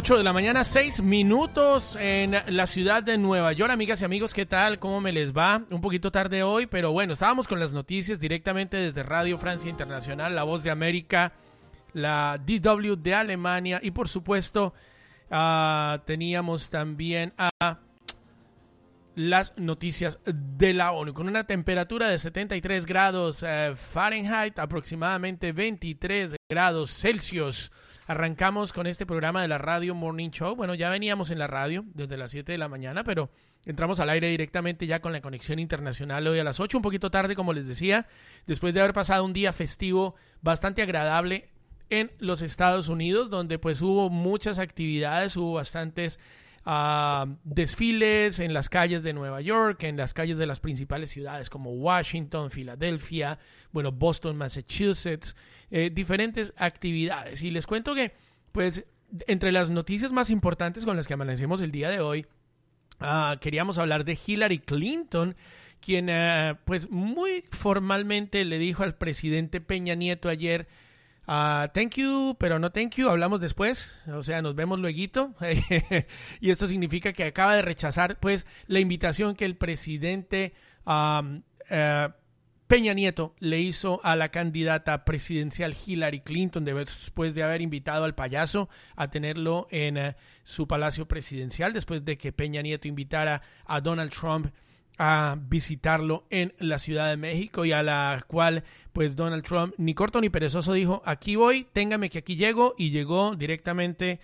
Ocho de la mañana, seis minutos en la ciudad de Nueva York. Amigas y amigos, ¿qué tal? ¿Cómo me les va? Un poquito tarde hoy, pero bueno, estábamos con las noticias directamente desde Radio Francia Internacional, La Voz de América, la DW de Alemania y por supuesto ah, teníamos también a las noticias de la ONU con una temperatura de 73 grados eh, Fahrenheit, aproximadamente 23 grados Celsius. Arrancamos con este programa de la Radio Morning Show. Bueno, ya veníamos en la radio desde las 7 de la mañana, pero entramos al aire directamente ya con la conexión internacional hoy a las 8, un poquito tarde, como les decía, después de haber pasado un día festivo bastante agradable en los Estados Unidos, donde pues hubo muchas actividades, hubo bastantes uh, desfiles en las calles de Nueva York, en las calles de las principales ciudades como Washington, Filadelfia, bueno, Boston, Massachusetts, eh, diferentes actividades. Y les cuento que, pues, entre las noticias más importantes con las que amanecemos el día de hoy, uh, queríamos hablar de Hillary Clinton, quien, uh, pues, muy formalmente le dijo al presidente Peña Nieto ayer, Uh, thank you, pero no thank you, hablamos después, o sea, nos vemos luego. y esto significa que acaba de rechazar, pues, la invitación que el presidente um, uh, Peña Nieto le hizo a la candidata presidencial Hillary Clinton después de haber invitado al payaso a tenerlo en uh, su palacio presidencial, después de que Peña Nieto invitara a Donald Trump a visitarlo en la Ciudad de México y a la cual pues Donald Trump ni corto ni perezoso dijo aquí voy, téngame que aquí llego y llegó directamente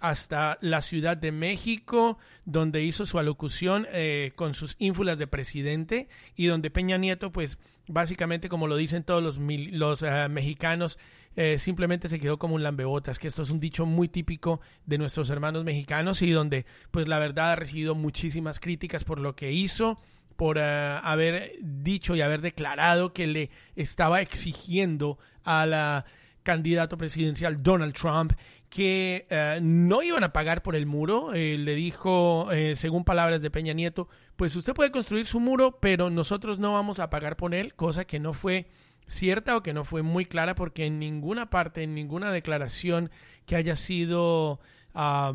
hasta la Ciudad de México, donde hizo su alocución eh, con sus ínfulas de presidente y donde Peña Nieto, pues básicamente como lo dicen todos los, los uh, mexicanos, eh, simplemente se quedó como un lambebotas, que esto es un dicho muy típico de nuestros hermanos mexicanos y donde pues la verdad ha recibido muchísimas críticas por lo que hizo, por eh, haber dicho y haber declarado que le estaba exigiendo al candidato presidencial Donald Trump que eh, no iban a pagar por el muro. Eh, le dijo, según palabras de Peña Nieto, pues usted puede construir su muro, pero nosotros no vamos a pagar por él, cosa que no fue cierta o que no fue muy clara porque en ninguna parte, en ninguna declaración que haya sido... Ah,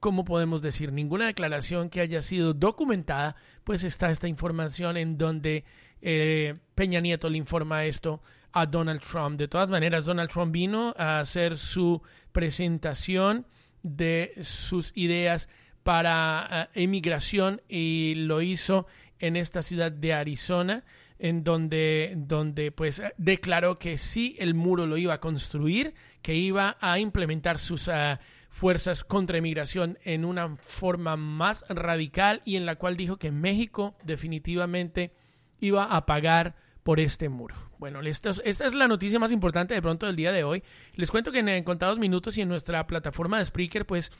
¿cómo podemos decir? Ninguna declaración que haya sido documentada, pues está esta información en donde eh, Peña Nieto le informa esto a Donald Trump. De todas maneras, Donald Trump vino a hacer su presentación de sus ideas para eh, emigración y lo hizo en esta ciudad de Arizona en donde, donde pues declaró que sí el muro lo iba a construir, que iba a implementar sus uh, fuerzas contra inmigración en una forma más radical y en la cual dijo que México definitivamente iba a pagar por este muro. Bueno, esta es, la noticia más importante de pronto del día de hoy. Les cuento que en, contados minutos y en nuestra plataforma de Spreaker, pues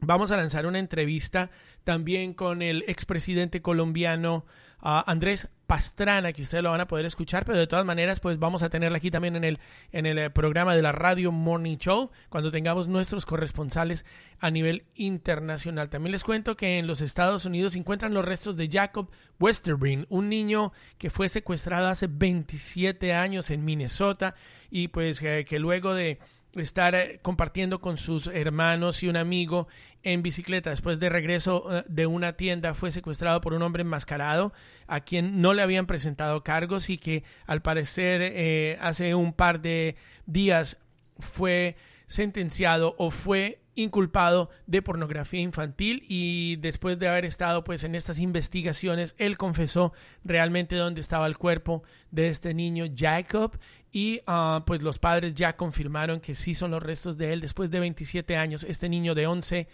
vamos a lanzar una entrevista también con el expresidente colombiano Andrés Pastrana, que ustedes lo van a poder escuchar, pero de todas maneras, pues vamos a tenerla aquí también en el, en el eh, programa de la Radio Morning Show, cuando tengamos nuestros corresponsales a nivel internacional. También les cuento que en los Estados Unidos se encuentran los restos de Jacob Westerbreen, un niño que fue secuestrado hace 27 años en Minnesota y pues eh, que luego de estar eh, compartiendo con sus hermanos y un amigo en bicicleta. Después de regreso eh, de una tienda fue secuestrado por un hombre enmascarado a quien no le habían presentado cargos y que al parecer eh, hace un par de días fue sentenciado o fue inculpado de pornografía infantil y después de haber estado pues en estas investigaciones él confesó realmente dónde estaba el cuerpo de este niño Jacob y ah, pues los padres ya confirmaron que sí son los restos de él después de 27 años. Este niño de 11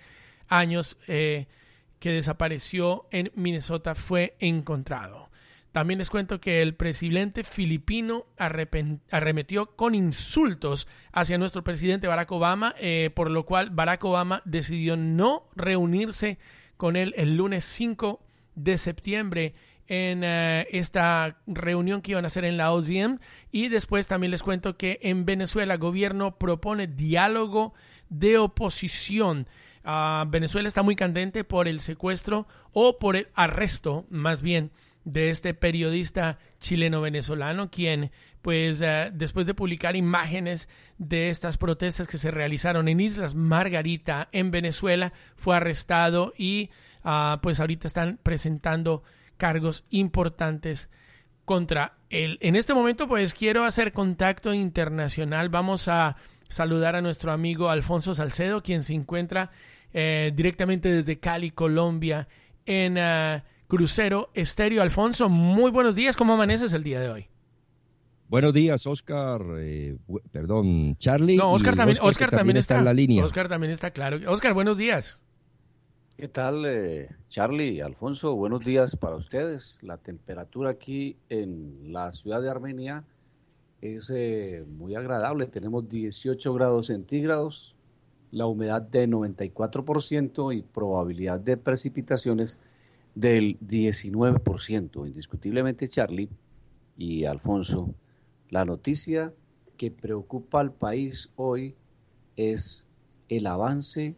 años eh, que desapareció en Minnesota fue encontrado. También les cuento que el presidente filipino arremetió con insultos hacia nuestro presidente Barack Obama, eh, por lo cual Barack Obama decidió no reunirse con él el lunes 5 de septiembre en eh, esta reunión que iban a hacer en la OZM y después también les cuento que en Venezuela el gobierno propone diálogo de oposición. Ah, Venezuela está muy candente por el secuestro o por el arresto, más bien, de este periodista chileno-venezolano, quien, pues, eh, después de publicar imágenes de estas protestas que se realizaron en Islas Margarita, en Venezuela, fue arrestado y, ah, pues, ahorita están presentando cargos importantes contra él. En este momento, pues, quiero hacer contacto internacional. Vamos a saludar a nuestro amigo Alfonso Salcedo, quien se encuentra eh, directamente desde Cali, Colombia, en... Ah, Crucero Estéreo. Alfonso, muy buenos días. ¿Cómo amaneces el día de hoy? Buenos días, Oscar. Eh, perdón, Charlie. No, Oscar también, Oscar, también, está, en la línea. Oscar también está claro. Oscar, buenos días. ¿Qué tal, eh, Charlie, Alfonso? Buenos días para ustedes. La temperatura aquí en la ciudad de Armenia es eh, muy agradable. Tenemos 18 grados centígrados, la humedad de 94% y probabilidad de precipitaciones del 19%. Indiscutiblemente, Charlie y Alfonso, la noticia que preocupa al país hoy es el avance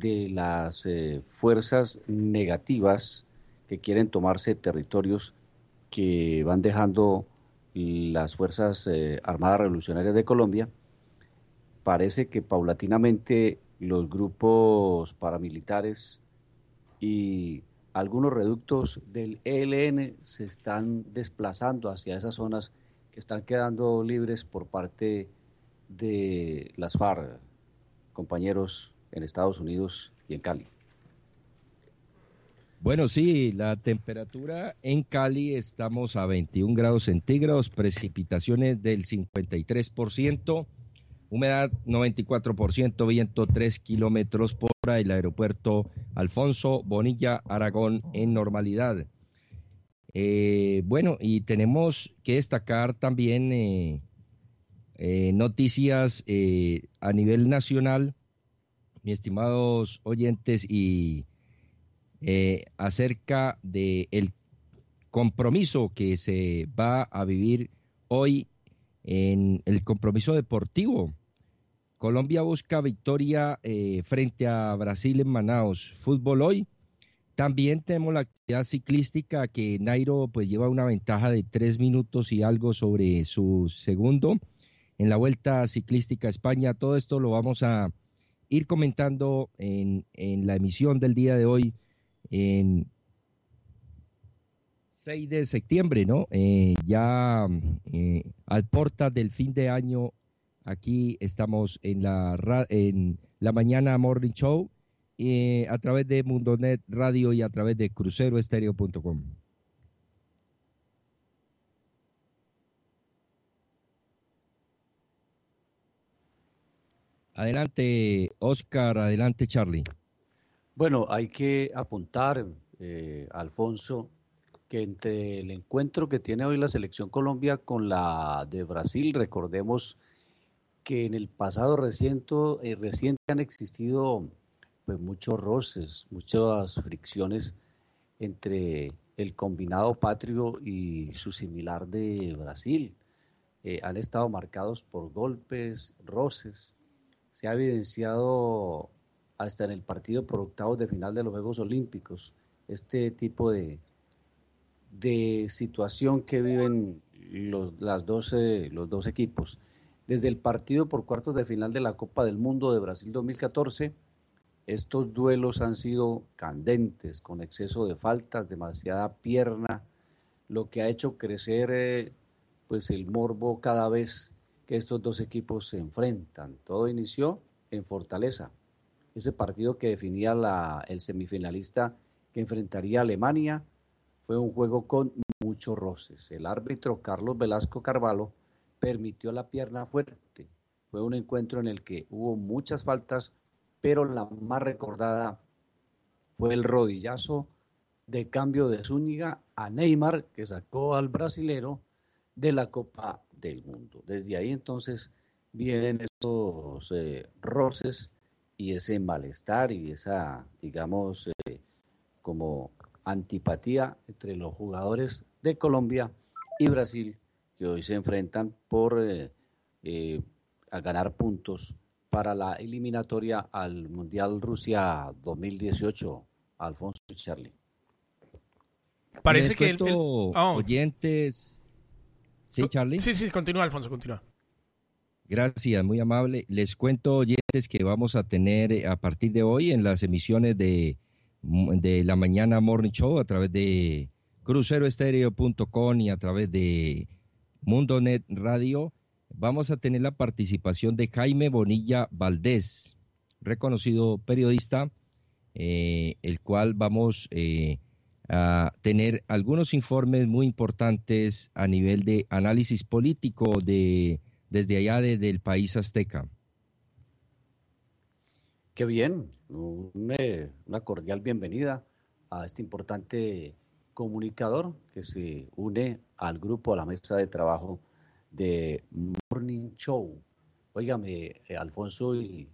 de las eh, fuerzas negativas que quieren tomarse territorios que van dejando las Fuerzas eh, Armadas Revolucionarias de Colombia. Parece que paulatinamente los grupos paramilitares y algunos reductos del ELN se están desplazando hacia esas zonas que están quedando libres por parte de las FARC, compañeros en Estados Unidos y en Cali. Bueno, sí, la temperatura en Cali estamos a 21 grados centígrados, precipitaciones del 53%, humedad 94%, viento 3 kilómetros por hora, el aeropuerto Alfonso Bonilla Aragón en normalidad. Eh, bueno, y tenemos que destacar también eh, eh, noticias a nivel nacional, mis estimados oyentes y eh, acerca del el compromiso que se va a vivir hoy en el compromiso deportivo. Colombia busca victoria eh, frente a Brasil en Manaus. Fútbol hoy. También tenemos la actividad ciclística que Nairo pues lleva una ventaja de tres minutos y algo sobre su segundo en la Vuelta Ciclística a España. Todo esto lo vamos a ir comentando en, en la emisión del día de hoy en 6 de septiembre, ¿no? Eh, ya eh, al porta del fin de año, aquí estamos en la, en la mañana Morning Show, eh, a través de Mundonet Radio y a través de cruceroestereo.com. Adelante, Oscar, adelante, Charlie. Bueno, hay que apuntar, Alfonso, que entre el encuentro que tiene hoy la selección Colombia con la de Brasil, recordemos que en el pasado reciente, eh, reciente han existido pues muchos roces, muchas fricciones entre el combinado patrio y su similar de Brasil. Eh, han estado marcados por golpes, roces. Se ha evidenciado hasta en el partido por octavos de final de los Juegos Olímpicos este tipo de, de situación que viven los, las 12, los dos equipos. Desde el partido por cuartos de final de la Copa del Mundo de Brasil 2014, estos duelos han sido candentes, con exceso de faltas, demasiada pierna, lo que ha hecho crecer eh, pues el morbo cada vez estos dos equipos se enfrentan. Todo inició en Fortaleza, ese partido que definía el semifinalista que enfrentaría a Alemania fue un juego con muchos roces. El árbitro Carlos Velasco Carvalho permitió la pierna fuerte. Fue un encuentro en el que hubo muchas faltas, pero la más recordada fue el rodillazo de cambio de Zúñiga a Neymar, que sacó al brasilero de la Copa del Mundo. Desde ahí entonces vienen esos eh, roces y ese malestar y esa, digamos, eh, como antipatía entre los jugadores de Colombia y Brasil que hoy se enfrentan por eh, eh, a ganar puntos para la eliminatoria al Mundial Rusia 2018. Alfonso y Charlie. Parece que el, oh. oyentes. Sí, Charlie. Sí, sí, continúa, Alfonso, continúa. Gracias, muy amable. Les cuento, oyentes, que vamos a tener eh, a partir de hoy en las emisiones de de la mañana Morning Show a través de cruceroestereo.com y a través de Mundonet Radio. Vamos a tener la participación de Jaime Bonilla Valdés, reconocido periodista, eh, el cual vamos eh, a tener algunos informes muy importantes a nivel de análisis político de, desde allá desde el país azteca. Qué bien, una, cordial bienvenida a este importante comunicador que se une al grupo, a la mesa de trabajo de Morning Show. Óigame, eh, Alfonso y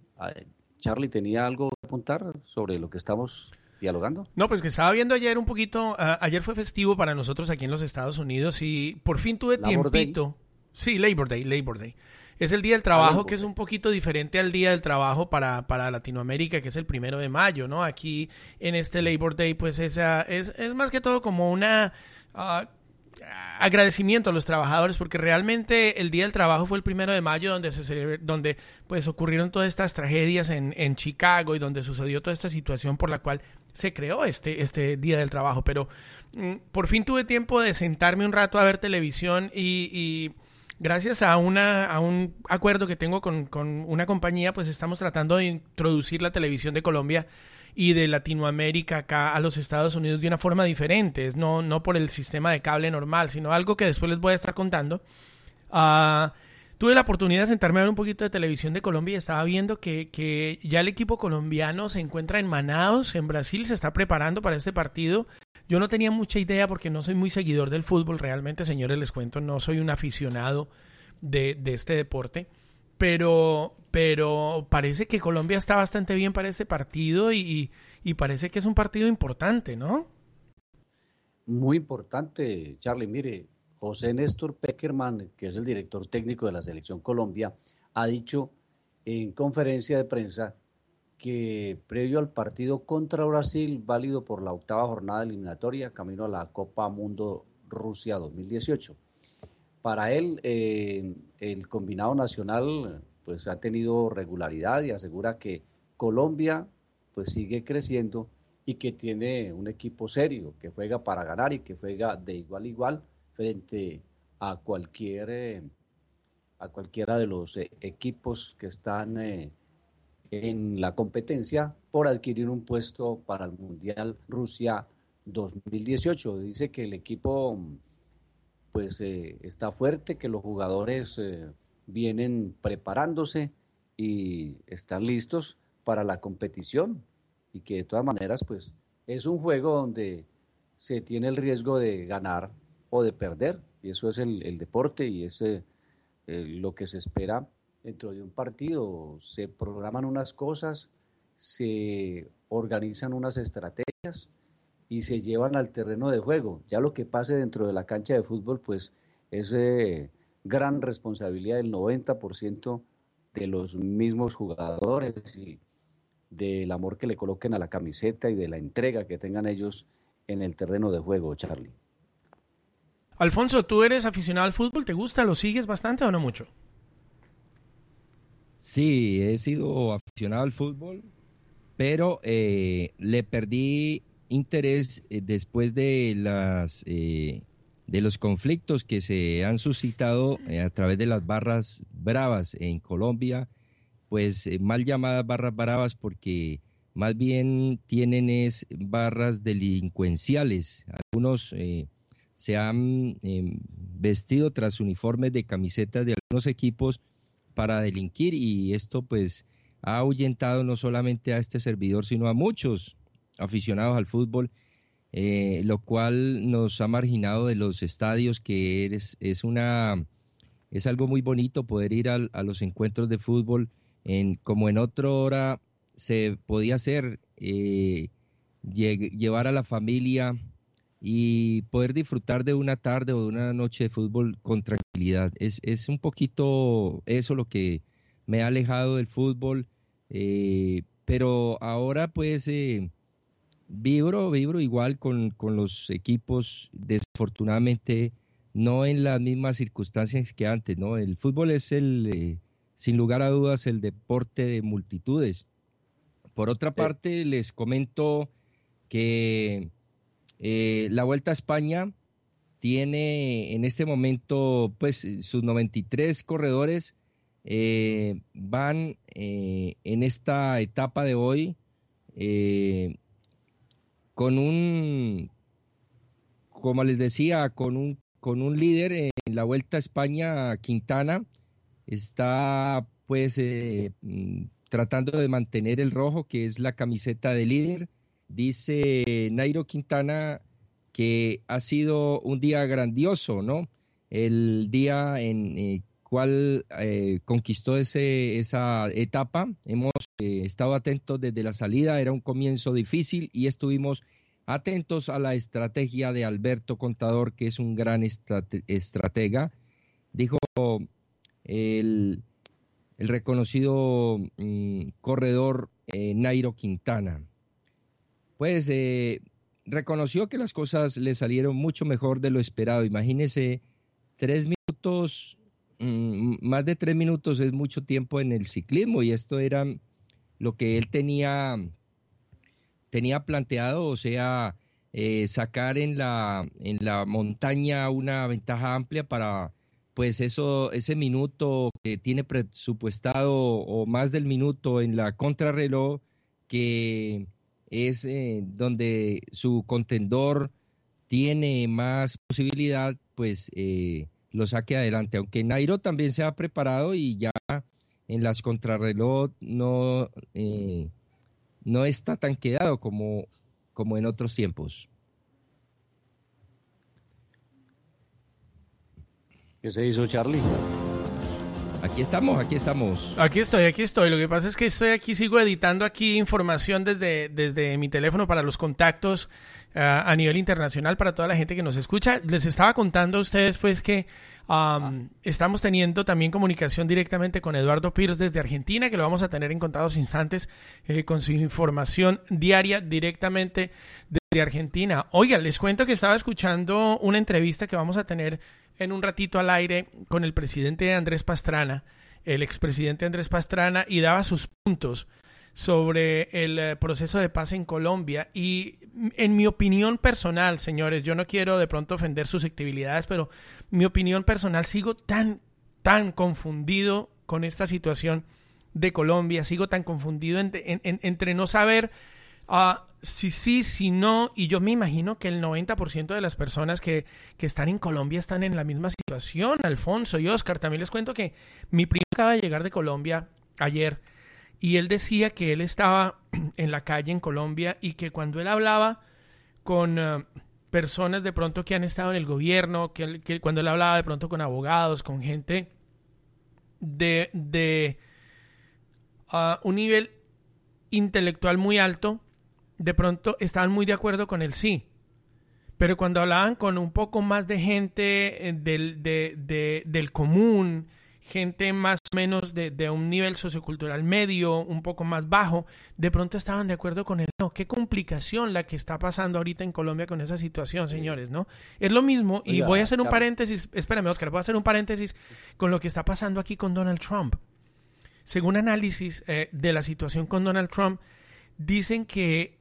Charlie, ¿tenía algo que apuntar sobre lo que estamos dialogando? No, pues que estaba viendo ayer un poquito, ayer fue festivo para nosotros aquí en los Estados Unidos y por fin tuve tiempito. Sí, Labor Day, Labor Day. Es el Día del Trabajo, que es un poquito diferente al Día del Trabajo para, para Latinoamérica, que es el primero de mayo, ¿no? Aquí en este Labor Day, pues esa es, es más que todo como una... Ah, agradecimiento a los trabajadores porque realmente el día del trabajo fue el primero de mayo donde se donde pues ocurrieron todas estas tragedias en, en Chicago y donde sucedió toda esta situación por la cual se creó este este día del trabajo. Pero mm, por fin tuve tiempo de sentarme un rato a ver televisión y gracias a, una, a un acuerdo que tengo con, una compañía, pues estamos tratando de introducir la televisión de Colombia y de Latinoamérica acá a los Estados Unidos de una forma diferente, es no, no por el sistema de cable normal, sino algo que después les voy a estar contando. Uh, tuve la oportunidad de sentarme a ver un poquito de televisión de Colombia y estaba viendo que, que ya el equipo colombiano se encuentra en Manaus, en Brasil, se está preparando para este partido yo no tenía mucha idea porque no soy muy seguidor del fútbol, realmente, señores, les cuento, no soy un aficionado de, este deporte. Pero, pero parece que Colombia está bastante bien para este partido y, y parece que es un partido importante, ¿no? Muy importante, Charlie. Mire, José Néstor Peckerman, que es el director técnico de la Selección Colombia, ha dicho en conferencia de prensa que previo al partido contra Brasil, válido por la octava jornada eliminatoria, camino a la Copa Mundo Rusia 2018. Para él, eh, el combinado nacional pues ha tenido regularidad y asegura que Colombia pues sigue creciendo y que tiene un equipo serio, que juega para ganar y que juega de igual a igual frente a cualquier eh, a cualquiera de los eh, equipos que están en la competencia por adquirir un puesto para el Mundial Rusia 2018. Dice que el equipo pues eh, está fuerte, que los jugadores eh, vienen preparándose y están listos para la competición y que de todas maneras pues es un juego donde se tiene el riesgo de ganar o de perder y eso es el, deporte y es eh, lo que se espera dentro de un partido. Se programan unas cosas, se organizan unas estrategias y se llevan al terreno de juego. Ya lo que pase dentro de la cancha de fútbol, pues es eh, gran responsabilidad del 90% de los mismos jugadores y del amor que le coloquen a la camiseta y de la entrega que tengan ellos en el terreno de juego, Charlie. Alfonso, ¿tú eres aficionado al fútbol? ¿Te gusta? ¿Lo sigues bastante o no mucho? Sí, he sido aficionado al fútbol, pero eh, le perdí interés eh, después de las eh, de los conflictos que se han suscitado eh, a través de las barras bravas en Colombia, pues mal llamadas barras bravas porque más bien tienen es barras delincuenciales. Algunos se han em, vestido tras uniformes de camisetas de algunos equipos para delinquir y esto pues ha ahuyentado no solamente a este servidor, sino a muchos aficionados al fútbol, eh, lo cual nos ha marginado de los estadios, que es, es, una, es algo muy bonito poder ir a, los encuentros de fútbol, en, como en otra hora se podía hacer, eh, llevar a la familia y poder disfrutar de una tarde o de una noche de fútbol con tranquilidad. Es, es un poquito eso lo que me ha alejado del fútbol, eh, pero ahora pues vibro, vibro igual con, los equipos, desafortunadamente no en las mismas circunstancias que antes, ¿no? El fútbol es el, eh, sin lugar a dudas, el deporte de multitudes. Por otra parte, les comento que eh, la Vuelta a España tiene en este momento, pues, sus 93 corredores eh, van en esta etapa de hoy con un, como les decía, con un, con un líder en la Vuelta a España, Quintana, está pues eh, mm, tratando de mantener el rojo, que es la camiseta de líder. Dice Nairo Quintana que ha sido un día grandioso, ¿no? El día en eh, cual eh, conquistó ese, esa etapa. Hemos eh, estado atentos desde la salida, era un comienzo difícil y estuvimos atentos a la estrategia de Alberto Contador, que es un gran estratega. Dijo el, reconocido mm, corredor eh, Nairo Quintana. Pues reconoció que las cosas le salieron mucho mejor de lo esperado. Imagínese tres minutos Mm, más de tres minutos es mucho tiempo en el ciclismo y esto era lo que él tenía, tenía planteado, o sea, eh, sacar en la, en la montaña una ventaja amplia para pues eso, ese minuto que tiene presupuestado o más del minuto en la contrarreloj, que es eh, donde su contendor tiene más posibilidad, pues eh, lo saque adelante. Aunque Nairo también se ha preparado y ya en las contrarreloj no, eh, no está tan quedado como, como en otros tiempos. ¿Qué se hizo Charlie? Aquí estamos, aquí estamos. Aquí estoy, aquí estoy. Lo que pasa es que estoy aquí, sigo editando aquí información desde, desde mi teléfono para los contactos uh, a nivel internacional para toda la gente que nos escucha. Les estaba contando a ustedes pues que um, estamos teniendo también comunicación directamente con Eduardo Pires desde Argentina, que lo vamos a tener en contados instantes eh, con su información diaria directamente desde Argentina. Oiga, les cuento que estaba escuchando una entrevista que vamos a tener en un ratito al aire con el presidente Andrés Pastrana, el expresidente Andrés Pastrana, y daba sus puntos sobre el eh, proceso de paz en Colombia. Y en mi opinión personal, señores, yo no quiero de pronto ofender susceptibilidades, pero mi opinión personal, sigo tan, tan confundido con esta situación de Colombia, sigo tan confundido en, en, en, entre no saber Uh, si sí, si no, y yo me imagino que el 90% de las personas que, que, están en Colombia están en la misma situación, Alfonso y Oscar. También les cuento que mi primo acaba de llegar de Colombia ayer y él decía que él estaba en la calle en Colombia y que cuando él hablaba con uh, personas de pronto que han estado en el gobierno, que, que, cuando él hablaba de pronto con abogados, con gente de, de uh, un nivel intelectual muy alto, de pronto estaban muy de acuerdo con el sí. Pero cuando hablaban con un poco más de gente del, de, de, del común, gente más o menos de, de, un nivel sociocultural medio, un poco más bajo, de pronto estaban de acuerdo con el no. Qué complicación la que está pasando ahorita en Colombia con esa situación, señores, ¿no? Es lo mismo, y Oiga, voy a hacer un paréntesis, espérame, Oscar, voy a hacer un paréntesis con lo que está pasando aquí con Donald Trump. Según análisis eh, de la situación con Donald Trump, dicen que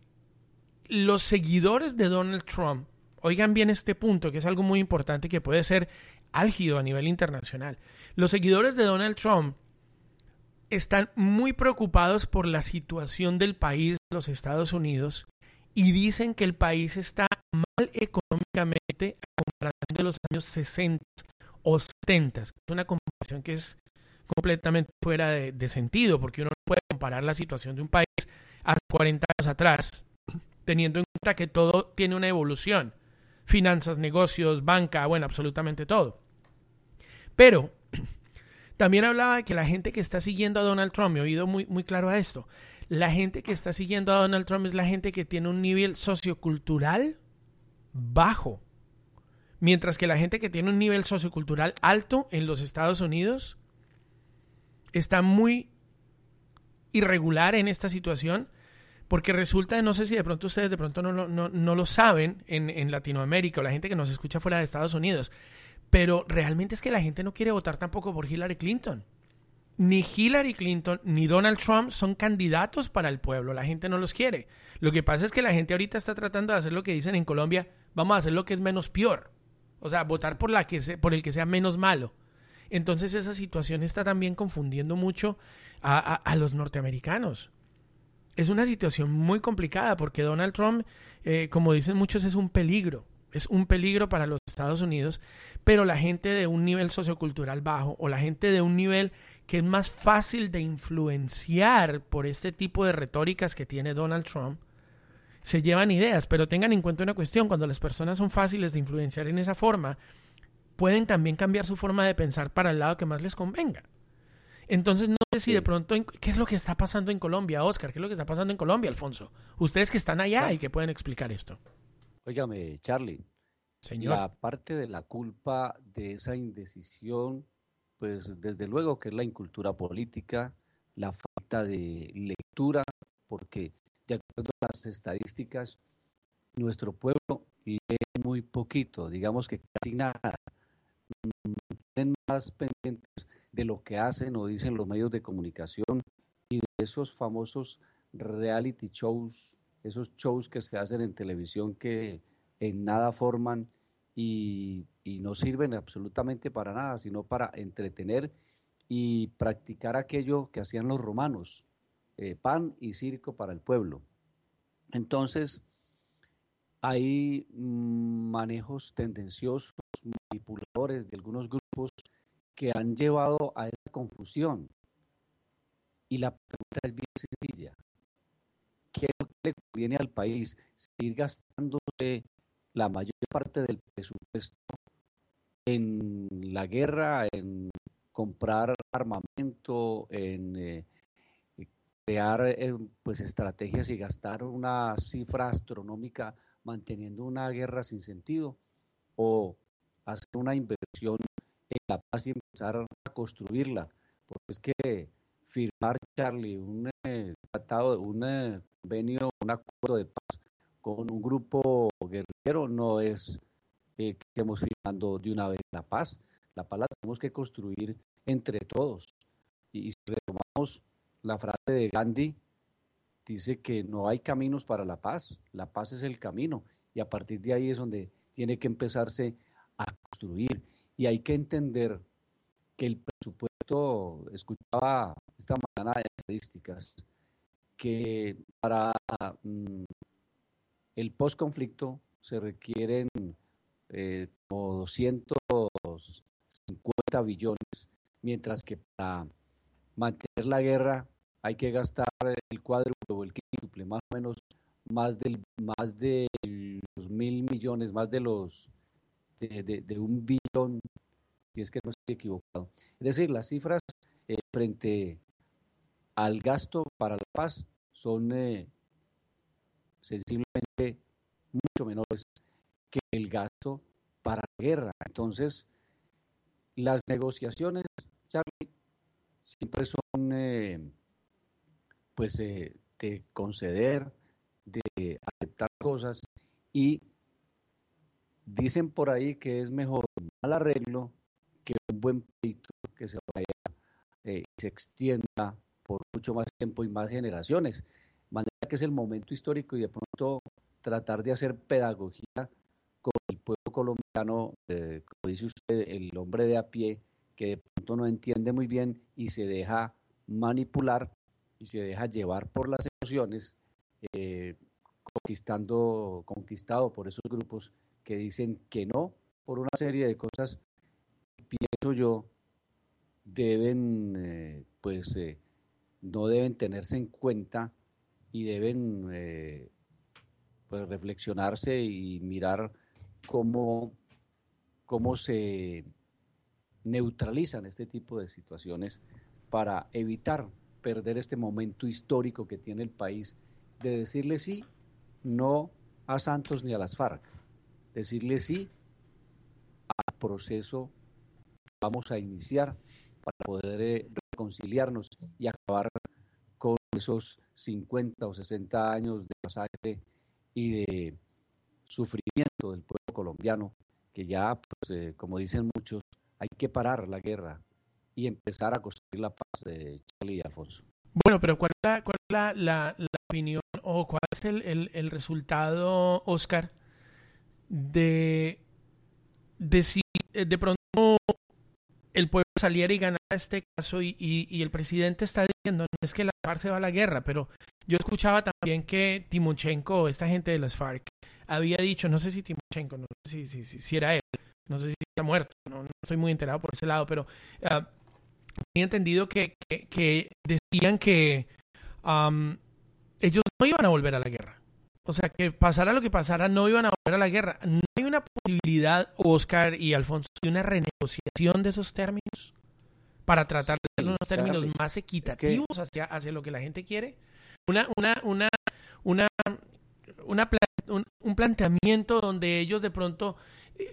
los seguidores de Donald Trump, oigan bien este punto, que es algo muy importante que puede ser álgido a nivel internacional. Los seguidores de Donald Trump están muy preocupados por la situación del país, los Estados Unidos, y dicen que el país está mal económicamente a comparación de los años 60 o 70. Es una comparación que es completamente fuera de, sentido, porque uno no puede comparar la situación de un país hace 40 años atrás teniendo en cuenta que todo tiene una evolución. Finanzas, negocios, banca, bueno, absolutamente todo. Pero también hablaba de que la gente que está siguiendo a Donald Trump, he oído muy, muy claro a esto, la gente que está siguiendo a Donald Trump es la gente que tiene un nivel sociocultural bajo. Mientras que la gente que tiene un nivel sociocultural alto en los Estados Unidos está muy irregular en esta situación porque resulta, no sé si de pronto ustedes de pronto no, no, no lo saben en, en, Latinoamérica o la gente que nos escucha fuera de Estados Unidos, pero realmente es que la gente no quiere votar tampoco por Hillary Clinton. Ni Hillary Clinton ni Donald Trump son candidatos para el pueblo, la gente no los quiere. Lo que pasa es que la gente ahorita está tratando de hacer lo que dicen en Colombia, vamos a hacer lo que es menos peor. O sea, votar por, la que se, por el que sea menos malo. Entonces esa situación está también confundiendo mucho a, los norteamericanos es una situación muy complicada porque Donald Trump, eh, como dicen muchos, es un peligro. Es un peligro para los Estados Unidos, pero la gente de un nivel sociocultural bajo o la gente de un nivel que es más fácil de influenciar por este tipo de retóricas que tiene Donald Trump, se llevan ideas, pero tengan en cuenta una cuestión, cuando las personas son fáciles de influenciar en esa forma, pueden también cambiar su forma de pensar para el lado que más les convenga. Entonces, no sé si de pronto, ¿qué es lo que está pasando en Colombia, Oscar? ¿Qué es lo que está pasando en Colombia, Alfonso? Ustedes que están allá y que pueden explicar esto. Óigame, Charlie. Señor. La parte de la culpa de esa indecisión, pues desde luego que es la incultura política, la falta de lectura, porque de acuerdo a las estadísticas, nuestro pueblo lee muy poquito, digamos que casi nada. Tienen más pendientes de lo que hacen o dicen los medios de comunicación y de esos famosos reality shows, esos shows que se hacen en televisión que en nada forman y, no sirven absolutamente para nada, sino para entretener y practicar aquello que hacían los romanos, eh, pan y circo para el pueblo. Entonces, hay manejos tendenciosos, manipuladores de algunos grupos que han llevado a esa confusión. Y la pregunta es bien sencilla. ¿Qué le conviene al país? ¿Seguir gastándose la mayor parte del presupuesto en la guerra, en comprar armamento, en eh, crear eh, pues estrategias y gastar una cifra astronómica manteniendo una guerra sin sentido o hacer una inversión en la paz y empezar a construirla. Porque es que firmar, Charlie, un eh, tratado, un eh, convenio, un acuerdo de paz con un grupo guerrero no es que estemos firmando de una vez la paz. La paz la tenemos que construir entre todos. Y si retomamos la frase de Gandhi dice que no hay caminos para la paz, la paz es el camino y a partir de ahí es donde tiene que empezarse a construir y hay que entender que el presupuesto, escuchaba esta mañana de estadísticas, que para mm, el post-conflicto se requieren eh, 250 billones, mientras que para mantener la guerra hay que gastar el cuádruple o el quíntuple, más o menos más, del, más de los mil millones, más de los de, un billón, si es que no estoy equivocado. Es decir, las cifras eh, frente al gasto para la paz son eh, sensiblemente mucho menores que el gasto para la guerra. Entonces, las negociaciones, Charlie, siempre son eh, pues eh, de conceder, de aceptar cosas y dicen por ahí que es mejor un mal arreglo que un buen pleito que se vaya eh, se extienda por mucho más tiempo y más generaciones. De manera que es el momento histórico y de pronto tratar de hacer pedagogía con el pueblo colombiano, eh, como dice usted, el hombre de a pie, que de pronto no entiende muy bien y se deja manipular y se deja llevar por las emociones, eh, conquistando, conquistado por esos grupos que dicen que no por una serie de cosas, pienso yo, deben, eh, pues, no deben tenerse en cuenta y deben, pues, reflexionarse y mirar cómo, cómo se neutralizan este tipo de situaciones para evitar perder este momento histórico que tiene el país de decirle sí, no a Santos ni a las FARC, decirle sí al proceso que vamos a iniciar para poder eh, reconciliarnos y acabar con esos 50 o 60 años de masacre y de sufrimiento del pueblo colombiano, que ya, pues, eh, como dicen muchos, hay que parar la guerra, y empezar a construir la paz de Charlie y Alfonso. Bueno, pero ¿cuál es la, cuál es la, opinión o cuál es el, resultado, Oscar, de, de si eh, de pronto el pueblo saliera y ganara este caso y, y, el presidente está diciendo no es que la FARC se va a la guerra, pero yo escuchaba también que Timochenko, esta gente de las FARC, había dicho, no sé si Timochenko, no sé si, si, si, era él, no sé si está muerto, no, no, estoy muy enterado por ese lado, pero uh, tenía entendido que, que, decían que ellos no iban a volver a la guerra. O sea, que pasara lo que pasara, no iban a volver a la guerra. ¿No hay una posibilidad, Oscar y Alfonso, de una renegociación de esos términos? Para tratar de hacer unos términos más equitativos hacia, hacia lo que la gente quiere. Una, una, una, una, una un planteamiento donde ellos de pronto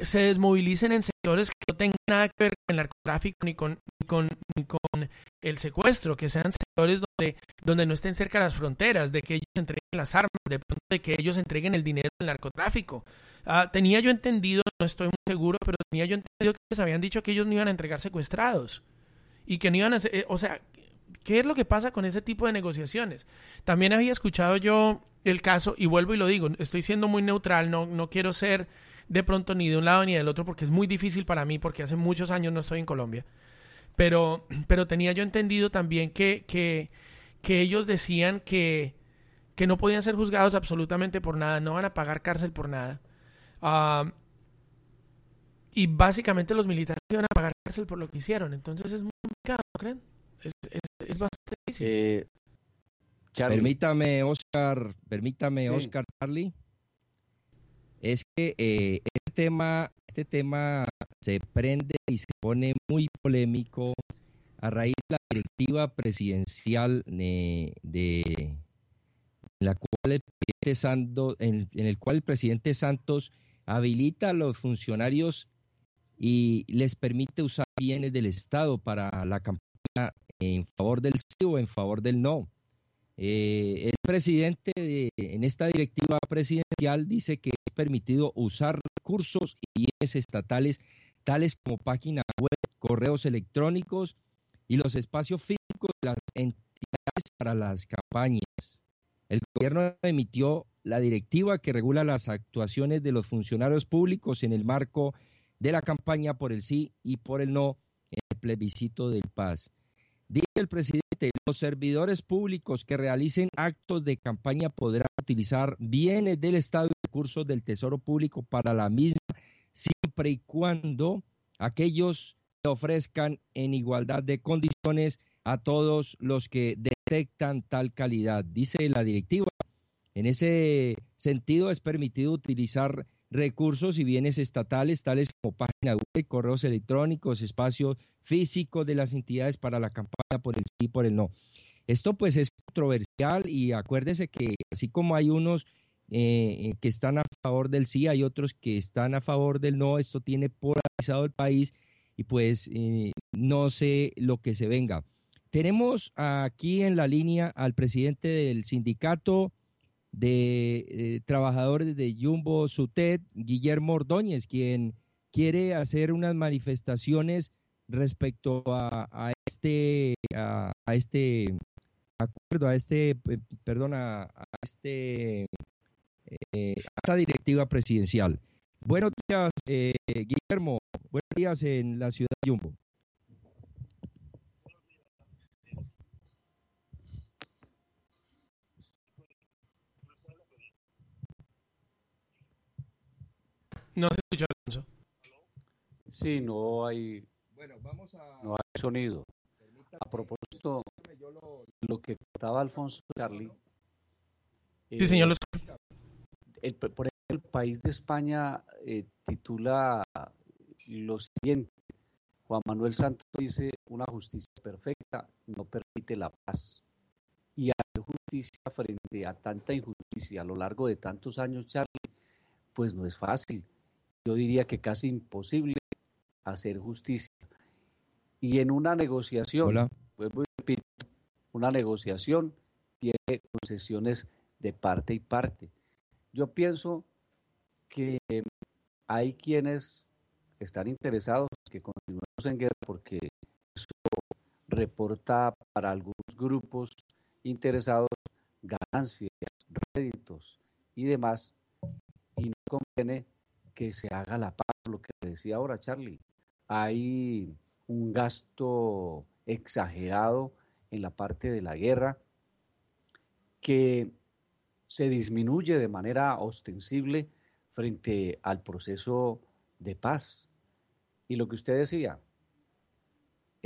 se desmovilicen en sectores que no tengan nada que ver con el narcotráfico ni con, con, con el secuestro, que sean sectores donde, donde no estén cerca las fronteras, de que ellos entreguen las armas, de, de que ellos entreguen el dinero del narcotráfico. Ah, tenía yo entendido, no estoy muy seguro, pero tenía yo entendido que les habían dicho que ellos no iban a entregar secuestrados y que no iban a eh, o sea, ¿qué es lo que pasa con ese tipo de negociaciones? También había escuchado yo el caso, y vuelvo y lo digo, estoy siendo muy neutral, no, no quiero ser de pronto ni de un lado ni del otro porque es muy difícil para mí porque hace muchos años no estoy en Colombia. Pero, pero tenía yo entendido también que, que, que ellos decían que, que no podían ser juzgados absolutamente por nada, no van a pagar cárcel por nada. Ah, y básicamente los militares iban a pagar cárcel por lo que hicieron. Entonces es muy complicado, ¿no creen? Es, es, bastante difícil. Eh, permítame, Oscar, permítame, Oscar, Charlie es que eh, este, tema, este tema se prende y se pone muy polémico a raíz de la directiva presidencial de, de la cual el presidente en, el cual el presidente Santos habilita a los funcionarios y les permite usar bienes del Estado para la campaña en favor del sí o en favor del no. Eh, el presidente de, en esta directiva presidencial dice que es permitido usar recursos y bienes estatales tales como páginas web, correos electrónicos y los espacios físicos de las entidades para las campañas. El gobierno emitió la directiva que regula las actuaciones de los funcionarios públicos en el marco de la campaña por el sí y por el no en el plebiscito del paz. Dice el presidente, los servidores públicos que realicen actos de campaña podrán utilizar bienes del Estado y recursos del Tesoro Público para la misma, siempre y cuando aquellos que ofrezcan en igualdad de condiciones a todos los que detectan tal calidad. Dice la directiva, en ese sentido es permitido utilizar recursos y bienes estatales tales como páginas web, correos electrónicos, espacios físicos de las entidades para la campaña por el sí y por el no. Esto pues es controversial y acuérdense que así como hay unos eh, eh, que están a favor del sí, hay otros que están a favor del no, esto tiene polarizado el país y pues eh, no sé lo que se venga. Tenemos aquí en la línea al presidente del sindicato de eh, trabajadores de Jumbo Sutet, Guillermo Ordóñez, quien quiere hacer unas manifestaciones respecto a, a este a, este acuerdo, a este eh, perdón, a, este eh, a esta directiva presidencial. Buenos días, eh, Guillermo. Buenos días en la ciudad de Jumbo. No se escucha, Alonso. Sí, no hay, Bueno, vamos a no hay sonido. A propósito, lo que contaba Alfonso Charlie. Sí, eh, señor, lo escucho. el, por ejemplo, el país de España eh, titula lo siguiente. Juan Manuel Santos dice, una justicia perfecta no permite la paz. Y hacer justicia frente a tanta injusticia a lo largo de tantos años, Charlie, pues no es fácil. Yo diría que casi imposible hacer justicia. Y en una negociación, Hola. repito, una negociación tiene concesiones de parte y parte. Yo pienso que hay quienes están interesados que continuemos en guerra porque eso reporta para algunos grupos interesados ganancias, réditos y demás, y no conviene que se haga la paz, lo que decía ahora Charlie. Hay un gasto exagerado en la parte de la guerra que se disminuye de manera ostensible frente al proceso de paz. Y lo que usted decía,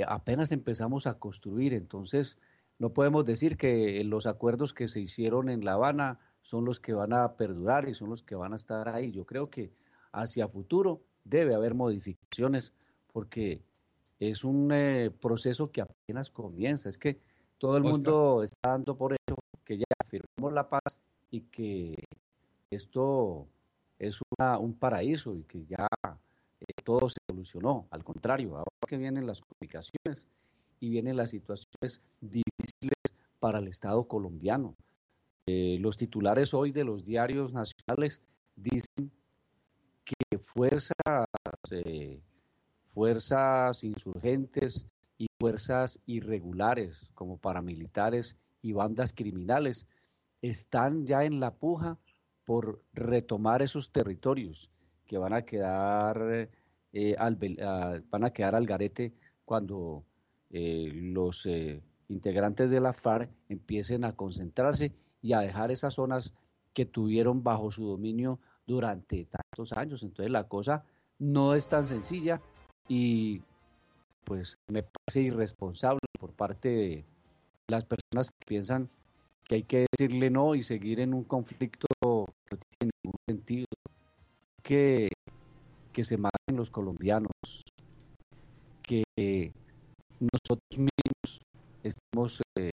apenas empezamos a construir, entonces no podemos decir que los acuerdos que se hicieron en La Habana son los que van a perdurar y son los que van a estar ahí. Yo creo que hacia futuro debe haber modificaciones porque es un eh, proceso que apenas comienza. Es que todo el Oscar. mundo está dando por hecho que ya firmamos la paz y que esto es una- un paraíso y que ya eh, todo se solucionó. Al contrario, ahora que vienen las complicaciones y vienen las situaciones difíciles para el Estado colombiano. Eh, los titulares hoy de los diarios nacionales dicen que fuerzas, eh, fuerzas insurgentes y fuerzas irregulares como paramilitares y bandas criminales están ya en la puja por retomar esos territorios que van a quedar eh, al, van a quedar al garete cuando eh, los integrantes de la FARC empiecen a concentrarse y a dejar esas zonas que tuvieron bajo su dominio durante tantos años. Entonces la cosa no es tan sencilla y pues me parece irresponsable por parte de las personas que piensan que hay que decirle no y seguir en un conflicto que no tiene ningún sentido. Que, se maten los colombianos, que nosotros mismos estamos eh,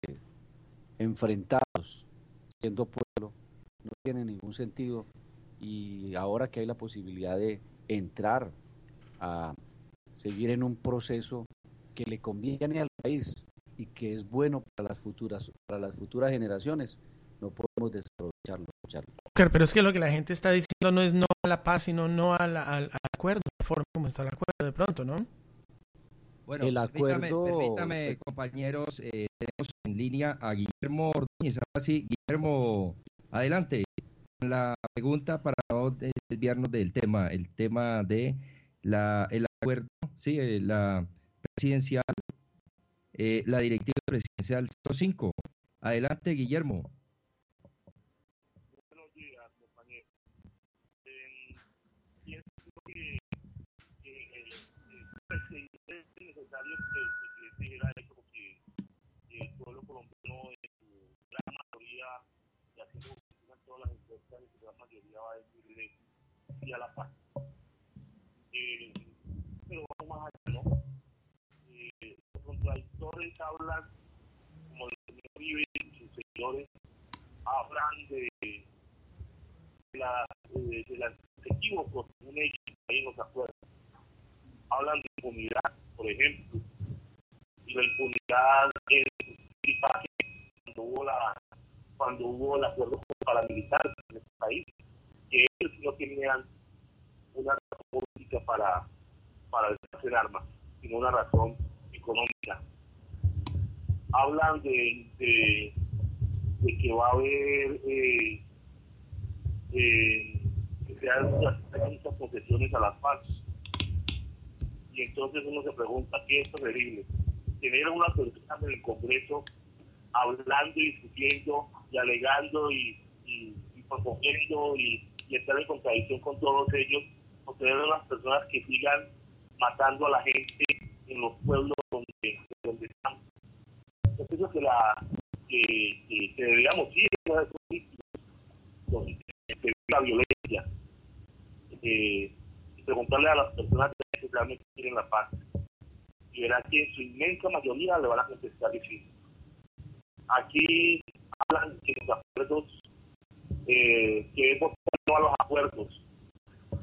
enfrentados siendo pueblo, no tiene ningún sentido y ahora que hay la posibilidad de entrar a seguir en un proceso que le conviene al país y que es bueno para las futuras para las futuras generaciones, no podemos desaprovecharlo. Pero es que lo que la gente está diciendo no es no a la paz, sino no al, al, acuerdo, la forma como está el acuerdo de pronto, ¿no? Bueno, el acuerdo... permítame, compañeros, eh, tenemos en línea a Guillermo Ordóñez. Ahora sí, Guillermo, adelante. La pregunta para desviarnos del tema, el tema de la, el acuerdo, sí, eh, la presidencial, eh, la directiva presidencial 05. Adelante, Guillermo. Buenos días, compañero. Eh, pienso que, que el, presidente es necesario que el presidente dijera eso porque el pueblo colombiano en su gran mayoría, y así como todas las encuestas, en va a la paz. Eh, pero vamos más allá, ¿no? Eh, los contradictores hablan, como señor Uribe y sus señores, hablan de, la, de, de los equívocos un hecho ahí en los acuerdos. Hablan de impunidad, por ejemplo, y la impunidad en cuando hubo la cuando hubo el acuerdo paramilitar en este país, que ellos no tenían una razón política para, para hacer armas, sino una razón económica. Hablan de, de, que va a haber eh, eh, que se hagan muchas concesiones a las paz. Y entonces uno se pregunta, ¿qué es terrible? Tener una persona en el Congreso hablando y discutiendo y alegando y, y, y proponiendo y, estar en contradicción con todos ellos tener las personas que sigan matando a la gente en los pueblos donde, donde están. Yo pienso que, la, que, que, que deberíamos ir a la violencia eh, y preguntarle a las personas que realmente quieren la paz. Y verán que en su inmensa mayoría le van a contestar diciendo. Aquí hablan que los acuerdos, eh, que votar a los acuerdos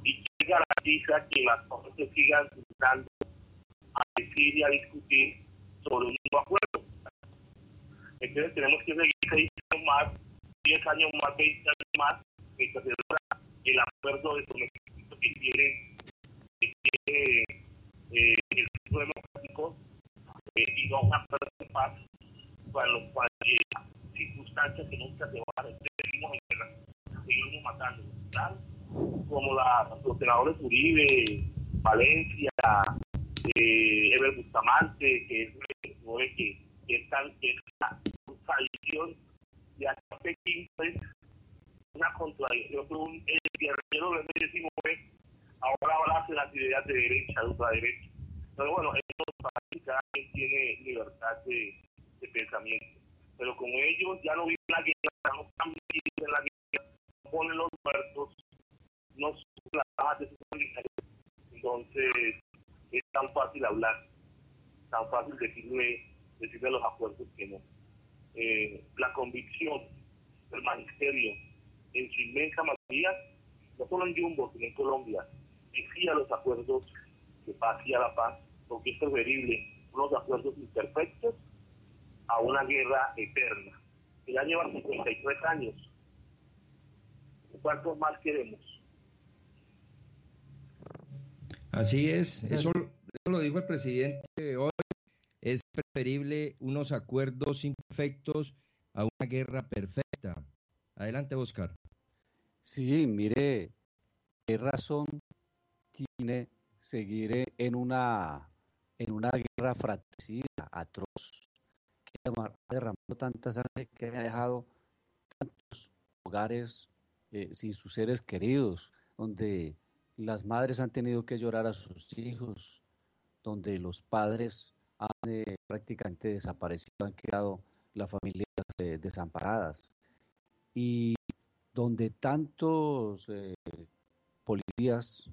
y garantiza que las cosas se sigan dando a decir y a discutir sobre un nuevo acuerdo. Entonces tenemos que seguir seis años más, 10 años más, 20 años más, mientras se logra el acuerdo de sometimiento que quiere, que eh, el centro democrático eh, y no un acuerdo de para lo cual eh, circunstancias que nunca se van a hacer, seguimos matando. como la, los senadores Uribe, Valencia, eh, Eber Bustamante, que es que, que están en esta tradición de hasta Pekín, una contradicción. El guerrero de M19 ahora de las ideas de derecha, de ultraderecha. Pero bueno, ellos cada quien tiene libertad de, de pensamiento. Pero como ellos ya no viven la guerra, no están viviendo en la guerra, ponen los muertos, no son las de sus entonces es tan fácil hablar, tan fácil decirle, decirle a los acuerdos que no. Eh, la convicción del magisterio en su inmensa mayoría, no solo en Jumbo, sino en Colombia, decía los acuerdos que paz y a la paz, porque es preferible unos acuerdos imperfectos a una guerra eterna. El año va 53 años. ¿Cuántos más queremos? Así es, eso, lo dijo el presidente hoy. Es preferible unos acuerdos imperfectos a una guerra perfecta. Adelante, Oscar. Sí, mire, ¿qué razón tiene seguir en una, en una guerra fratricida, atroz, que ha derramado tanta sangre, que ha dejado tantos hogares eh, sin sus seres queridos, donde las madres han tenido que llorar a sus hijos, donde los padres han eh, prácticamente desaparecido, han quedado las familias eh, desamparadas y donde tantos policías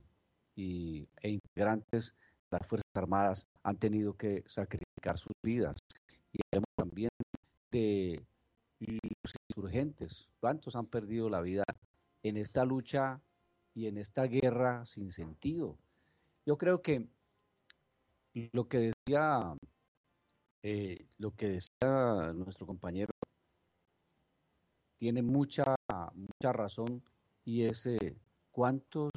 y, e integrantes de las Fuerzas Armadas han tenido que sacrificar sus vidas. Y también de insurgentes, cuántos han perdido la vida en esta lucha y en esta guerra sin sentido. Yo creo que lo que decía, eh, lo que decía nuestro compañero tiene mucha, mucha razón y es eh, cuántos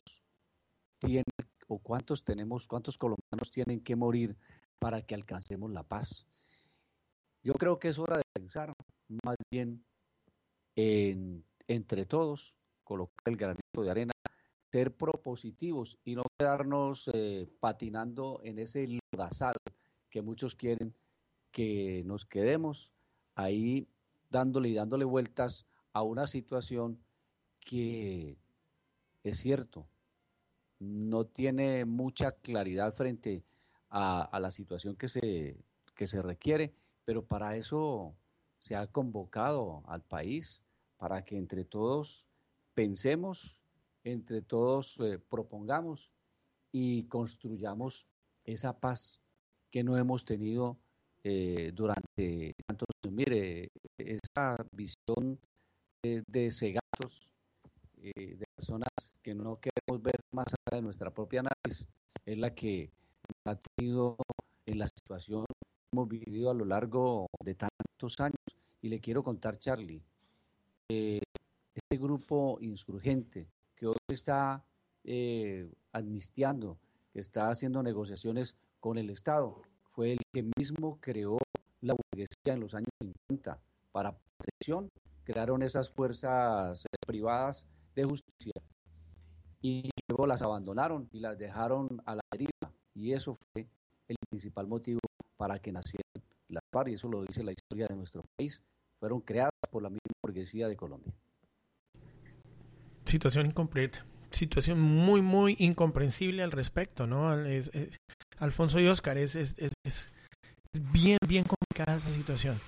tienen o cuántos tenemos, cuántos colombianos tienen que morir para que alcancemos la paz. Yo creo que es hora de pensar más bien en, entre todos, colocar el granito de arena, ser propositivos y no quedarnos eh, patinando en ese lodazal que muchos quieren que nos quedemos ahí dándole y dándole vueltas a una situación que es cierto, no tiene mucha claridad frente a, a la situación que se, que se requiere, pero para eso se ha convocado al país, para que entre todos pensemos, entre todos eh, propongamos y construyamos esa paz que no hemos tenido eh, durante tantos años. Mire, esa visión de, de cegatos, eh, de personas que no queremos ver más allá de nuestra propia nariz, es la que ha tenido en la situación hemos vivido a lo largo de tantos años. Y le quiero contar, Charlie, eh, este grupo insurgente que hoy está eh, amnistiando, que está haciendo negociaciones con el Estado, fue el que mismo creó la burguesía en los años 50 para protección, crearon esas fuerzas privadas de justicia y luego las abandonaron y las dejaron a la deriva y eso fue el principal motivo para que nacieran las FARC y eso lo dice la historia de nuestro país, fueron creadas por la misma burguesía de Colombia. Situación incompleta, situación muy, muy incomprensible al respecto, ¿no? Es, es, Alfonso y Oscar, es, es, es bien, bien complicada esta situación.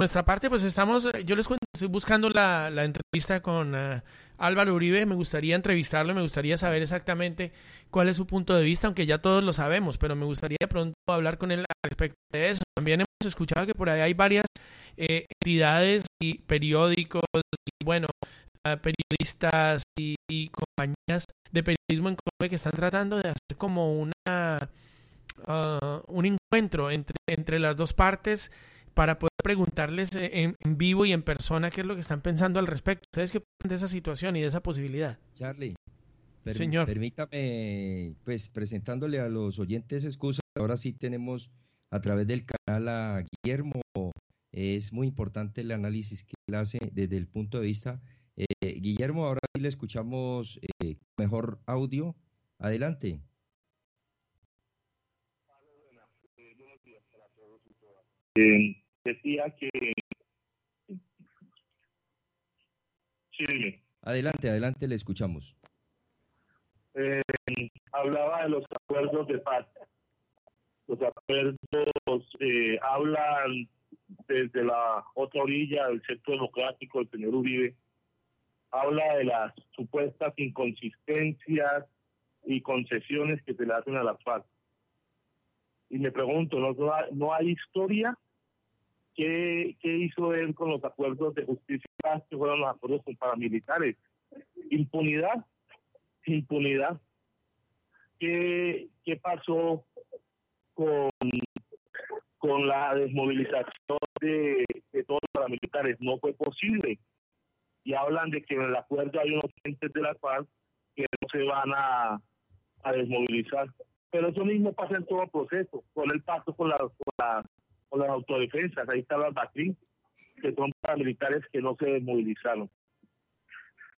Nuestra parte, pues estamos, yo les cuento, estoy buscando la, entrevista con uh, Álvaro Uribe, me gustaría entrevistarlo, me gustaría saber exactamente cuál es su punto de vista, aunque ya todos lo sabemos, pero me gustaría de pronto hablar con él al respecto de eso. También hemos escuchado que por ahí hay varias eh, entidades y periódicos, y bueno, uh, periodistas y, compañías de periodismo en Colombia que están tratando de hacer como una uh, un encuentro entre, entre las dos partes para poder preguntarles en, en, vivo y en persona qué es lo que están pensando al respecto. ¿Ustedes qué opinan de esa situación y de esa posibilidad? Charlie, per Señor. permítame, pues presentándole a los oyentes excusas, ahora sí tenemos a través del canal a Guillermo. Es muy importante el análisis que él hace desde el punto de vista. Eh, Guillermo, ahora sí le escuchamos eh, mejor audio. Adelante. Eh, decía que... Sí, dime. Adelante, adelante, le escuchamos. Eh, hablaba de los acuerdos de paz. Los acuerdos eh, hablan desde la otra orilla del centro democrático, el señor Uribe, habla de las supuestas inconsistencias y concesiones que se le hacen a las FARC. Y me pregunto, ¿no, no hay historia? ¿Qué, ¿Qué hizo él con los acuerdos de justicia que fueron los acuerdos con paramilitares? Impunidad, impunidad. ¿Qué, pasó con, la desmovilización de, todos los paramilitares? No fue posible. Y hablan de que en el acuerdo hay unos entes de la FARC que no se van a, a desmovilizar. Pero eso mismo pasa en todo proceso. Con el pacto con, la, con las autodefensas, ahí está las BACRIN, que son paramilitares que no se desmovilizaron.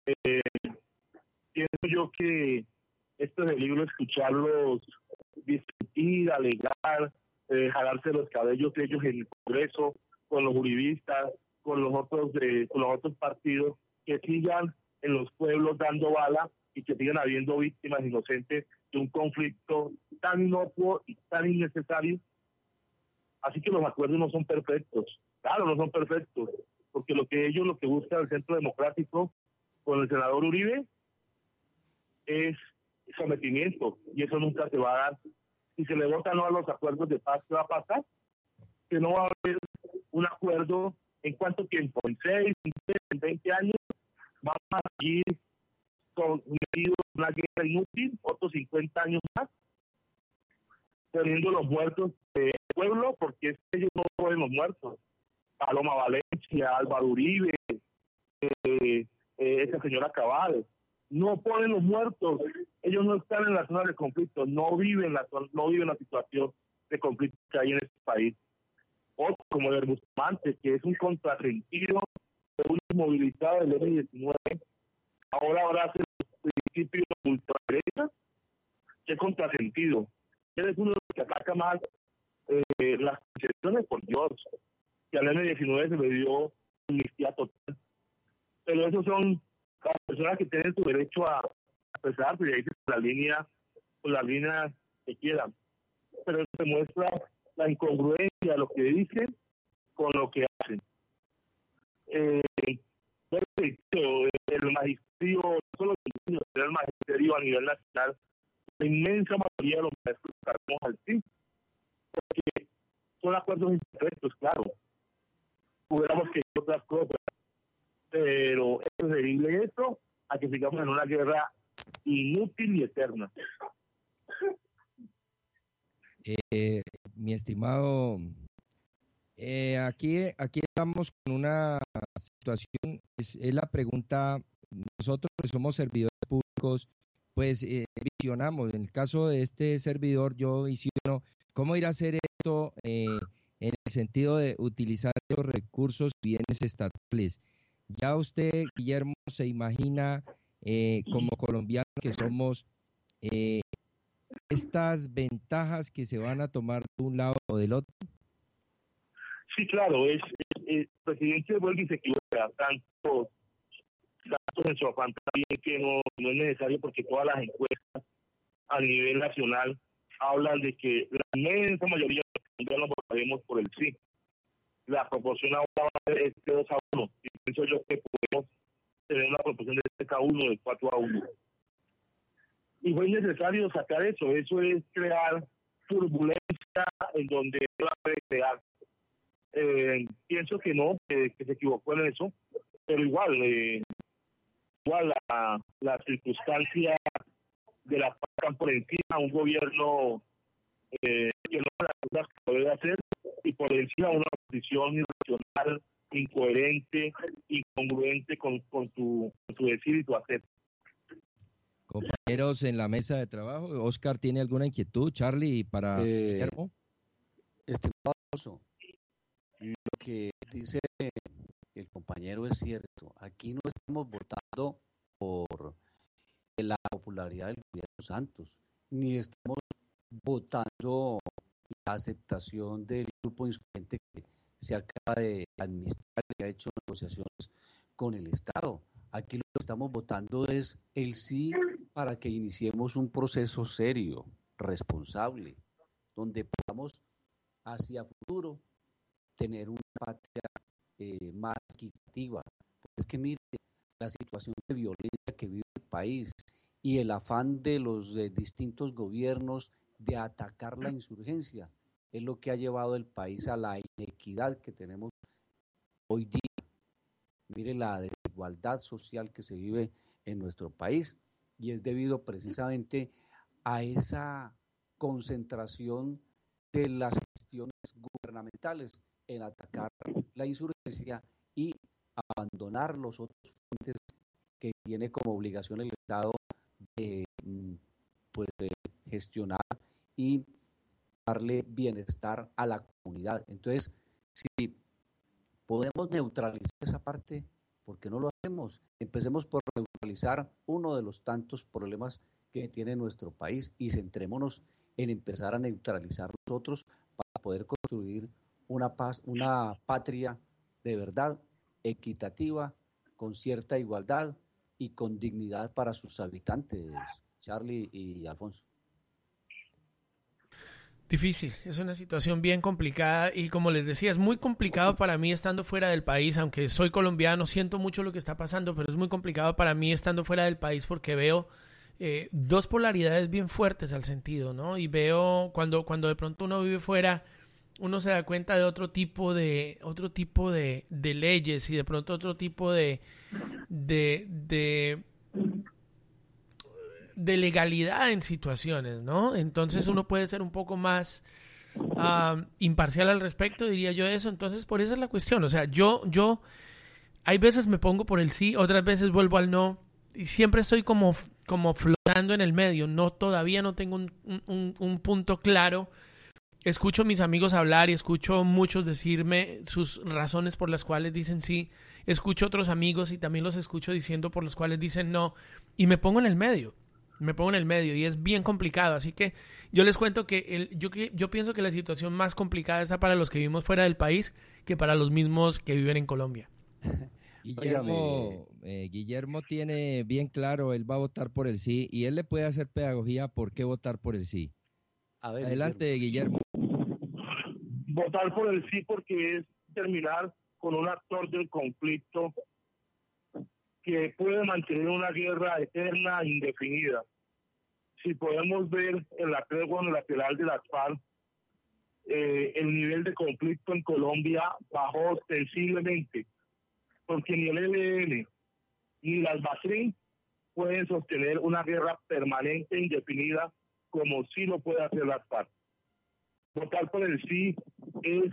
Eh, pienso yo que este peligro escucharlos discutir, alegar, eh, jalarse los cabellos de ellos en el Congreso, con los juristas, con los otros de, con los otros partidos, que sigan en los pueblos dando bala y que sigan habiendo víctimas inocentes de un conflicto tan inocuo y tan innecesario. Así que los acuerdos no son perfectos. Claro, no son perfectos, porque lo que ellos, lo que busca el Centro Democrático con el senador Uribe es sometimiento, y eso nunca se va a dar. Si se le vota no a los acuerdos de paz, ¿qué va a pasar? Que no va a haber un acuerdo en cuánto tiempo, en 6, en 20 años, vamos a seguir con una guerra inútil, otros 50 años más, teniendo los muertos del pueblo, porque ellos no fueron los muertos. Paloma Valencia, Álvaro Uribe, eh, eh, esa señora Cabal, no ponen los muertos, ellos no están en la zona de conflicto, no viven la, no viven la situación de conflicto que hay en este país. Otro como el Bustamante, que es un contrasentido un movilizado del M19, ahora abraza el principio de ultraderecha, qué contrasentido. Él es uno de los que ataca más eh, las concepciones, por Dios, que al M19 se le dio amnistía total. Pero esos son las personas que tienen su derecho a expresarse y ahí la línea, con la línea que quieran. Pero eso demuestra la incongruencia de lo que dicen con lo que hacen. Eh, el magisterio, solo el magisterio a nivel nacional, la inmensa mayoría de los maestros estamos al sí, porque son acuerdos imperfectos, claro. Hubiéramos que otras cosas, pero es preferible esto a que sigamos en una guerra inútil y eterna. Eh, mi estimado, eh, aquí, aquí estamos con una situación, es, es, la pregunta, nosotros que somos servidores públicos, pues eh, visionamos, en el caso de este servidor, yo visiono cómo ir a hacer esto eh, en el sentido de utilizar los recursos y bienes estatales. Ya usted, Guillermo, se imagina eh, como colombiano que somos eh, estas ventajas que se van a tomar de un lado o del otro? Sí, claro, es, el presidente vuelve y se equivoca, tanto, tanto en su afán también que no, no es necesario porque todas las encuestas a nivel nacional hablan de que la inmensa mayoría de los colombianos votaremos por el sí. La proporción ahora es de 2 a 1 y pienso yo que podemos tener una proporción de 3 a 1, de 4 a 1 y fue necesario sacar eso. Eso es crear turbulencia en donde va a crear. Eh, pienso que no, que, se equivocó en eso, pero igual, eh, igual la, la circunstancia de la pasan por encima un gobierno eh, que no las cosas que puede hacer y por encima una posición irracional, incoherente, incongruente con, con, tu, con tu decir y tu hacer. Compañeros en la mesa de trabajo, Oscar, ¿tiene alguna inquietud? Charlie, para eh, Guillermo. Estimado lo que dice el compañero es cierto. Aquí no estamos votando por la popularidad del gobierno Santos, ni estamos votando la aceptación del grupo insurgente que se acaba de administrar y ha hecho negociaciones con el Estado. Aquí lo que estamos votando es el sí para que iniciemos un proceso serio, responsable, donde podamos hacia futuro tener una patria eh, más equitativa. es que mire, la situación de violencia que vive el país y el afán de los eh, distintos gobiernos de atacar la insurgencia es lo que ha llevado el país a la inequidad que tenemos hoy día. Mire la desigualdad social que se vive en nuestro país y es debido precisamente a esa concentración de las gestiones gubernamentales en atacar la insurgencia y abandonar los otros frentes que tiene como obligación el Estado de, mm, pues, de gestionar y darle bienestar a la comunidad. Entonces, si podemos neutralizar esa parte, ¿por qué no lo hacemos? Empecemos por neutralizar uno de los tantos problemas que tiene nuestro país y centrémonos en empezar a neutralizar nosotros para poder construir una paz, una patria de verdad equitativa, con cierta igualdad y con dignidad para sus habitantes, Charlie y Alfonso. Difícil, es una situación bien complicada y como les decía, es muy complicado para mí estando fuera del país, aunque soy colombiano, siento mucho lo que está pasando, pero es muy complicado para mí estando fuera del país porque veo eh, dos polaridades bien fuertes al sentido, ¿no? Y veo cuando, cuando de pronto uno vive fuera, uno se da cuenta de otro tipo de, otro tipo de, de leyes y de pronto otro tipo de, de, de legalidad en situaciones, ¿no? Entonces uno puede ser un poco más imparcial al respecto, diría yo eso. Entonces, por eso es la cuestión. O sea, yo, yo, hay veces me pongo por el sí, otras veces vuelvo al no, y siempre estoy como, como flotando en el medio. No, todavía no tengo un, un punto claro. Escucho a mis amigos hablar y escucho muchos decirme sus razones por las cuales dicen sí. Escucho a otros amigos y también los escucho diciendo por los cuales dicen no. Y me pongo en el medio me pongo en el medio y es bien complicado. Así que yo les cuento que el, yo, yo pienso que la situación más complicada está para los que vivimos fuera del país que para los mismos que viven en Colombia. Guillermo, eh, Guillermo tiene bien claro, él va a votar por el sí y él le puede hacer pedagogía por qué votar por el sí. Adelante, Guillermo. Votar por el sí porque es terminar con un actor del conflicto que puede mantener una guerra eterna e indefinida. Si podemos ver en la tregua unilateral de las FARC, eh, el nivel de conflicto en Colombia bajó sensiblemente, porque ni el ELN ni las BACRIN pueden sostener una guerra permanente e indefinida como sí lo puede hacer las FARC. Votar por el sí es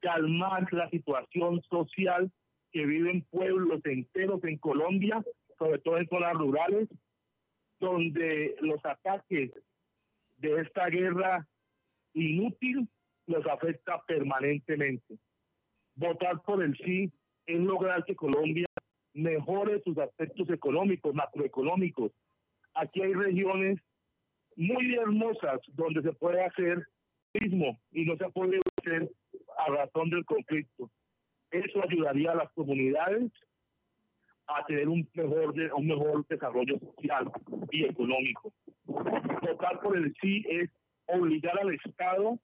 calmar la situación social que viven pueblos enteros en Colombia, sobre todo en zonas rurales, donde los ataques de esta guerra inútil los afecta permanentemente. Votar por el sí es lograr que Colombia mejore sus aspectos económicos, macroeconómicos. Aquí hay regiones muy hermosas donde se puede hacer turismo y no se puede hacer a razón del conflicto. Eso ayudaría a las comunidades a tener un mejor, un mejor desarrollo social y económico. Votar por el sí es obligar al Estado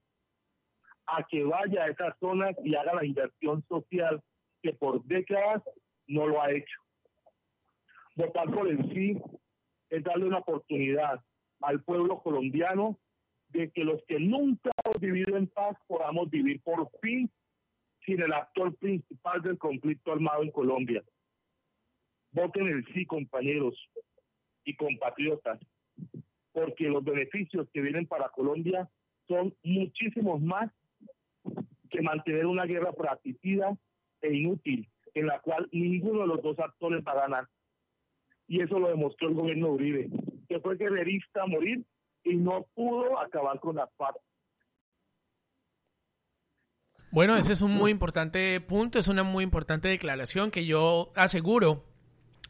a que vaya a esas zonas y haga la inversión social que por décadas no lo ha hecho. Votar por el sí es darle una oportunidad al pueblo colombiano de que los que nunca hemos vivido en paz podamos vivir por fin sin el actor principal del conflicto armado en Colombia. Voten el sí, compañeros y compatriotas, porque los beneficios que vienen para Colombia son muchísimos más que mantener una guerra fratricida e inútil, en la cual ninguno de los dos actores va a ganar. Y eso lo demostró el gobierno de Uribe, que fue guerrerista a morir y no pudo acabar con la paz. Bueno, ese es un muy importante punto, es una muy importante declaración que yo aseguro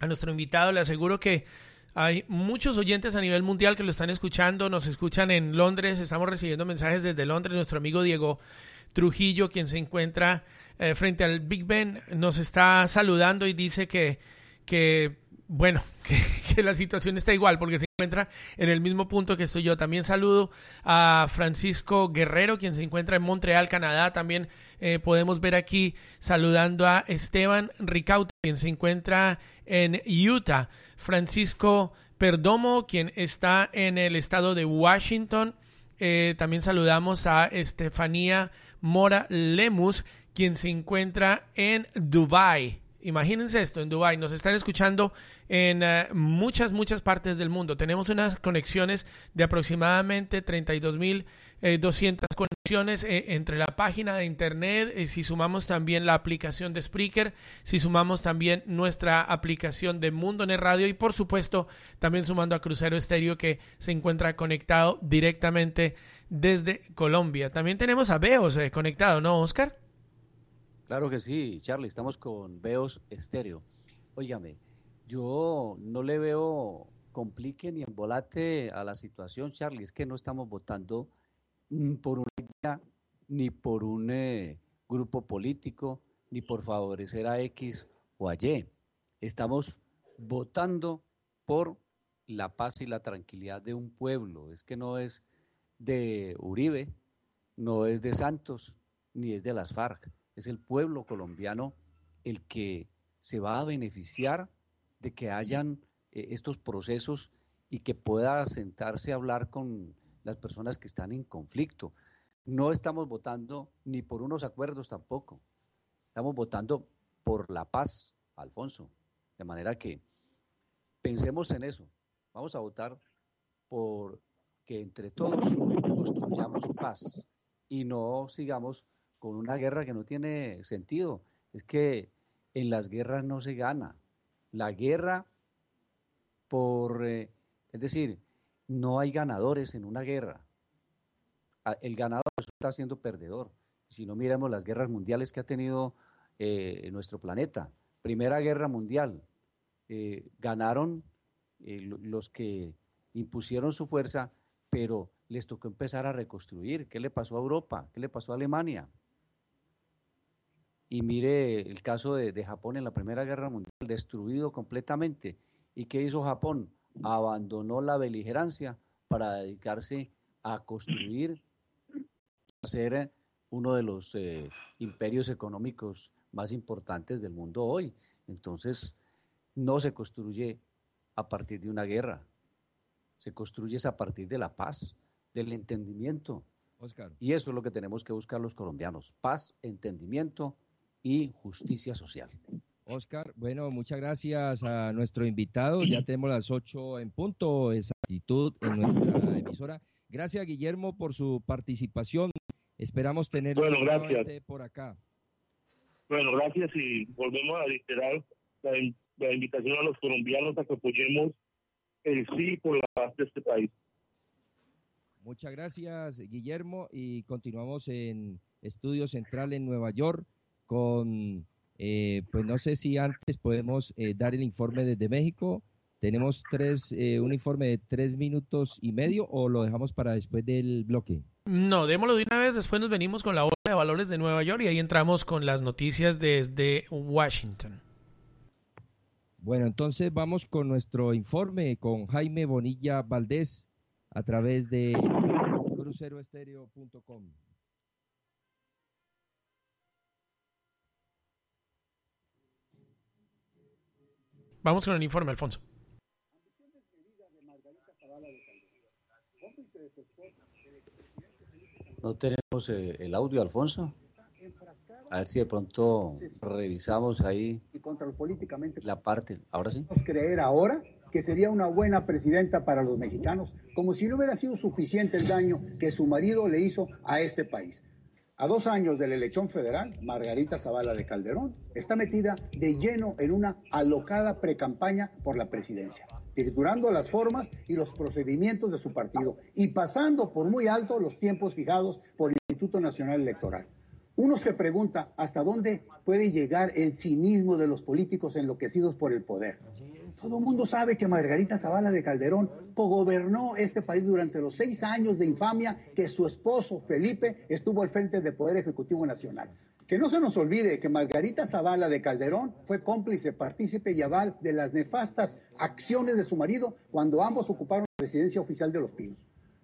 a nuestro invitado, le aseguro que hay muchos oyentes a nivel mundial que lo están escuchando, nos escuchan en Londres, estamos recibiendo mensajes desde Londres, nuestro amigo Diego Trujillo, quien se encuentra eh, frente al Big Ben, nos está saludando y dice que, que bueno, que, la situación está igual porque se encuentra en el mismo punto que estoy yo. También saludo a Francisco Guerrero, quien se encuentra en Montreal, Canadá. También eh, podemos ver aquí saludando a Esteban Ricauta, quien se encuentra en Utah. Francisco Perdomo, quien está en el estado de Washington. Eh, también saludamos a Estefanía Mora Lemus, quien se encuentra en Dubai. Imagínense esto, en Dubai nos están escuchando en eh, muchas, muchas partes del mundo. Tenemos unas conexiones de aproximadamente 32.200 eh, conexiones eh, entre la página de internet, si sumamos también la aplicación de Spreaker, si sumamos también nuestra aplicación de Mundo Net Radio y por supuesto también sumando a Crucero Estéreo que se encuentra conectado directamente desde Colombia. También tenemos a Beos conectado, ¿no, Oscar? Claro que sí, Charlie, estamos con Beos Estéreo. Óigame, yo no le veo complique ni embolate a la situación, Charlie, es que no estamos votando por una idea, ni por un eh, grupo político, ni por favorecer a X o a Y. Estamos votando por la paz y la tranquilidad de un pueblo. Es que no es de Uribe, no es de Santos, ni es de las FARC. Es el pueblo colombiano el que se va a beneficiar de que hayan eh, estos procesos y que pueda sentarse a hablar con las personas que están en conflicto. No estamos votando ni por unos acuerdos tampoco. Estamos votando por la paz, Alfonso. De manera que pensemos en eso. Vamos a votar por que entre todos construyamos paz y no sigamos con una guerra que no tiene sentido. Es que en las guerras no se gana. La guerra por, eh, es decir, no hay ganadores en una guerra. El ganador está siendo perdedor. Si no miramos las guerras mundiales que ha tenido eh, nuestro planeta. Primera Guerra Mundial, eh, ganaron los que impusieron su fuerza, pero les tocó empezar a reconstruir. ¿Qué le pasó a Europa? ¿Qué le pasó a Alemania? Y mire el caso de, Japón en la Primera Guerra Mundial, destruido completamente. ¿Y qué hizo Japón? Abandonó la beligerancia para dedicarse a construir, a ser uno de los eh, imperios económicos más importantes del mundo hoy. Entonces, no se construye a partir de una guerra, se construye a partir de la paz, del entendimiento. Oscar. Y eso es lo que tenemos que buscar los colombianos, paz, entendimiento y justicia social. Oscar, bueno, muchas gracias a nuestro invitado. Ya tenemos las ocho en punto, exactitud en nuestra emisora. Gracias, Guillermo, por su participación. Esperamos tener bueno, gracias. por acá. Bueno, gracias y volvemos a reiterar la, invitación a los colombianos a que apoyemos el sí por la paz de este país. Muchas gracias, Guillermo, y continuamos en Estudio Central en Nueva York con, eh, pues no sé si antes podemos eh, dar el informe desde México. Tenemos tres, eh, un informe de tres minutos y medio o lo dejamos para después del bloque. No, démoslo de una vez, después nos venimos con la hora de valores de Nueva York y ahí entramos con las noticias desde Washington. Bueno, entonces vamos con nuestro informe con Jaime Bonilla Valdés a través de cruceroestereo.com. Vamos con el informe, Alfonso. No tenemos eh, el audio, Alfonso. A ver si de pronto revisamos ahí la parte. Ahora sí. creer ahora que sería una buena presidenta para los mexicanos, como si no hubiera sido suficiente el daño que su marido le hizo a este país. A dos años de la elección federal, Margarita Zavala de Calderón está metida de lleno en una alocada precampaña por la presidencia, triturando las formas y los procedimientos de su partido y pasando por muy alto los tiempos fijados por el Instituto Nacional Electoral. Uno se pregunta hasta dónde puede llegar el cinismo de los políticos enloquecidos por el poder. Todo el mundo sabe que Margarita Zavala de Calderón cogobernó este país durante los seis años de infamia que su esposo Felipe estuvo al frente del Poder Ejecutivo Nacional. Que no se nos olvide que Margarita Zavala de Calderón fue cómplice, partícipe y aval de las nefastas acciones de su marido cuando ambos ocuparon la presidencia oficial de Los Pinos.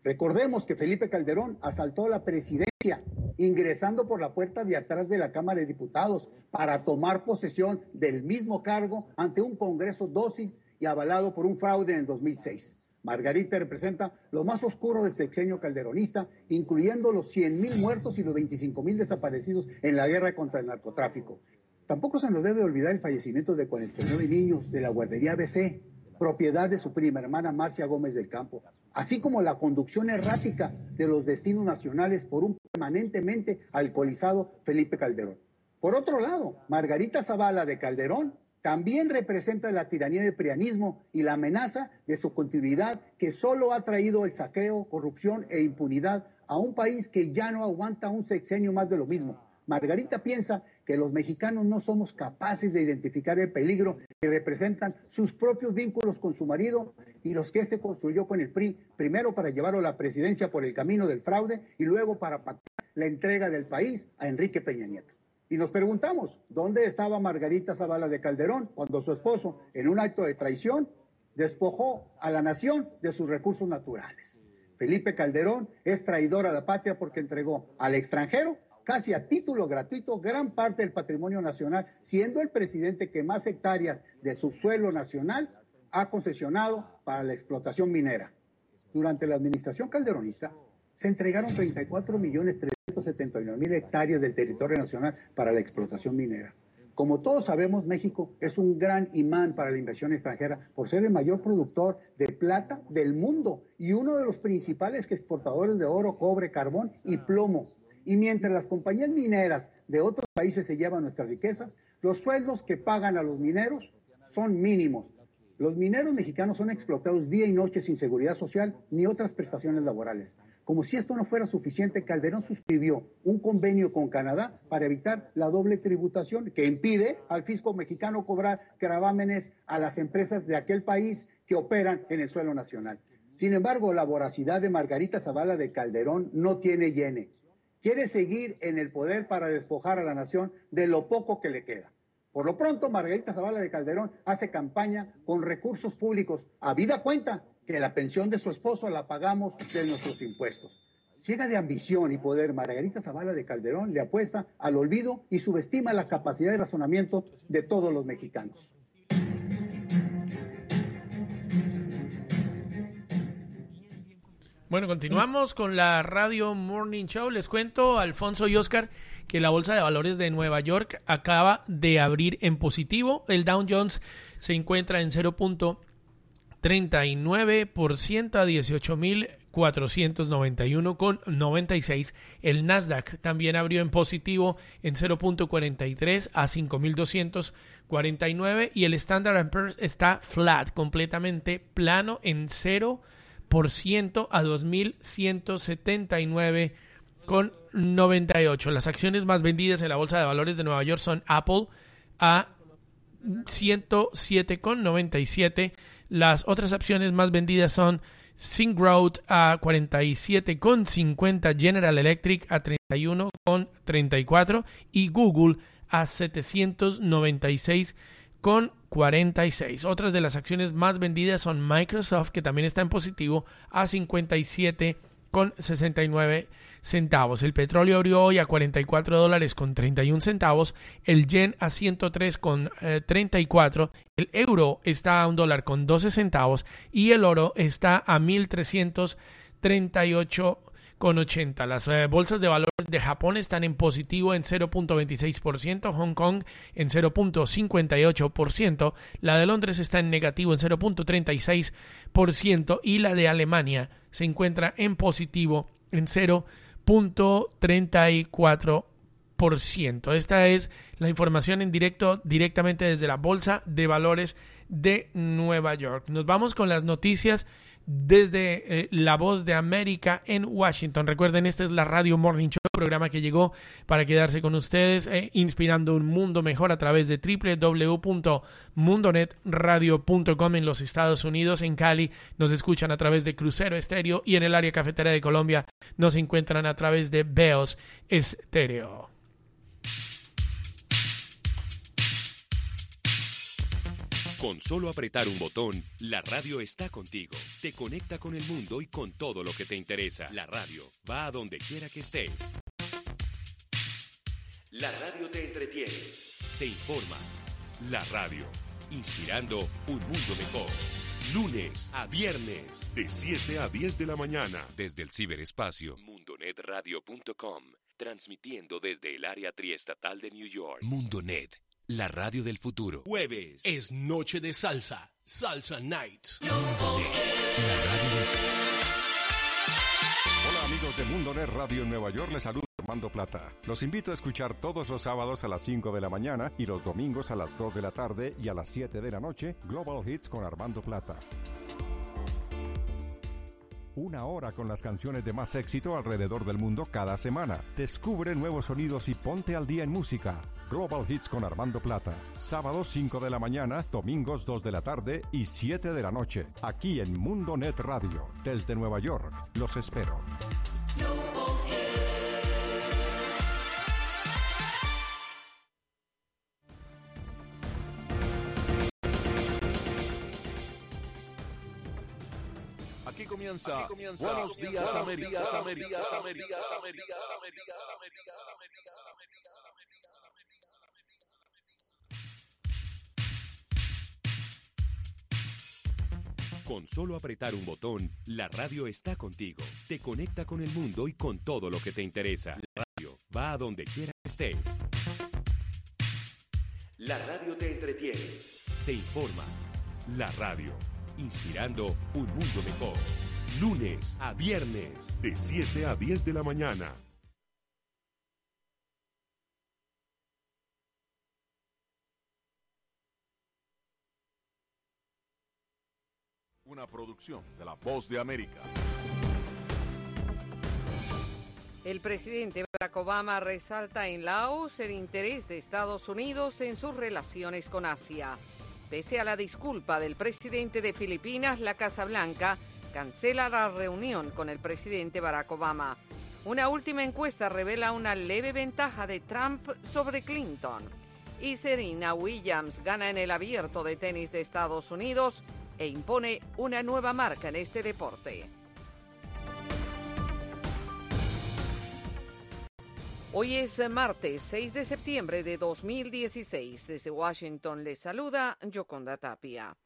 Recordemos que Felipe Calderón asaltó la presidencia ingresando por la puerta de atrás de la Cámara de Diputados para tomar posesión del mismo cargo ante un Congreso dócil y avalado por un fraude en el 2006. Margarita representa lo más oscuro del sexenio calderonista, incluyendo los 100.000 muertos y los 25.000 desaparecidos en la guerra contra el narcotráfico. Tampoco se nos debe olvidar el fallecimiento de 49 niños de la guardería ABC, propiedad de su prima hermana Marcia Gómez del Campo, así como la conducción errática de los destinos nacionales por un permanentemente alcoholizado Felipe Calderón. Por otro lado, Margarita Zavala de Calderón también representa la tiranía del prianismo y la amenaza de su continuidad que solo ha traído el saqueo, corrupción e impunidad a un país que ya no aguanta un sexenio más de lo mismo. Margarita piensa que los mexicanos no somos capaces de identificar el peligro que representan sus propios vínculos con su marido y los que se este construyó con el PRI, primero para llevarlo a la presidencia por el camino del fraude y luego para pactar la entrega del país a Enrique Peña Nieto. Y nos preguntamos, ¿dónde estaba Margarita Zavala de Calderón cuando su esposo, en un acto de traición, despojó a la nación de sus recursos naturales? Felipe Calderón es traidor a la patria porque entregó al extranjero casi a título gratuito gran parte del patrimonio nacional, siendo el presidente que más hectáreas de subsuelo nacional ha concesionado para la explotación minera. Durante la administración calderonista se entregaron 34 millones 379 mil hectáreas del territorio nacional para la explotación minera. Como todos sabemos, México es un gran imán para la inversión extranjera por ser el mayor productor de plata del mundo y uno de los principales exportadores de oro, cobre, carbón y plomo. Y mientras las compañías mineras de otros países se llevan nuestras riquezas, los sueldos que pagan a los mineros son mínimos. Los mineros mexicanos son explotados día y noche sin seguridad social ni otras prestaciones laborales. Como si esto no fuera suficiente, Calderón suscribió un convenio con Canadá para evitar la doble tributación que impide al fisco mexicano cobrar gravámenes a las empresas de aquel país que operan en el suelo nacional. Sin embargo, la voracidad de Margarita Zavala de Calderón no tiene llene. Quiere seguir en el poder para despojar a la nación de lo poco que le queda. Por lo pronto, Margarita Zavala de Calderón hace campaña con recursos públicos, a vida cuenta que la pensión de su esposo la pagamos de nuestros impuestos. Ciega de ambición y poder, Margarita Zavala de Calderón le apuesta al olvido y subestima la capacidad de razonamiento de todos los mexicanos. Bueno, continuamos con la Radio Morning Show. Les cuento, Alfonso y Oscar, que la Bolsa de Valores de Nueva York acaba de abrir en positivo. El Dow Jones se encuentra en 0.39% a 18.491 con 96. El Nasdaq también abrió en positivo en 0.43 a 5.249 y el Standard Poor's está flat, completamente plano en 0 a 2.179 con 98. Las acciones más vendidas en la Bolsa de Valores de Nueva York son Apple a 107 con 97. Las otras acciones más vendidas son Sync Road a 47 con 50, General Electric a 31 con 34 y Google a 796 con 46. Otras de las acciones más vendidas son Microsoft, que también está en positivo, a 57 con 69 centavos. El petróleo abrió hoy a 44 dólares con 31 centavos, el yen a 103 con 34, eh, el euro está a un dólar con 12 centavos y el oro está a 1338 con 80. Las eh, bolsas de valores de Japón están en positivo en 0.26%, Hong Kong en 0.58%, la de Londres está en negativo en 0.36% y la de Alemania se encuentra en positivo en 0.34%. Esta es la información en directo directamente desde la Bolsa de Valores de Nueva York. Nos vamos con las noticias desde eh, La Voz de América en Washington. Recuerden, esta es la Radio Morning Show, programa que llegó para quedarse con ustedes, eh, inspirando un mundo mejor a través de www.mundonetradio.com en los Estados Unidos. En Cali nos escuchan a través de Crucero Estéreo y en el área cafetera de Colombia nos encuentran a través de Beos Estéreo. Con solo apretar un botón, la radio está contigo. Te conecta con el mundo y con todo lo que te interesa. La radio va a donde quiera que estés. La radio te entretiene, te informa. La radio, inspirando un mundo mejor. Lunes a viernes, de 7 a 10 de la mañana, desde el ciberespacio. Mundonetradio.com, transmitiendo desde el área triestatal de New York. Mundonet la radio del futuro. Jueves es noche de salsa. Salsa Night. Hola amigos de Mundo Net Radio en Nueva York, les saluda Armando Plata. Los invito a escuchar todos los sábados a las 5 de la mañana y los domingos a las 2 de la tarde y a las 7 de la noche Global Hits con Armando Plata. Una hora con las canciones de más éxito alrededor del mundo cada semana. Descubre nuevos sonidos y ponte al día en música. Global Hits con Armando Plata. Sábado 5 de la mañana, domingos 2 de la tarde y 7 de la noche. Aquí en Mundo Net Radio. Desde Nueva York. Los espero. Comienza, Aquí comienza Buenos Días América. América, América, Con solo apretar un botón, la radio está contigo. Te conecta con el mundo y con todo lo que te interesa. La radio va a donde quiera que estés. La radio te entretiene, te informa. La radio, inspirando un mundo mejor. Lunes a viernes, de 7 a 10 de la mañana. Una producción de La Voz de América. El presidente Barack Obama resalta en Laos el interés de Estados Unidos en sus relaciones con Asia. Pese a la disculpa del presidente de Filipinas, la Casa Blanca cancela la reunión con el presidente Barack Obama. Una última encuesta revela una leve ventaja de Trump sobre Clinton. Y Serena Williams gana en el abierto de tenis de Estados Unidos e impone una nueva marca en este deporte. Hoy es martes 6 de septiembre de 2016. Desde Washington les saluda Yoconda Tapia.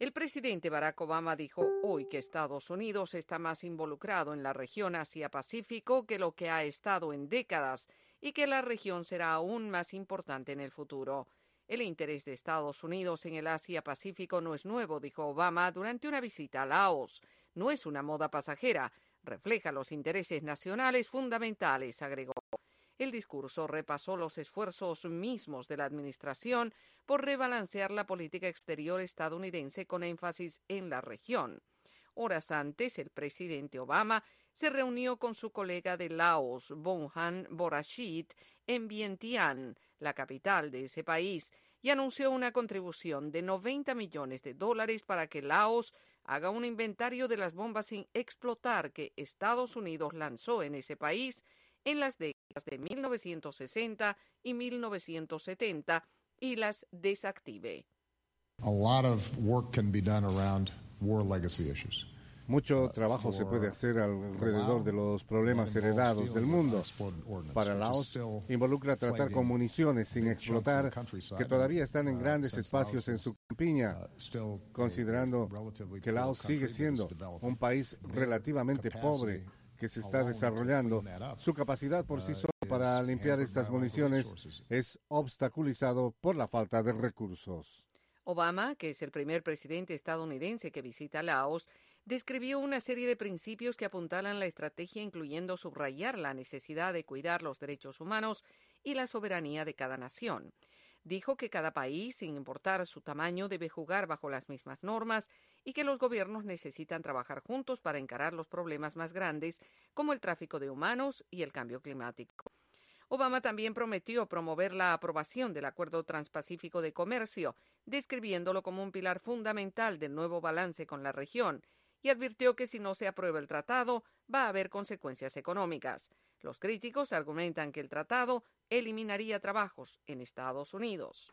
El presidente Barack Obama dijo hoy que Estados Unidos está más involucrado en la región Asia-Pacífico que lo que ha estado en décadas y que la región será aún más importante en el futuro. El interés de Estados Unidos en el Asia-Pacífico no es nuevo, dijo Obama durante una visita a Laos. No es una moda pasajera, refleja los intereses nacionales fundamentales, agregó. El discurso repasó los esfuerzos mismos de la Administración por rebalancear la política exterior estadounidense con énfasis en la región. Horas antes, el presidente Obama se reunió con su colega de Laos, Bonhan Borashit, en Vientiane, la capital de ese país, y anunció una contribución de 90 millones de dólares para que Laos haga un inventario de las bombas sin explotar que Estados Unidos lanzó en ese país en las décadas de 1960 y 1970 y las desactive. A lot of work can be done around war legacy issues. Mucho trabajo se puede hacer alrededor de los problemas heredados del mundo. Para Laos, involucra tratar con municiones sin explotar que todavía están en grandes espacios en su campiña, considerando que Laos sigue siendo un país relativamente pobre que se está desarrollando. Su capacidad por sí sola para limpiar estas municiones es obstaculizado por la falta de recursos. Obama, que es el primer presidente estadounidense que visita Laos, describió una serie de principios que apuntalan la estrategia, incluyendo subrayar la necesidad de cuidar los derechos humanos y la soberanía de cada nación. Dijo que cada país, sin importar su tamaño, debe jugar bajo las mismas normas y que los gobiernos necesitan trabajar juntos para encarar los problemas más grandes, como el tráfico de humanos y el cambio climático. Obama también prometió promover la aprobación del Acuerdo Transpacífico de Comercio, describiéndolo como un pilar fundamental del nuevo balance con la región, y advirtió que si no se aprueba el tratado va a haber consecuencias económicas. Los críticos argumentan que el tratado eliminaría trabajos en Estados Unidos.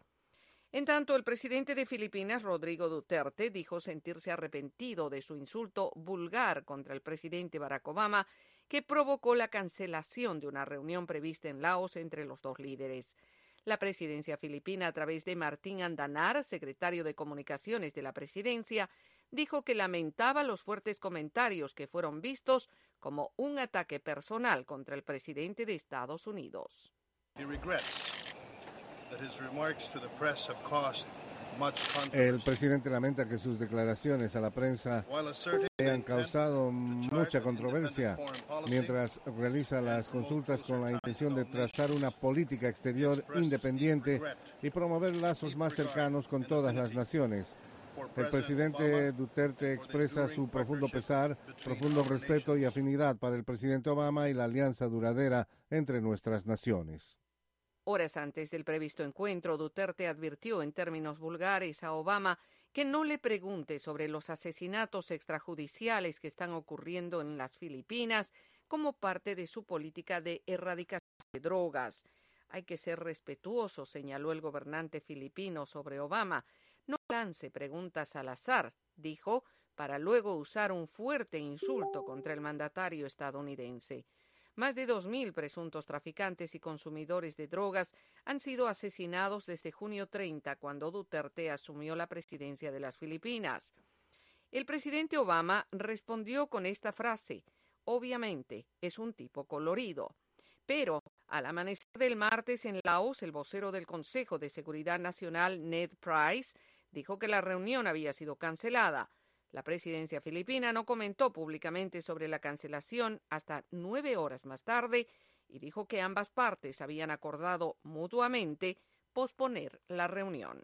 En tanto, el presidente de Filipinas, Rodrigo Duterte, dijo sentirse arrepentido de su insulto vulgar contra el presidente Barack Obama, que provocó la cancelación de una reunión prevista en Laos entre los dos líderes. La presidencia filipina, a través de Martín Andanar, secretario de Comunicaciones de la presidencia, dijo que lamentaba los fuertes comentarios que fueron vistos como un ataque personal contra el presidente de Estados Unidos. El presidente lamenta que sus declaraciones a la prensa hayan causado mucha controversia mientras realiza las consultas con la intención de trazar una política exterior independiente y promover lazos más cercanos con todas las naciones. El presidente Duterte expresa su profundo pesar, profundo respeto y afinidad para el presidente Obama y la alianza duradera entre nuestras naciones. Horas antes del previsto encuentro, Duterte advirtió en términos vulgares a Obama que no le pregunte sobre los asesinatos extrajudiciales que están ocurriendo en las Filipinas como parte de su política de erradicación de drogas. Hay que ser respetuoso, señaló el gobernante filipino sobre Obama. No lance preguntas al azar, dijo, para luego usar un fuerte insulto contra el mandatario estadounidense. Más de 2.000 presuntos traficantes y consumidores de drogas han sido asesinados desde junio 30, cuando Duterte asumió la presidencia de las Filipinas. El presidente Obama respondió con esta frase, obviamente es un tipo colorido. Pero al amanecer del martes en Laos, el vocero del Consejo de Seguridad Nacional, Ned Price, dijo que la reunión había sido cancelada. La presidencia filipina no comentó públicamente sobre la cancelación hasta nueve horas más tarde y dijo que ambas partes habían acordado mutuamente posponer la reunión.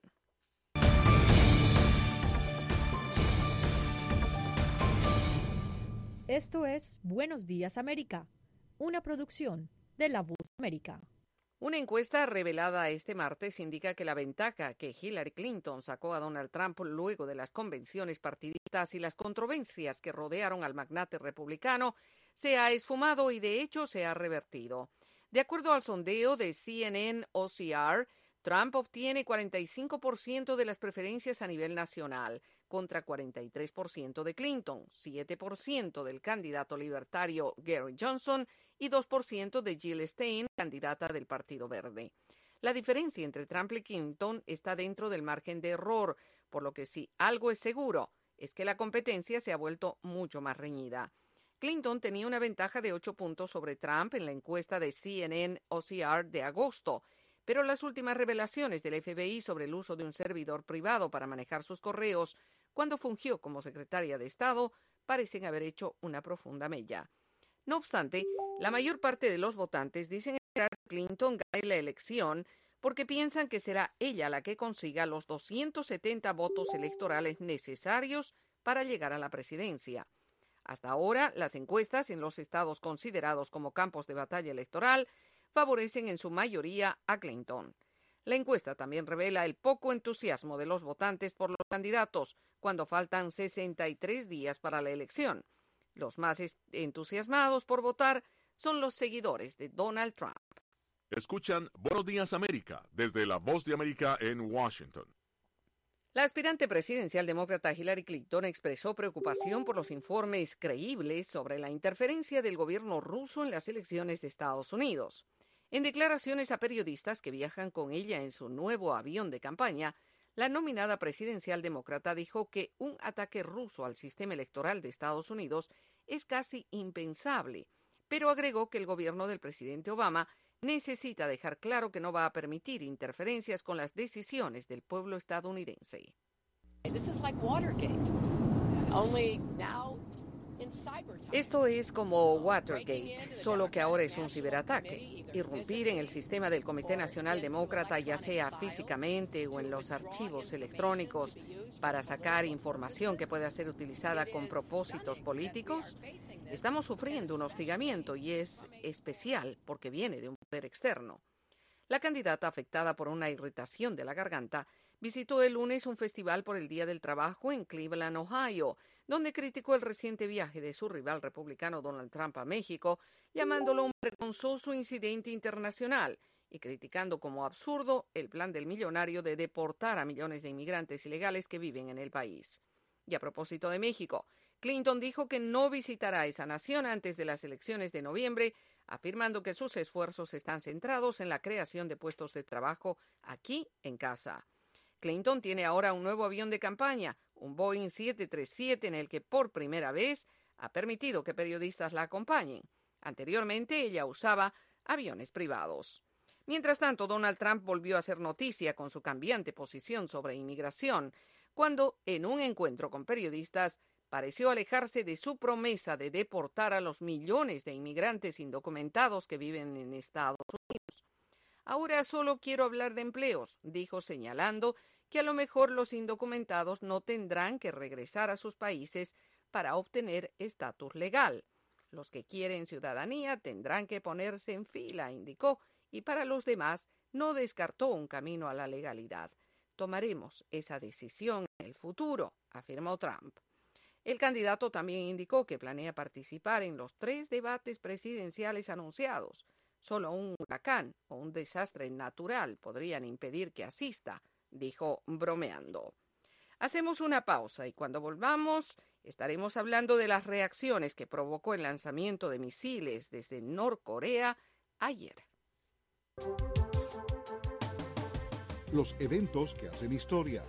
Esto es Buenos Días América, una producción de La Voz América. Una encuesta revelada este martes indica que la ventaja que Hillary Clinton sacó a Donald Trump luego de las convenciones partidistas y las controversias que rodearon al magnate republicano se ha esfumado y de hecho se ha revertido. De acuerdo al sondeo de CNN OCR, Trump obtiene 45% de las preferencias a nivel nacional, contra 43% de Clinton, 7% del candidato libertario Gary Johnson y 2% de Jill Stein, candidata del Partido Verde. La diferencia entre Trump y Clinton está dentro del margen de error, por lo que si algo es seguro es que la competencia se ha vuelto mucho más reñida. Clinton tenía una ventaja de 8 puntos sobre Trump en la encuesta de CNN OCR de agosto, pero las últimas revelaciones del FBI sobre el uso de un servidor privado para manejar sus correos cuando fungió como secretaria de Estado parecen haber hecho una profunda mella. No obstante, la mayor parte de los votantes dicen que Clinton gane la elección porque piensan que será ella la que consiga los 270 votos electorales necesarios para llegar a la presidencia. Hasta ahora, las encuestas en los estados considerados como campos de batalla electoral favorecen en su mayoría a Clinton. La encuesta también revela el poco entusiasmo de los votantes por los candidatos cuando faltan 63 días para la elección. Los más entusiasmados por votar son los seguidores de Donald Trump. Escuchan Buenos Días América desde la Voz de América en Washington. La aspirante presidencial demócrata Hillary Clinton expresó preocupación por los informes creíbles sobre la interferencia del gobierno ruso en las elecciones de Estados Unidos. En declaraciones a periodistas que viajan con ella en su nuevo avión de campaña, la nominada presidencial demócrata dijo que un ataque ruso al sistema electoral de Estados Unidos es casi impensable, pero agregó que el gobierno del presidente Obama necesita dejar claro que no va a permitir interferencias con las decisiones del pueblo estadounidense. Esto es como Watergate, solo que ahora es un ciberataque. Irrumpir en el sistema del Comité Nacional Demócrata, ya sea físicamente o en los archivos electrónicos, para sacar información que pueda ser utilizada con propósitos políticos. Estamos sufriendo un hostigamiento y es especial porque viene de un poder externo. La candidata afectada por una irritación de la garganta visitó el lunes un festival por el Día del Trabajo en Cleveland, Ohio, donde criticó el reciente viaje de su rival republicano Donald Trump a México, llamándolo un vergonzoso incidente internacional y criticando como absurdo el plan del millonario de deportar a millones de inmigrantes ilegales que viven en el país. Y a propósito de México, Clinton dijo que no visitará esa nación antes de las elecciones de noviembre, afirmando que sus esfuerzos están centrados en la creación de puestos de trabajo aquí en casa. Clinton tiene ahora un nuevo avión de campaña, un Boeing 737 en el que por primera vez ha permitido que periodistas la acompañen. Anteriormente ella usaba aviones privados. Mientras tanto, Donald Trump volvió a hacer noticia con su cambiante posición sobre inmigración, cuando, en un encuentro con periodistas, pareció alejarse de su promesa de deportar a los millones de inmigrantes indocumentados que viven en Estados Unidos. Ahora solo quiero hablar de empleos, dijo señalando que a lo mejor los indocumentados no tendrán que regresar a sus países para obtener estatus legal. Los que quieren ciudadanía tendrán que ponerse en fila, indicó, y para los demás no descartó un camino a la legalidad. Tomaremos esa decisión en el futuro, afirmó Trump. El candidato también indicó que planea participar en los tres debates presidenciales anunciados. Solo un huracán o un desastre natural podrían impedir que asista, dijo bromeando. Hacemos una pausa y cuando volvamos estaremos hablando de las reacciones que provocó el lanzamiento de misiles desde Norcorea ayer. Los eventos que hacen historia.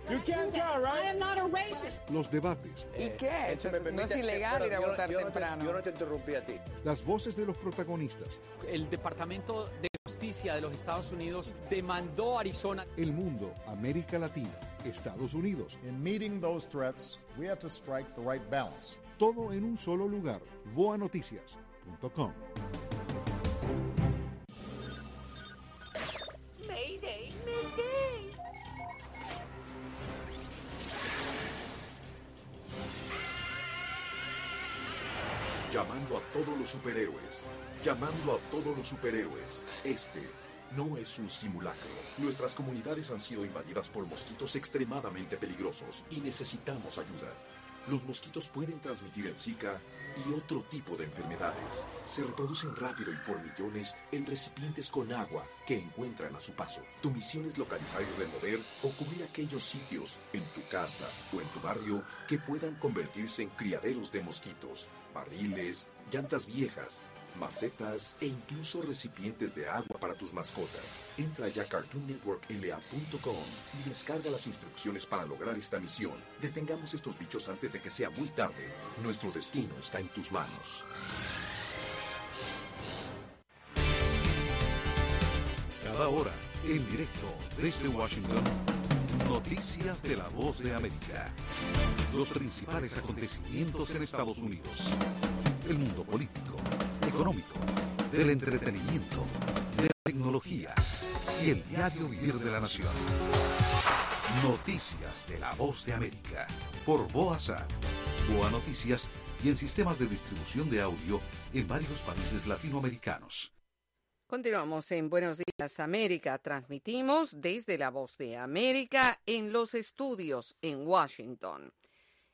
Los debates. ¿Y qué? no es ilegal ir a votar temprano. yo no te interrumpí a ti. Las voces de los protagonistas. El Departamento de Justicia de los Estados Unidos demandó a Arizona. El mundo, América Latina, Estados Unidos. In meeting those threats, we have to strike the right balance. Todo en un solo lugar. Voanoticias.com. todos los superhéroes. Llamando a todos los superhéroes. Este no es un simulacro. Nuestras comunidades han sido invadidas por mosquitos extremadamente peligrosos y necesitamos ayuda. Los mosquitos pueden transmitir el Zika y otro tipo de enfermedades. Se reproducen rápido y por millones en recipientes con agua que encuentran a su paso. Tu misión es localizar y remover o cubrir aquellos sitios en tu casa o en tu barrio que puedan convertirse en criaderos de mosquitos, barriles, llantas viejas, macetas e incluso recipientes de agua para tus mascotas. Entra ya a cartoonnetworkla.com y descarga las instrucciones para lograr esta misión. Detengamos estos bichos antes de que sea muy tarde. Nuestro destino está en tus manos. Cada hora, en directo desde Washington. Noticias de la voz de América. Los principales acontecimientos en Estados Unidos. El mundo político, económico, del entretenimiento, de la tecnología y el diario vivir de la nación. Noticias de la voz de América. Por Boasat, Boa Noticias y en sistemas de distribución de audio en varios países latinoamericanos. Continuamos en Buenos Días América. Transmitimos desde la voz de América en los estudios en Washington.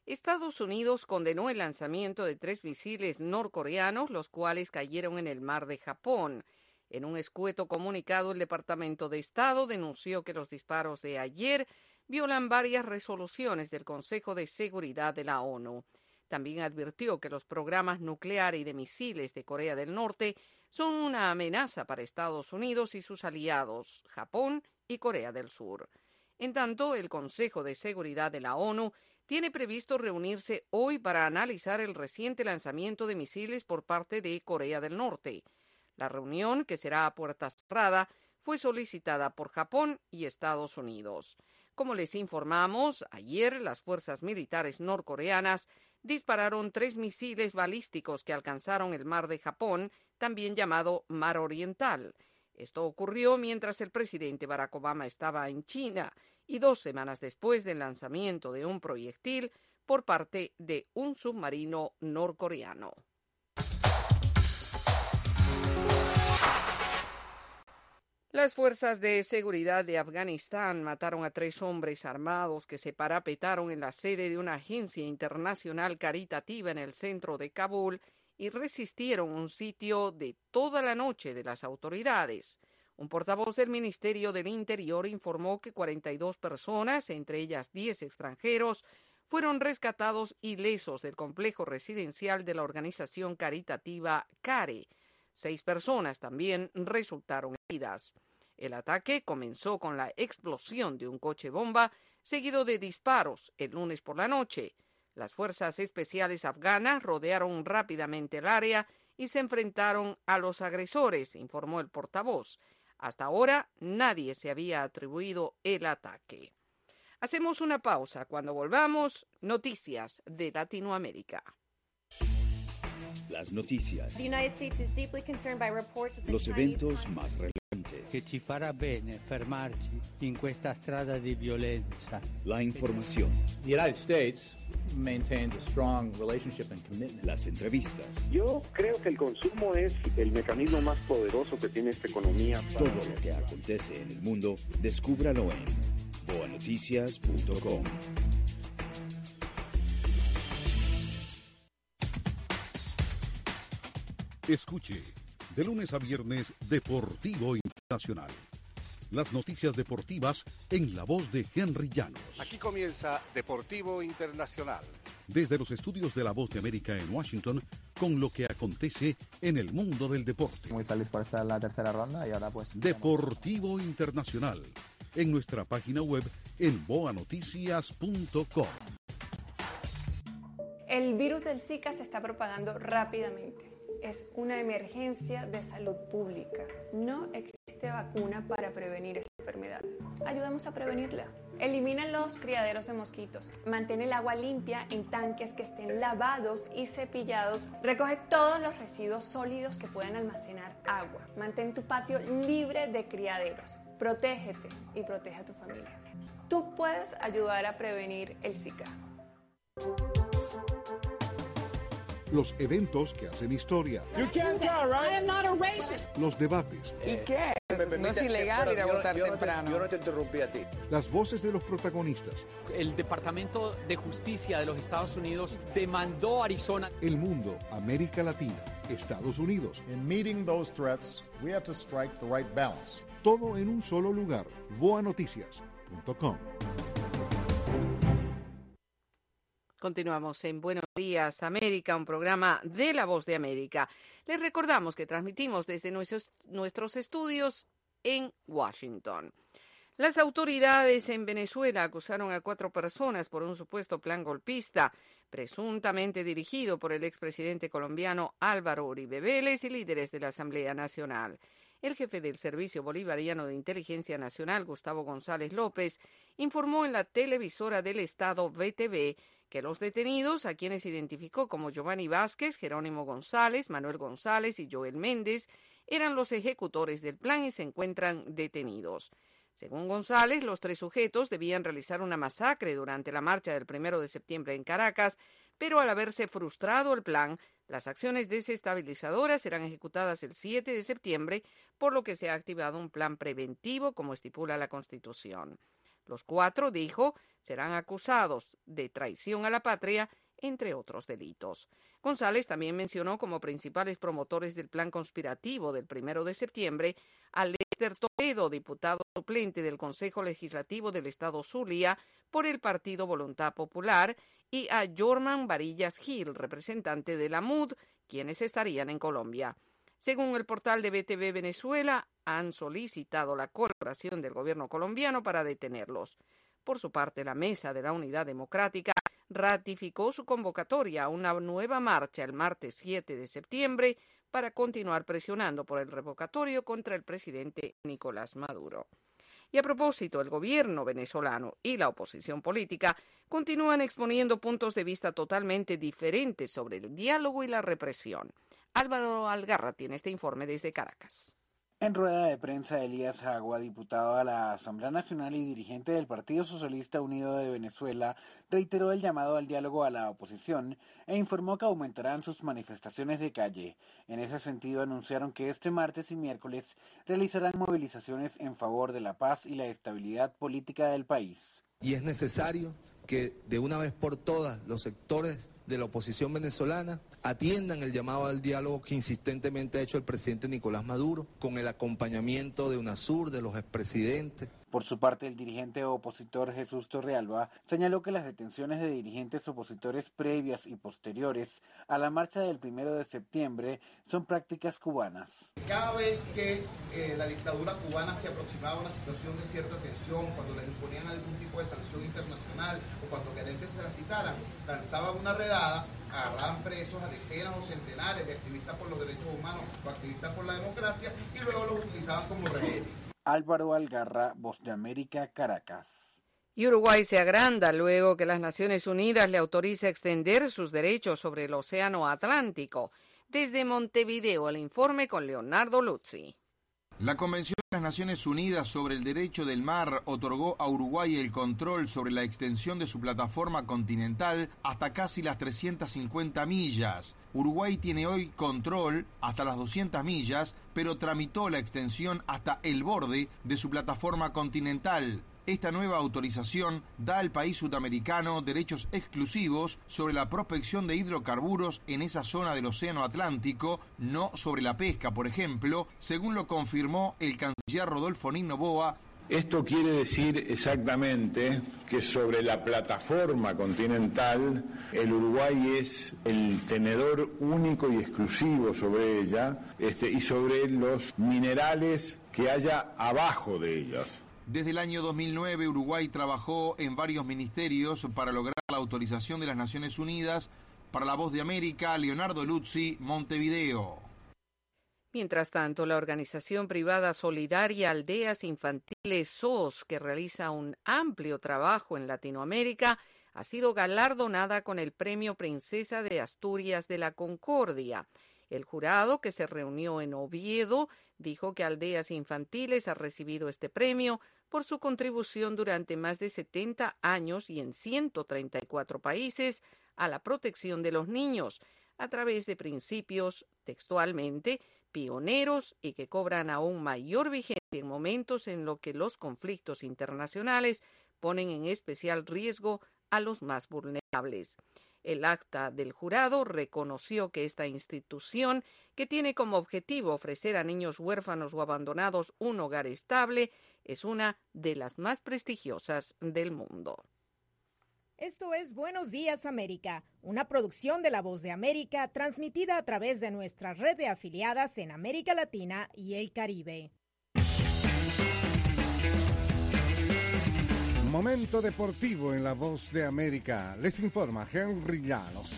Estados Unidos condenó el lanzamiento de tres misiles norcoreanos, los cuales cayeron en el mar de Japón. En un escueto comunicado, el Departamento de Estado denunció que los disparos de ayer violan varias resoluciones del Consejo de Seguridad de la ONU. También advirtió que los programas nuclear y de misiles de Corea del Norte son una amenaza para Estados Unidos y sus aliados, Japón y Corea del Sur. En tanto, el Consejo de Seguridad de la ONU tiene previsto reunirse hoy para analizar el reciente lanzamiento de misiles por parte de Corea del Norte. La reunión, que será a puerta cerrada, fue solicitada por Japón y Estados Unidos. Como les informamos, ayer las fuerzas militares norcoreanas dispararon tres misiles balísticos que alcanzaron el mar de Japón, también llamado Mar Oriental. Esto ocurrió mientras el presidente Barack Obama estaba en China y dos semanas después del lanzamiento de un proyectil por parte de un submarino norcoreano. Las fuerzas de seguridad de Afganistán mataron a tres hombres armados que se parapetaron en la sede de una agencia internacional caritativa en el centro de Kabul y resistieron un sitio de toda la noche de las autoridades. Un portavoz del Ministerio del Interior informó que 42 personas, entre ellas 10 extranjeros, fueron rescatados ilesos del complejo residencial de la organización caritativa CARE. Seis personas también resultaron heridas. El ataque comenzó con la explosión de un coche bomba, seguido de disparos el lunes por la noche. Las fuerzas especiales afganas rodearon rápidamente el área y se enfrentaron a los agresores, informó el portavoz. Hasta ahora nadie se había atribuido el ataque. Hacemos una pausa. Cuando volvamos, noticias de Latinoamérica. Las noticias. Los eventos más relevantes. Che ci farà bene fermarci in questa strada di violenza. La información. The United States maintains a strong relationship and commitment. Las entrevistas. Yo creo que el consumo es el mecanismo más poderoso que tiene esta economía. Todo lo que acontece en el mundo, descúbralo en boanoticias.com. Escuche, de lunes a viernes, Deportivo Internacional. Las noticias deportivas en la voz de Henry Llanos. Aquí comienza Deportivo Internacional. Desde los estudios de la voz de América en Washington, con lo que acontece en el mundo del deporte. Muy feliz por estar en la tercera ronda y ahora pues... Deportivo Internacional. En nuestra página web en boanoticias.com. El virus del Zika se está propagando rápidamente. Es una emergencia de salud pública. No existe vacuna para prevenir esta enfermedad. Ayudamos a prevenirla. Elimina los criaderos de mosquitos. Mantén el agua limpia en tanques que estén lavados y cepillados. Recoge todos los residuos sólidos que puedan almacenar agua. Mantén tu patio libre de criaderos. Protégete y protege a tu familia. Tú puedes ayudar a prevenir el Zika. Los eventos que hacen historia. You can't tell, right? I am not a racist. Los debates. ¿Y qué? No es ilegal ir a votar temprano. yo no te interrumpí a ti. Las voces de los protagonistas. El Departamento de Justicia de los Estados Unidos demandó a Arizona. El mundo, América Latina, Estados Unidos. In meeting those threats, we have to strike the right balance. Todo en un solo lugar. Voanoticias.com. Continuamos en Buenos Días América, un programa de La Voz de América. Les recordamos que transmitimos desde nuestros, estudios en Washington. Las autoridades en Venezuela acusaron a cuatro personas por un supuesto plan golpista, presuntamente dirigido por el expresidente colombiano Álvaro Uribe Vélez y líderes de la Asamblea Nacional. El jefe del Servicio Bolivariano de Inteligencia Nacional, Gustavo González López, informó en la televisora del Estado VTV que los detenidos, a quienes identificó como Giovanni Vázquez, Jerónimo González, Manuel González y Joel Méndez, eran los ejecutores del plan y se encuentran detenidos. Según González, los tres sujetos debían realizar una masacre durante la marcha del primero de septiembre en Caracas, pero al haberse frustrado el plan, las acciones desestabilizadoras serán ejecutadas el 7 de septiembre, por lo que se ha activado un plan preventivo, como estipula la Constitución. Los cuatro, dijo, serán acusados de traición a la patria, entre otros delitos. González también mencionó como principales promotores del plan conspirativo del primero de septiembre a Lester Toledo, diputado suplente del Consejo Legislativo del Estado Zulia por el Partido Voluntad Popular, y a Jorman Varillas Gil, representante de la MUD, quienes estarían en Colombia. Según el portal de BTV Venezuela, han solicitado la colaboración del gobierno colombiano para detenerlos. Por su parte, la Mesa de la Unidad Democrática ratificó su convocatoria a una nueva marcha el martes 7 de septiembre para continuar presionando por el revocatorio contra el presidente Nicolás Maduro. Y a propósito, el gobierno venezolano y la oposición política continúan exponiendo puntos de vista totalmente diferentes sobre el diálogo y la represión. Álvaro Algarra tiene este informe desde Caracas. En rueda de prensa, Elías Agua, diputado a la Asamblea Nacional y dirigente del Partido Socialista Unido de Venezuela, reiteró el llamado al diálogo a la oposición e informó que aumentarán sus manifestaciones de calle. En ese sentido, anunciaron que este martes y miércoles realizarán movilizaciones en favor de la paz y la estabilidad política del país. Y es necesario que de una vez por todas los sectores de la oposición venezolana atiendan el llamado al diálogo que insistentemente ha hecho el presidente Nicolás Maduro, con el acompañamiento de UNASUR, de los expresidentes. Por su parte, el dirigente opositor Jesús Torrealba señaló que las detenciones de dirigentes opositores previas y posteriores a la marcha del primero de septiembre son prácticas cubanas. Cada vez que eh, la dictadura cubana se aproximaba a una situación de cierta tensión, cuando les imponían algún tipo de sanción internacional o cuando querían que se las quitaran, lanzaban una redada agarraban presos a decenas o centenares de activistas por los derechos humanos o activistas por la democracia y luego los utilizaban como rehenes. Álvaro Algarra, Voz de América, Caracas. Y Uruguay se agranda luego que las Naciones Unidas le autoriza extender sus derechos sobre el Océano Atlántico. Desde Montevideo, el informe con Leonardo Luzzi. La Convención de las Naciones Unidas sobre el Derecho del Mar otorgó a Uruguay el control sobre la extensión de su plataforma continental hasta casi las 350 millas. Uruguay tiene hoy control hasta las 200 millas, pero tramitó la extensión hasta el borde de su plataforma continental. Esta nueva autorización da al país sudamericano derechos exclusivos sobre la prospección de hidrocarburos en esa zona del Océano Atlántico, no sobre la pesca, por ejemplo, según lo confirmó el canciller Rodolfo Nino Boa esto quiere decir exactamente que sobre la plataforma continental el Uruguay es el tenedor único y exclusivo sobre ella este, y sobre los minerales que haya abajo de ellas. Desde el año 2009 Uruguay trabajó en varios ministerios para lograr la autorización de las Naciones Unidas para la voz de América, Leonardo Luzzi, Montevideo. Mientras tanto, la organización privada solidaria Aldeas Infantiles SOS, que realiza un amplio trabajo en Latinoamérica, ha sido galardonada con el Premio Princesa de Asturias de la Concordia. El jurado, que se reunió en Oviedo, dijo que Aldeas Infantiles ha recibido este premio por su contribución durante más de 70 años y en 134 países a la protección de los niños, a través de principios, textualmente, pioneros y que cobran aún mayor vigencia en momentos en los que los conflictos internacionales ponen en especial riesgo a los más vulnerables. El acta del jurado reconoció que esta institución, que tiene como objetivo ofrecer a niños huérfanos o abandonados un hogar estable, es una de las más prestigiosas del mundo. Esto es Buenos Días América, una producción de La Voz de América transmitida a través de nuestra red de afiliadas en América Latina y el Caribe. Momento deportivo en La Voz de América. Les informa Henry Llanos.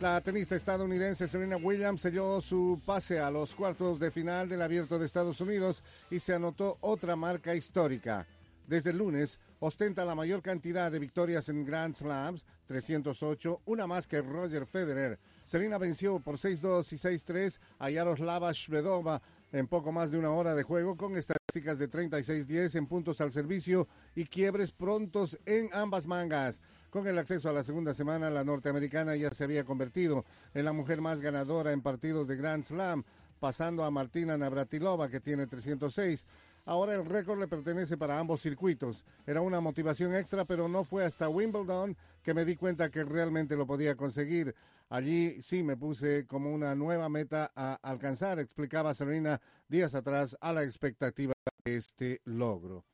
La tenista estadounidense Serena Williams selló su pase a los cuartos de final del Abierto de Estados Unidos y se anotó otra marca histórica. Desde el lunes, ostenta la mayor cantidad de victorias en Grand Slams, 308, una más que Roger Federer. Serena venció por 6-2 y 6-3 a Yaroslava Shvedova en poco más de una hora de juego con estadísticas de 36-10 en puntos al servicio y quiebres prontos en ambas mangas. Con el acceso a la segunda semana, la norteamericana ya se había convertido en la mujer más ganadora en partidos de Grand Slam, pasando a Martina Navratilova, que tiene 306. Ahora el récord le pertenece para ambos circuitos. Era una motivación extra, pero no fue hasta Wimbledon que me di cuenta que realmente lo podía conseguir. Allí sí me puse como una nueva meta a alcanzar, explicaba Serena días atrás a la expectativa de este logro.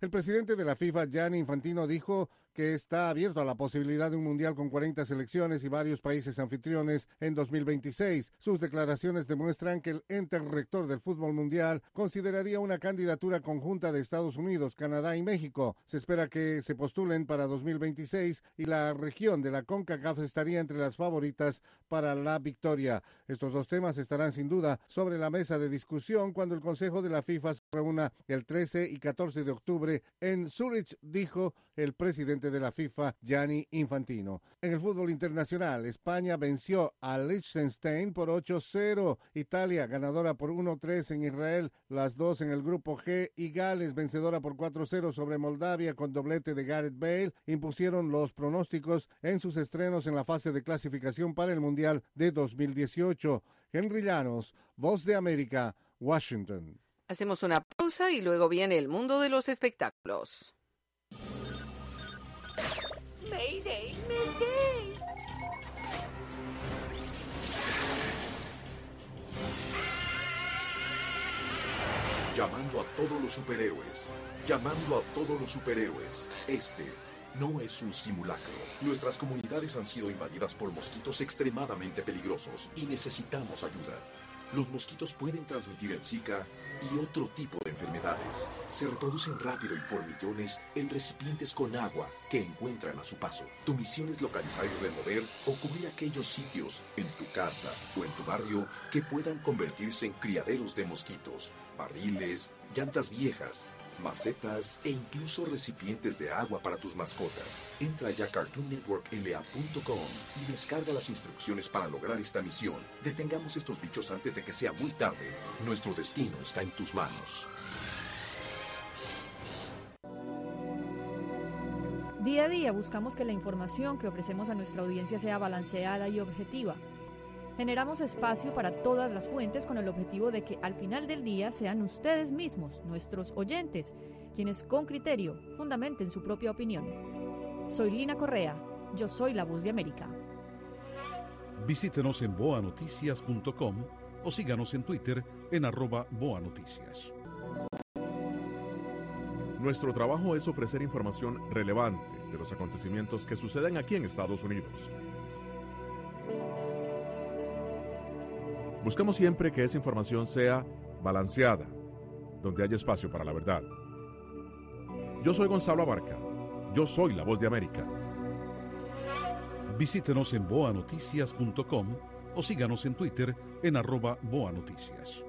El presidente de la FIFA, Gianni Infantino, dijo que está abierto a la posibilidad de un mundial con 40 selecciones y varios países anfitriones en 2026. Sus declaraciones demuestran que el ente rector del fútbol mundial consideraría una candidatura conjunta de Estados Unidos, Canadá y México. Se espera que se postulen para 2026 y la región de la CONCACAF estaría entre las favoritas para la victoria. Estos dos temas estarán sin duda sobre la mesa de discusión cuando el Consejo de la FIFA el 13 y 14 de octubre en Zurich, dijo el presidente de la FIFA, Gianni Infantino. En el fútbol internacional, España venció a Liechtenstein por 8-0, Italia ganadora por 1-3 en Israel, las dos en el grupo G y Gales vencedora por 4-0 sobre Moldavia con doblete de Gareth Bale, impusieron los pronósticos en sus estrenos en la fase de clasificación para el Mundial de 2018. Henry Llanos, Voz de América, Washington. Hacemos una pausa y luego viene el mundo de los espectáculos. Mayday, Mayday. Llamando a todos los superhéroes. Llamando a todos los superhéroes. Este no es un simulacro. Nuestras comunidades han sido invadidas por mosquitos extremadamente peligrosos y necesitamos ayuda. Los mosquitos pueden transmitir el Zika y otro tipo de enfermedades. Se reproducen rápido y por millones en recipientes con agua que encuentran a su paso. Tu misión es localizar y remover o cubrir aquellos sitios en tu casa o en tu barrio que puedan convertirse en criaderos de mosquitos, barriles, llantas viejas, macetas e incluso recipientes de agua para tus mascotas. Entra ya a cartoonnetworkla.com y descarga las instrucciones para lograr esta misión. Detengamos estos bichos antes de que sea muy tarde. Nuestro destino está en tus manos. Día a día buscamos que la información que ofrecemos a nuestra audiencia sea balanceada y objetiva. Generamos espacio para todas las fuentes con el objetivo de que al final del día sean ustedes mismos, nuestros oyentes, quienes con criterio fundamenten su propia opinión. Soy Lina Correa, yo soy la voz de América. Visítenos en boanoticias.com o síganos en Twitter en arroba boanoticias. Nuestro trabajo es ofrecer información relevante de los acontecimientos que suceden aquí en Estados Unidos. Buscamos siempre que esa información sea balanceada, donde haya espacio para la verdad. Yo soy Gonzalo Abarca. Yo soy la voz de América. Visítenos en boanoticias.com o síganos en Twitter en arroba boanoticias.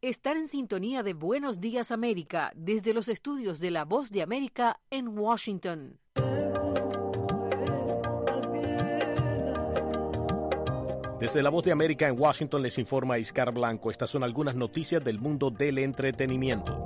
Están en sintonía de Buenos Días América desde los estudios de La Voz de América en Washington. Desde La Voz de América en Washington les informa Iscar Blanco. Estas son algunas noticias del mundo del entretenimiento.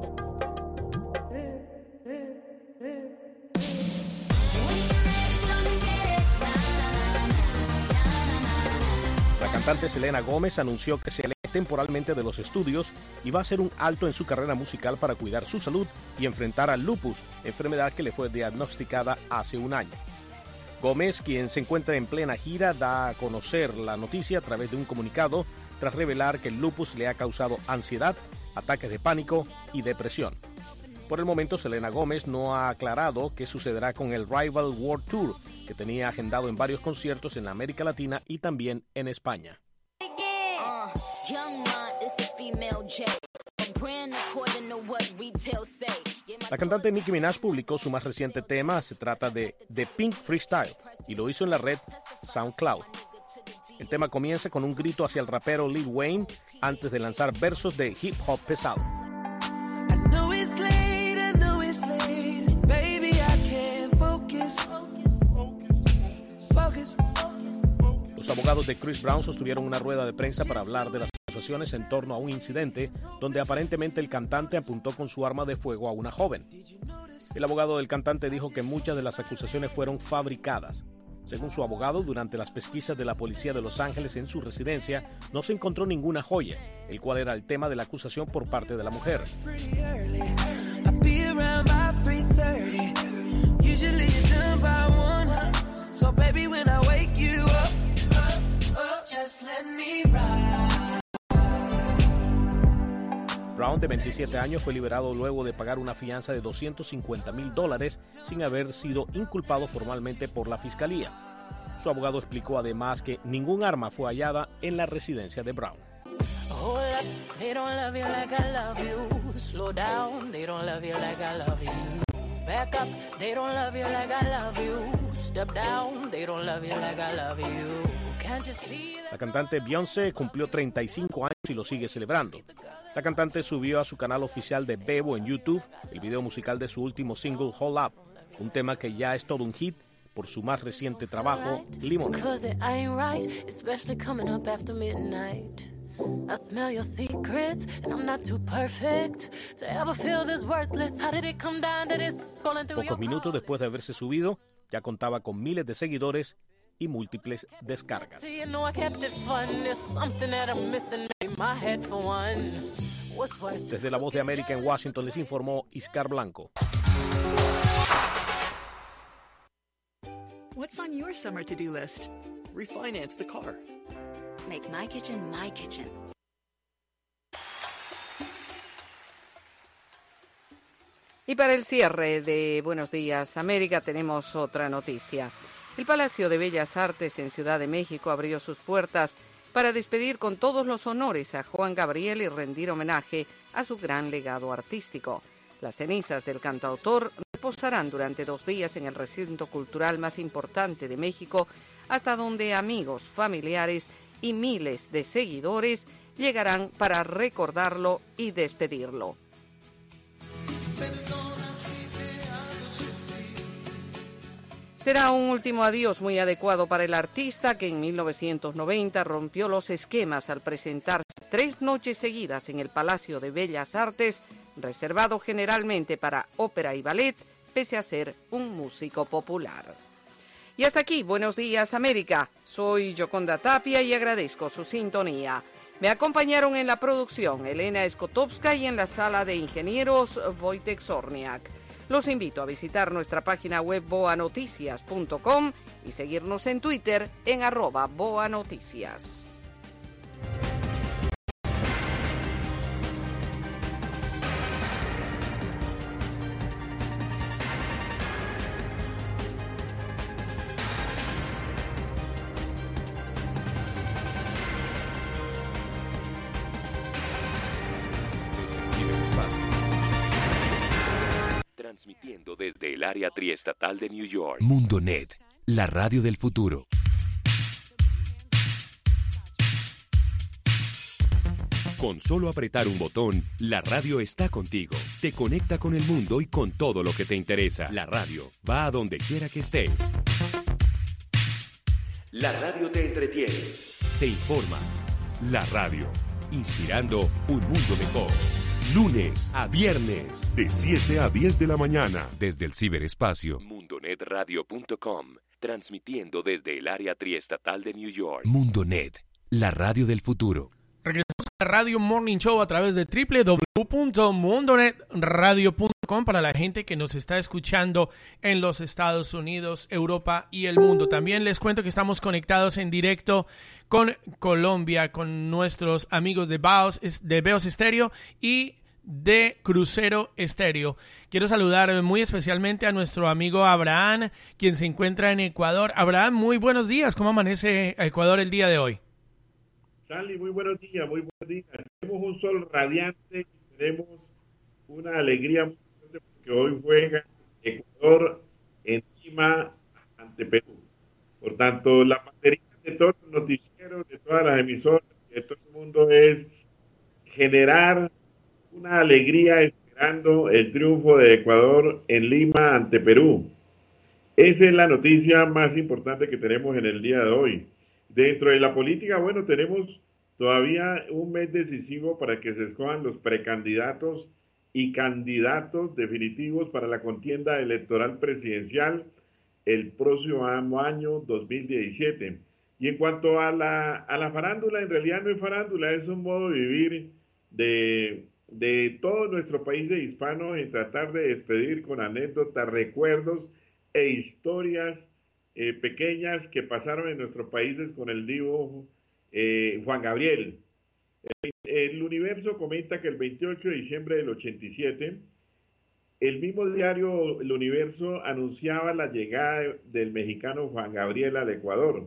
La cantante Selena Gómez anunció que se aleja temporalmente de los estudios y va a hacer un alto en su carrera musical para cuidar su salud y enfrentar al lupus, enfermedad que le fue diagnosticada hace un año. Gómez, quien se encuentra en plena gira, da a conocer la noticia a través de un comunicado tras revelar que el lupus le ha causado ansiedad, ataques de pánico y depresión. Por el momento, Selena Gómez no ha aclarado qué sucederá con el Rival World Tour, que tenía agendado en varios conciertos en América Latina y también en España. La cantante Nicki Minaj publicó su más reciente tema, se trata de The Pink Freestyle, y lo hizo en la red SoundCloud. El tema comienza con un grito hacia el rapero Lil Wayne antes de lanzar versos de hip hop pesado. Abogados de Chris Brown sostuvieron una rueda de prensa para hablar de las acusaciones en torno a un incidente donde aparentemente el cantante apuntó con su arma de fuego a una joven. El abogado del cantante dijo que muchas de las acusaciones fueron fabricadas. Según su abogado, durante las pesquisas de la policía de Los Ángeles en su residencia no se encontró ninguna joya, el cual era el tema de la acusación por parte de la mujer. Brown, de 27 años, fue liberado luego de pagar una fianza de 250 mil dólares sin haber sido inculpado formalmente por la fiscalía. Su abogado explicó además que ningún arma fue hallada en la residencia de Brown. La cantante Beyoncé cumplió 35 años y lo sigue celebrando. La cantante subió a su canal oficial de Bebo en YouTube el video musical de su último single Hold Up, un tema que ya es todo un hit por su más reciente trabajo, Limón. Pocos minutos después de haberse subido, ya contaba con miles de seguidores y múltiples descargas. Desde la voz de América en Washington les informó Iscar Blanco. What's on your summer to-do list? Refinance the car. Make my kitchen my kitchen. Y para el cierre de Buenos Días América tenemos otra noticia. El Palacio de Bellas Artes en Ciudad de México abrió sus puertas para despedir con todos los honores a Juan Gabriel y rendir homenaje a su gran legado artístico. Las cenizas del cantautor reposarán durante dos días en el recinto cultural más importante de México, hasta donde amigos, familiares y miles de seguidores llegarán para recordarlo y despedirlo. Será un último adiós muy adecuado para el artista que en 1990 rompió los esquemas al presentarse tres noches seguidas en el Palacio de Bellas Artes, reservado generalmente para ópera y ballet, pese a ser un músico popular. Y hasta aquí, buenos días América. Soy Yoconda Tapia y agradezco su sintonía. Me acompañaron en la producción Elena Skotowska y en la sala de ingenieros Wojtek Zorniak. Los invito a visitar nuestra página web boanoticias.com y seguirnos en Twitter en arroba boanoticias. Triestatal de New York. MundoNet, la radio del futuro. Con solo apretar un botón, la radio está contigo. Te conecta con el mundo y con todo lo que te interesa. La radio va a donde quiera que estés. La radio te entretiene. Te informa. La radio, inspirando un mundo mejor. Lunes a viernes, de 7 a 10 de la mañana. Desde el ciberespacio. Mundonetradio.com, transmitiendo desde el área triestatal de New York. MundoNet, la radio del futuro. Radio Morning Show a través de www.mundonetradio.com para la gente que nos está escuchando en los Estados Unidos, Europa y el mundo. También les cuento que estamos conectados en directo con Colombia, con nuestros amigos de Baos, de Beos Estéreo y de Crucero Estéreo. Quiero saludar muy especialmente a nuestro amigo Abraham, quien se encuentra en Ecuador. Abraham, muy buenos días. ¿Cómo amanece Ecuador el día de hoy? Charlie, muy buenos días, muy buenos días. Tenemos un sol radiante y tenemos una alegría muy grande porque hoy juega Ecuador encima ante Perú. Por tanto, la batería de todos los noticieros, de todas las emisoras, de todo el mundo es generar una alegría esperando el triunfo de Ecuador en Lima ante Perú. Esa es la noticia más importante que tenemos en el día de hoy. Dentro de la política, bueno, tenemos todavía un mes decisivo para que se escojan los precandidatos y candidatos definitivos para la contienda electoral presidencial el próximo año 2017. Y en cuanto a la, a la farándula, en realidad no es farándula, es un modo de vivir de, de todo nuestro país de hispanos en tratar de despedir con anécdotas, recuerdos e historias eh, pequeñas que pasaron en nuestros países con el divo eh, Juan Gabriel. El, universo comenta que el 28 de diciembre del 87, el mismo diario El Universo anunciaba la llegada del mexicano Juan Gabriel al Ecuador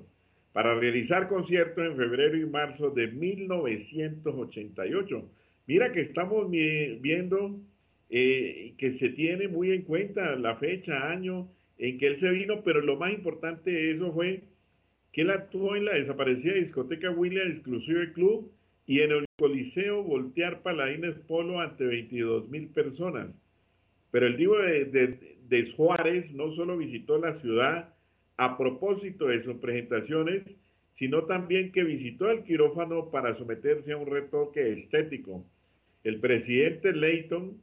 para realizar conciertos en febrero y marzo de 1988. Mira que estamos viendo eh, que se tiene muy en cuenta la fecha, año en que él se vino, pero lo más importante de eso fue que él actuó en la desaparecida discoteca Williams Exclusive Club y en el Coliseo Voltear Paladines Polo ante 22 mil personas. Pero el divo de, de, de Juárez no solo visitó la ciudad a propósito de sus presentaciones, sino también que visitó el quirófano para someterse a un retoque estético. El presidente Leighton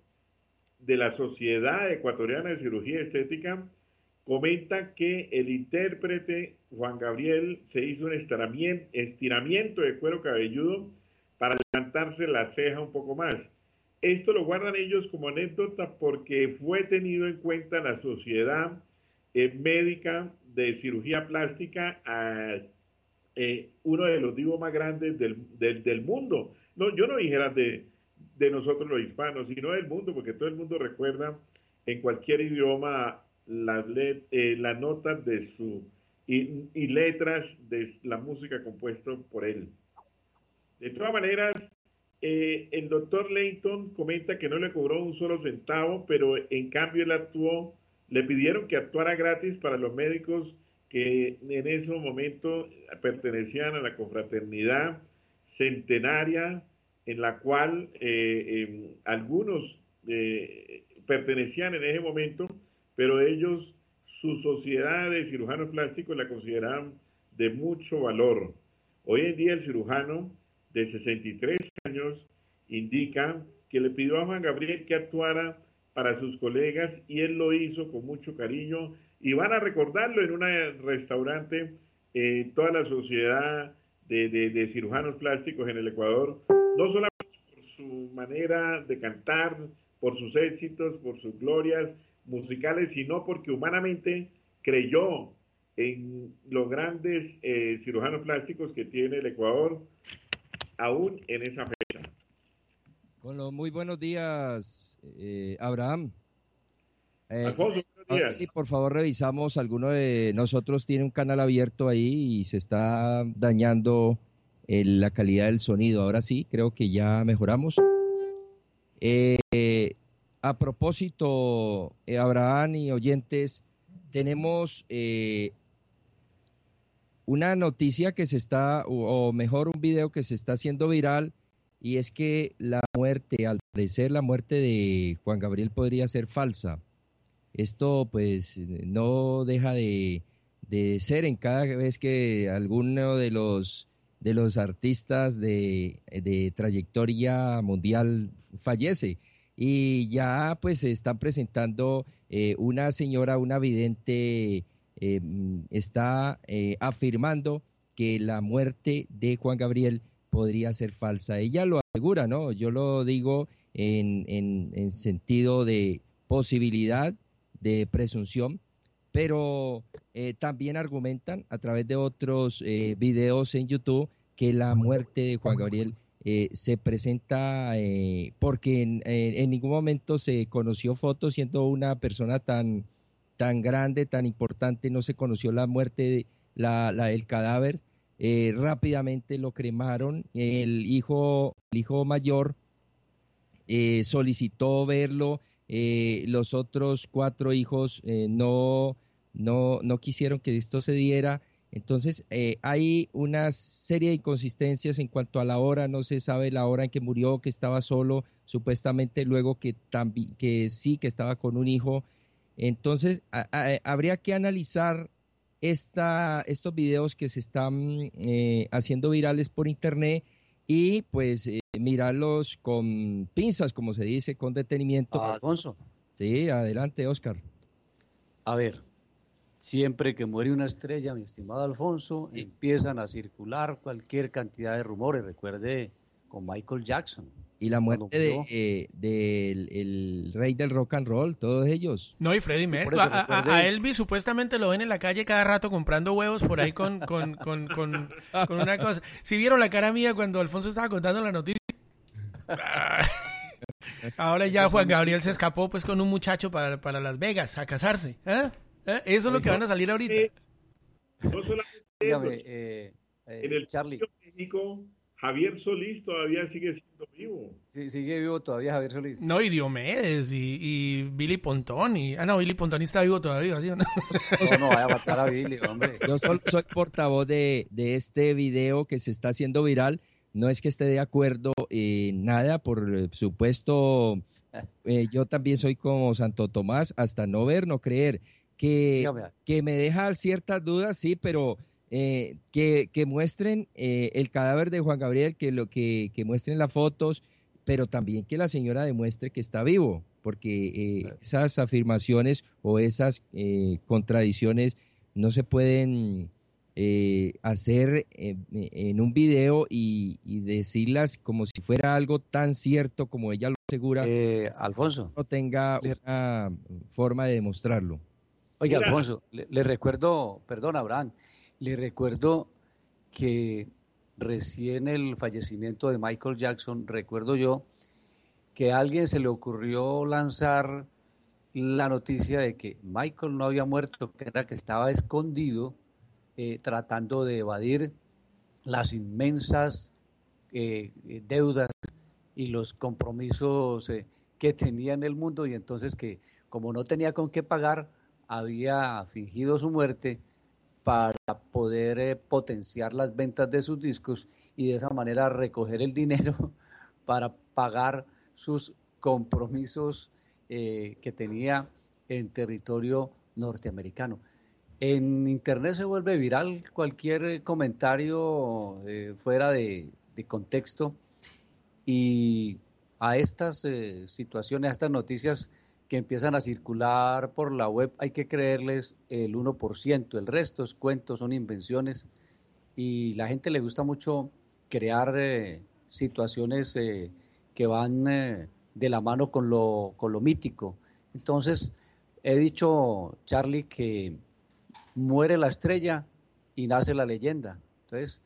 de la Sociedad Ecuatoriana de Cirugía Estética comenta que el intérprete Juan Gabriel se hizo un estiramiento, de cuero cabelludo para levantarse la ceja un poco más. Esto lo guardan ellos como anécdota porque fue tenido en cuenta la Sociedad eh, Médica de Cirugía Plástica, a, eh, uno de los divos más grandes del, del, del, mundo. No, yo no dijera de, de nosotros los hispanos, sino del mundo, porque todo el mundo recuerda en cualquier idioma las, let, eh, notas de su y, y, letras de la música compuesta por él. De todas maneras, eh, el doctor Leighton comenta que no le cobró un solo centavo, pero en cambio él actuó, le pidieron que actuara gratis para los médicos que en ese momento pertenecían a la confraternidad centenaria, en la cual eh, eh, algunos pertenecían en ese momento pero ellos, su sociedad de cirujanos plásticos la consideraban de mucho valor. Hoy en día el cirujano de 63 años indica que le pidió a Juan Gabriel que actuara para sus colegas y él lo hizo con mucho cariño y van a recordarlo en un restaurante eh, toda la sociedad de, de, cirujanos plásticos en el Ecuador, no solamente por su manera de cantar, por sus éxitos, por sus glorias musicales, sino porque humanamente creyó en los grandes eh, cirujanos plásticos que tiene el Ecuador, aún en esa fecha. Bueno, muy buenos días, eh, Abraham. Eh, Alfonso, buenos días. Sí, por favor, revisamos. Alguno de nosotros tiene un canal abierto ahí y se está dañando la calidad del sonido. Ahora sí, creo que ya mejoramos. A propósito, Abraham y oyentes, tenemos una noticia que se está, o mejor un video que se está haciendo viral, y es que la muerte, al parecer la muerte de Juan Gabriel podría ser falsa. Esto pues no deja de, ser en cada vez que alguno de los, de los artistas de, trayectoria mundial fallece. Y ya pues se están presentando eh, una señora, una vidente eh, está eh, afirmando que la muerte de Juan Gabriel podría ser falsa. Ella lo asegura, ¿no? Yo lo digo en, en, sentido de posibilidad, de presunción, pero eh, también argumentan a través de otros videos en YouTube que la muerte de Juan Gabriel se presenta porque en, ningún momento se conoció fotos siendo una persona tan tan grande, tan importante, no se conoció la muerte, de, la, el cadáver, eh, rápidamente lo cremaron, el hijo, hijo mayor eh, solicitó verlo, eh, los otros cuatro hijos no, no, no quisieron que esto se diera, entonces hay una serie de inconsistencias en cuanto a la hora, no se sabe la hora en que murió, que estaba solo, supuestamente luego que, que sí, que estaba con un hijo, entonces, habría que analizar esta, estos videos que se están eh, haciendo virales por internet y pues eh, mirarlos con pinzas, como se dice, con detenimiento. Alfonso. Sí, adelante, Oscar. A ver, siempre que muere una estrella, mi estimado Alfonso, empiezan a circular cualquier cantidad de rumores. Recuerde con Michael Jackson y la muerte del de, el rey del rock and roll, todos ellos. No, y Freddie Mercury. A, Elvis supuestamente lo ven en la calle cada rato comprando huevos por ahí con, con, con, con, una cosa. Si vieron la cara mía cuando Alfonso estaba contando la noticia. Ahora ya Juan Gabriel se escapó pues con un muchacho para, para Las Vegas a casarse. ¿eh? ¿Eh? Eso es lo que van a salir ahorita. No solamente eh, en el Charlie. México Javier Solís todavía sigue siendo vivo. Sí, sigue vivo todavía Javier Solís. No, y Diomedes, y, y Billy Pontón. Y, ah, no, Billy Pontón está vivo todavía, ¿sí no? No, no, vaya a matar a Billy, hombre. Yo soy, portavoz de, de, este video que se está haciendo viral. No es que esté de acuerdo en nada, por supuesto, eh, yo también soy como Santo Tomás, hasta no ver, no creer. Que, que me deja ciertas dudas, sí, pero eh, que, muestren eh, el cadáver de Juan Gabriel, que, lo, que, que, muestren las fotos, pero también que la señora demuestre que está vivo, porque eh, esas afirmaciones o esas contradicciones no se pueden hacer en un video y, decirlas como si fuera algo tan cierto como ella lo asegura. Alfonso. No tenga una forma de demostrarlo. Oiga, Alfonso, le, le recuerdo, perdón, Abraham, le recuerdo que recién el fallecimiento de Michael Jackson, recuerdo yo que a alguien se le ocurrió lanzar la noticia de que Michael no había muerto, que era que estaba escondido eh, tratando de evadir las inmensas eh, deudas y los compromisos eh, que tenía en el mundo y entonces que como no tenía con qué pagar, había fingido su muerte para poder eh, potenciar las ventas de sus discos y de esa manera recoger el dinero para pagar sus compromisos eh, que tenía en territorio norteamericano. En Internet se vuelve viral cualquier eh, comentario fuera de, contexto y a estas situaciones, a estas noticias que empiezan a circular por la web hay que creerles el 1%, el resto es cuentos, son invenciones y la gente le gusta mucho crear eh, situaciones eh, que van eh, de la mano con lo, con lo mítico. Entonces, he dicho, Charlie, que muere la estrella y nace la leyenda. Entonces,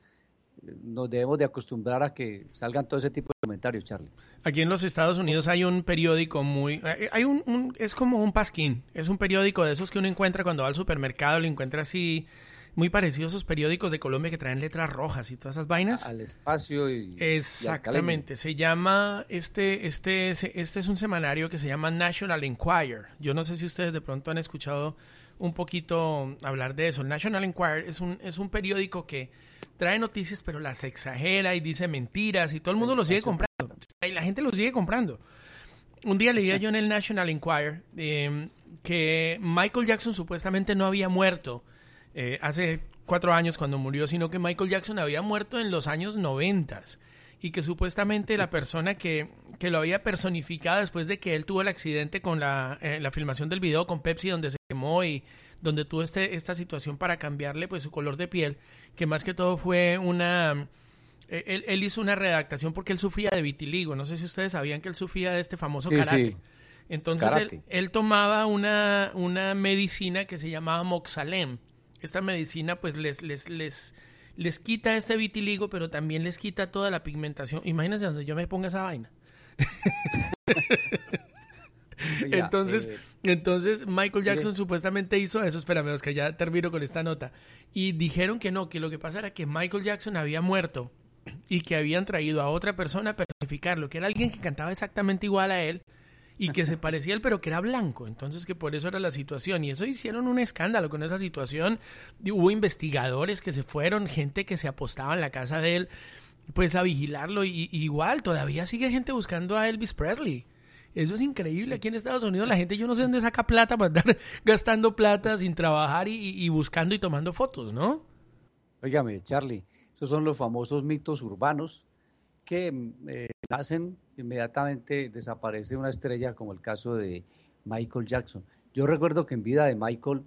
nos debemos de acostumbrar a que salgan todo ese tipo de comentarios, Charlie. Aquí en los Estados Unidos hay un periódico muy... Hay un, es como un pasquín, es un periódico de esos que uno encuentra cuando va al supermercado, lo encuentra así muy parecido a esos periódicos de Colombia que traen letras rojas y todas esas vainas. Al espacio y. Exactamente. se llama. Este, este, este es un semanario que se llama National Enquirer. Yo no sé si ustedes de pronto han escuchado un poquito hablar de eso. El National Enquirer es un, es un periódico que trae noticias, pero las exagera y dice mentiras y todo el mundo lo sigue comprando. Y la gente lo sigue comprando. Un día leía yo en el National Enquirer em, que Michael Jackson supuestamente no había muerto eh, hace cuatro años cuando murió, sino que Michael Jackson había muerto en los años noventas y que supuestamente la persona que, que, lo había personificado después de que él tuvo el accidente con la, eh, la filmación del video con Pepsi donde se quemó y donde tuvo este, esta situación para cambiarle pues su color de piel, que más que todo fue una... Eh, él, él, hizo una redactación porque él sufría de vitiligo. No sé si ustedes sabían que él sufría de este famoso karate. Entonces él, él, tomaba una, una medicina que se llamaba Moxalem esta medicina pues les, les, les, les quita este vitiligo, pero también les quita toda la pigmentación. Imagínense donde yo me ponga esa vaina. entonces, eh, entonces Michael Jackson supuestamente hizo eso. Espérame, que ya termino con esta nota. Y dijeron que no, que lo que pasa era que Michael Jackson había muerto y que habían traído a otra persona a personificarlo, que era alguien que cantaba exactamente igual a él, y que se parecía él, pero que era blanco. Entonces que por eso era la situación. Y eso hicieron un escándalo con esa situación. Hubo investigadores que se fueron, gente que se apostaba en la casa de él, pues a vigilarlo. Y, igual, todavía sigue gente buscando a Elvis Presley. Eso es increíble. Aquí en Estados Unidos la gente, yo no sé dónde saca plata para andar gastando plata sin trabajar y, buscando y tomando fotos, ¿no? Óigame, Charlie, esos son los famosos mitos urbanos que eh, nacen inmediatamente desaparece una estrella como el caso de Michael Jackson. Yo recuerdo que en vida de Michael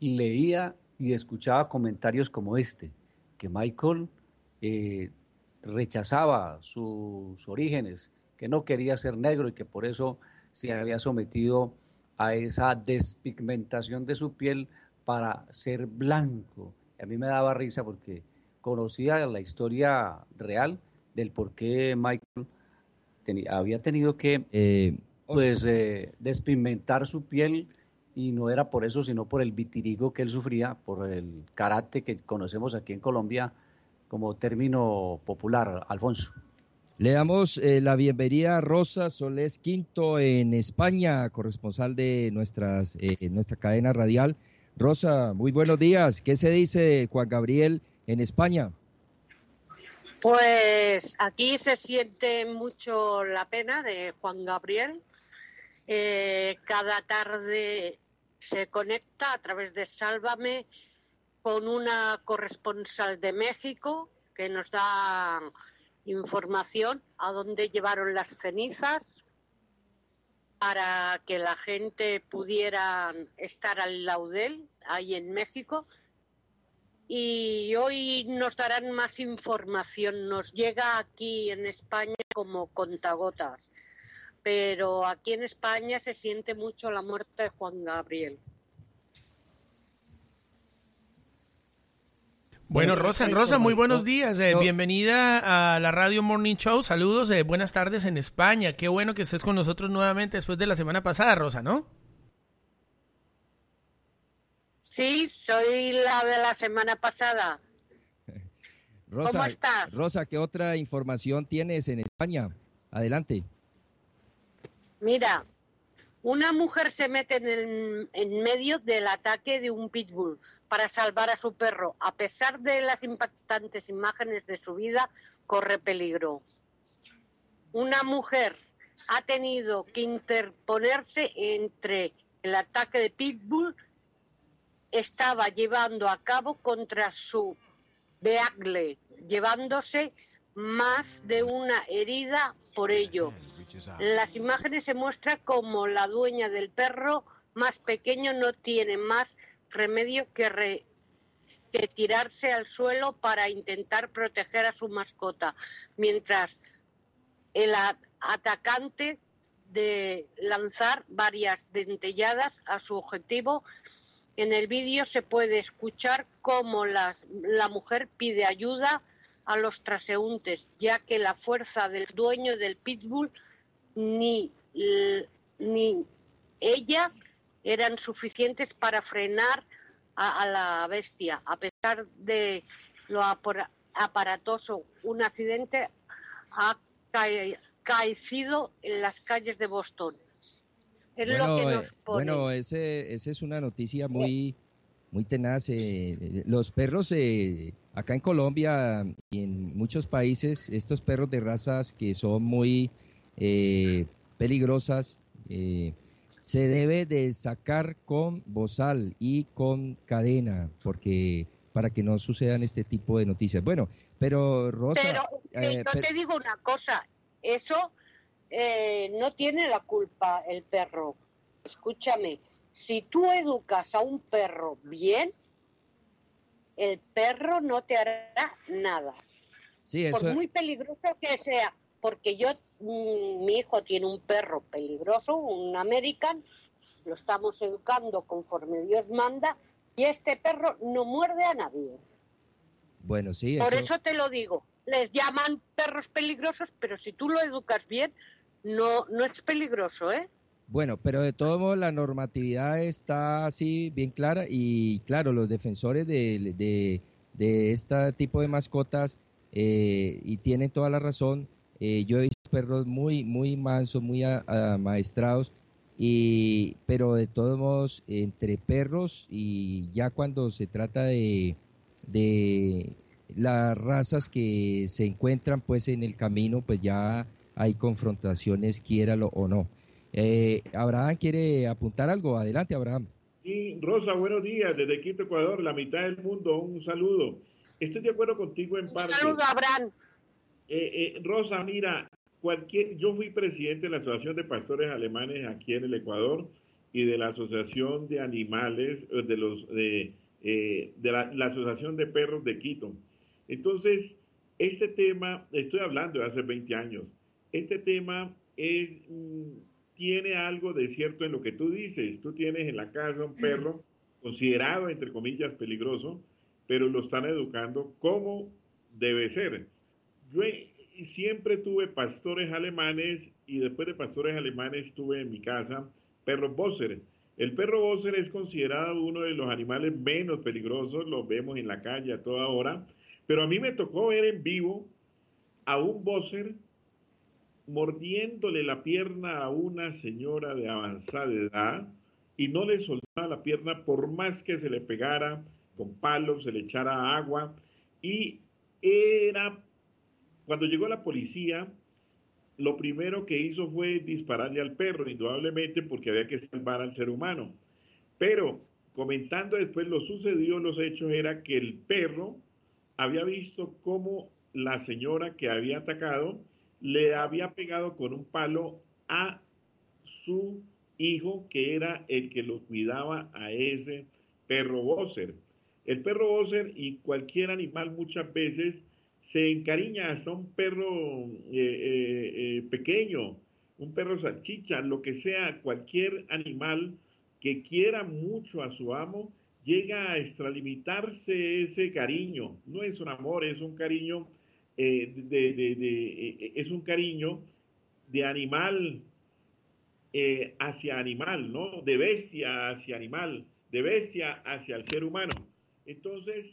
leía y escuchaba comentarios como este, que Michael eh, rechazaba sus orígenes, que no quería ser negro y que por eso se había sometido a esa despigmentación de su piel para ser blanco. a mí me daba risa porque conocía la historia real del por qué Michael había tenido que eh, pues eh, despigmentar su piel y no era por eso, sino por el vitirigo que él sufría, por el karate que conocemos aquí en Colombia como término popular, Alfonso. Le damos eh, la bienvenida a Rosa Solés Quinto en España, corresponsal de nuestras, nuestra cadena radial. Rosa, muy buenos días. ¿Qué se dice de Juan Gabriel en España? Pues aquí se siente mucho la pena de Juan Gabriel. Eh, cada tarde se conecta a través de Sálvame con una corresponsal de México que nos da información a dónde llevaron las cenizas para que la gente pudiera estar al laudel ahí en México y hoy nos darán más información. Nos llega aquí en España como contagotas, pero aquí en España se siente mucho la muerte de Juan Gabriel. Bueno, Rosa, Rosa, muy buenos días. Eh, bienvenida a la Radio Morning Show. Saludos, eh, buenas tardes en España. Qué bueno que estés con nosotros nuevamente después de la semana pasada, Rosa, ¿no? Sí, soy la de la semana pasada. Rosa, ¿Cómo estás? Rosa, ¿qué otra información tienes en España? Adelante. Mira, una mujer se mete en, en medio del ataque de un pitbull para salvar a su perro. A pesar de las impactantes imágenes de su vida, corre peligro. Una mujer ha tenido que interponerse entre el ataque de pitbull estaba llevando a cabo contra su Beagle, llevándose más de una herida por ello. Las imágenes se muestra como la dueña del perro más pequeño no tiene más remedio que, que tirarse al suelo para intentar proteger a su mascota, mientras el atacante de lanzar varias dentelladas a su objetivo. En el vídeo se puede escuchar cómo la, la mujer pide ayuda a los transeúntes, ya que la fuerza del dueño del pitbull ni, ni ella eran suficientes para frenar a, la bestia. A pesar de lo aparatoso, un accidente ha caído en las calles de Boston. Es bueno, lo que nos eh, pone. bueno ese, esa es una noticia muy, muy tenaz. Eh, los perros eh, acá en Colombia y en muchos países, estos perros de razas que son muy peligrosas, se debe de sacar con bozal y con cadena, porque para que no sucedan este tipo de noticias. Bueno, pero Rosa... Pero, eh, te digo una cosa, eso eh, no tiene la culpa el perro. Escúchame, si tú educas a un perro bien, el perro no te hará nada. Sí, Por muy peligroso que sea, porque yo, mm, mi hijo tiene un perro peligroso, un American, lo estamos educando conforme Dios manda, y este perro no muerde a nadie. Bueno, sí. Por eso te lo digo. Les llaman perros peligrosos, pero si tú lo educas bien, no, no es peligroso, ¿eh? Bueno, pero de todos modos la normatividad está así bien clara y claro, los defensores de, de, de este tipo de mascotas eh, y tienen toda la razón, eh, yo he visto perros muy, muy mansos, muy amaestrados, y, pero de todos modos, entre perros y ya cuando se trata de, de las razas que se encuentran pues en el camino, pues ya hay confrontaciones, quiéralo o no. Eh, Abraham quiere apuntar algo. Adelante, Abraham. Sí, Rosa, buenos días. Desde Quito, Ecuador, la mitad del mundo, un saludo. Estoy de acuerdo contigo en parte. Un saludo, Abraham. Eh, eh, Rosa, mira, cualquier, yo fui presidente de la Asociación de Pastores Alemanes aquí en el Ecuador y de la Asociación de Animales, eh, de los de, de la, Asociación de Perros de Quito. Entonces, este tema, estoy hablando de hace 20 años, este tema es, mm, tiene algo de cierto en lo que tú dices. Tú tienes en la casa un perro considerado, entre comillas, peligroso, pero lo están educando como debe ser yo siempre tuve pastores alemanes y después de pastores alemanes tuve en mi casa perros Bosser. El perro Bosser es considerado uno de los animales menos peligrosos, lo vemos en la calle a toda hora, pero a mí me tocó ver en vivo a un Bosser mordiéndole la pierna a una señora de avanzada edad y no le soltaba la pierna por más que se le pegara con palos, se le echara agua y era cuando llegó la policía, lo primero que hizo fue dispararle al perro, indudablemente porque había que salvar al ser humano. Pero comentando después lo sucedió, los hechos era que el perro había visto cómo la señora que había atacado le había pegado con un palo a su hijo, que era el que lo cuidaba a ese perro Bosser. El perro Bosser y cualquier animal muchas veces se encariña hasta un perro eh, eh, eh, pequeño, un perro salchicha, lo que sea, cualquier animal que quiera mucho a su amo, llega a extralimitarse ese cariño. No es un amor, es un cariño, de, es un cariño de animal hacia animal, ¿no? De bestia hacia animal, de bestia hacia el ser humano. Entonces,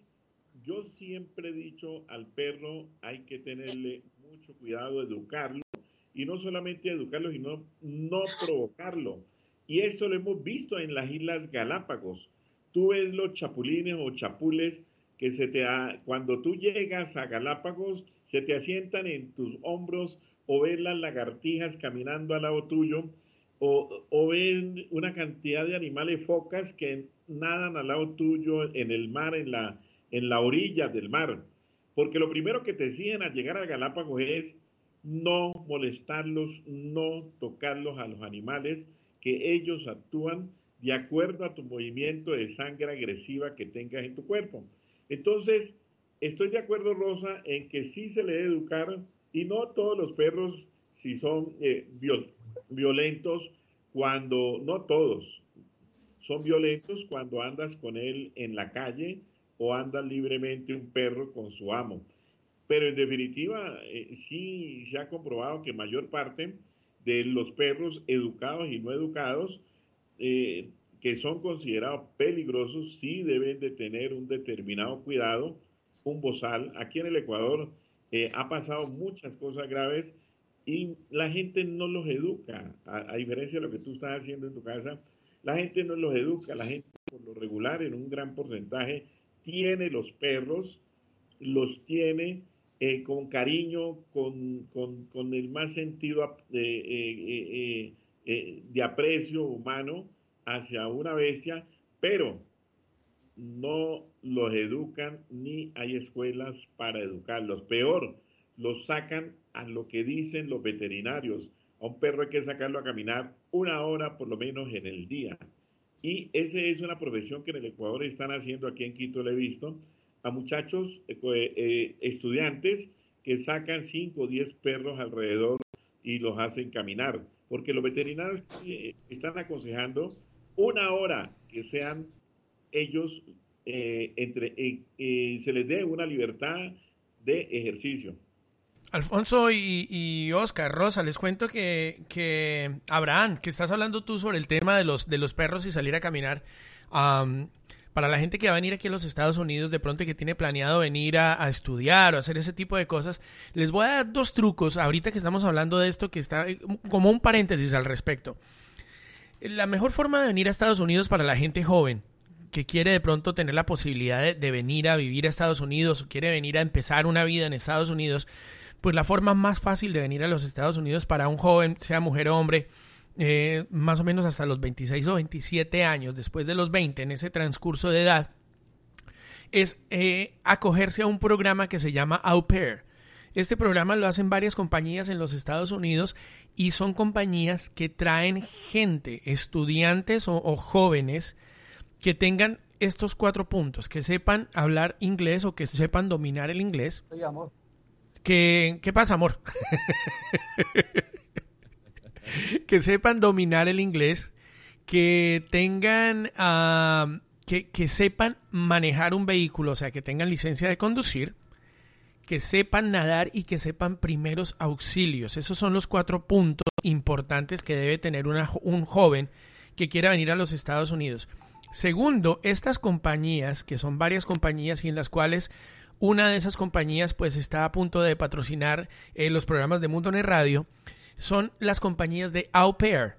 yo siempre he dicho al perro hay que tenerle mucho cuidado, educarlo, y no solamente educarlo, sino no provocarlo. Y esto lo hemos visto en las Islas Galápagos. Tú ves los chapulines o chapules que se te cuando tú llegas a Galápagos se te asientan en tus hombros o ves las lagartijas caminando al lado tuyo o, o ven una cantidad de animales focas que nadan al lado tuyo en el mar, en la, en la orilla del mar. Porque lo primero que te exigen al llegar a Galápagos es no molestarlos, no tocarlos a los animales, que ellos actúan de acuerdo a tu movimiento de sangre agresiva que tengas en tu cuerpo. Entonces, estoy de acuerdo, Rosa, en que sí se le debe educar y no todos los perros, si son eh, violentos, cuando, no todos, son violentos cuando andas con él en la calle o anda libremente un perro con su amo. Pero en definitiva, eh, sí se ha comprobado que mayor parte de los perros educados y no educados, eh, que son considerados peligrosos, sí deben de tener un determinado cuidado, un bozal. Aquí en el Ecuador eh, ha pasado muchas cosas graves y la gente no los educa, a, diferencia de lo que tú estás haciendo en tu casa, la gente no los educa, la gente por lo regular en un gran porcentaje tiene los perros, los tiene eh, con cariño, con, el más sentido de, eh, de aprecio humano hacia una bestia, pero no los educan ni hay escuelas para educarlos. Peor, los sacan a lo que dicen los veterinarios. A un perro hay que sacarlo a caminar una hora por lo menos en el día. Y esa es una profesión que en el Ecuador están haciendo, aquí en Quito lo he visto, a muchachos, eh, eh, estudiantes que sacan 5 o 10 perros alrededor y los hacen caminar. Porque los veterinarios eh, están aconsejando una hora que sean ellos entre se les dé una libertad de ejercicio. Alfonso y, Oscar, Rosa, les cuento que, que, Abraham, que estás hablando tú sobre el tema de los, de los perros y salir a caminar. Para la gente que va a venir aquí a los Estados Unidos, de pronto que tiene planeado venir a, estudiar o hacer ese tipo de cosas, les voy a dar dos trucos ahorita que estamos hablando de esto, que está eh, como un paréntesis al respecto. La mejor forma de venir a Estados Unidos para la gente joven, que quiere de pronto tener la posibilidad de, de venir a vivir a Estados Unidos o quiere venir a empezar una vida en Estados Unidos, pues la forma más fácil de venir a los Estados Unidos para un joven, sea mujer o hombre, eh, más o menos hasta los 26 o 27 años, después de los 20, en ese transcurso de edad, es eh, acogerse a un programa que se llama Au Pair. Este programa lo hacen varias compañías en los Estados Unidos y son compañías que traen gente, estudiantes o, jóvenes que tengan estos cuatro puntos, que sepan hablar inglés o que sepan dominar el inglés. Que, ¿Qué pasa, amor? que sepan dominar el inglés, que tengan, que, que sepan manejar un vehículo, o sea, que tengan licencia de conducir, que sepan nadar y que sepan primeros auxilios. Esos son los cuatro puntos importantes que debe tener una, un joven que quiera venir a los Estados Unidos. Segundo, estas compañías, que son varias compañías y en las cuales una de esas compañías pues está a punto de patrocinar eh, los programas de Mundo en Radio. Son las compañías de Au Pair.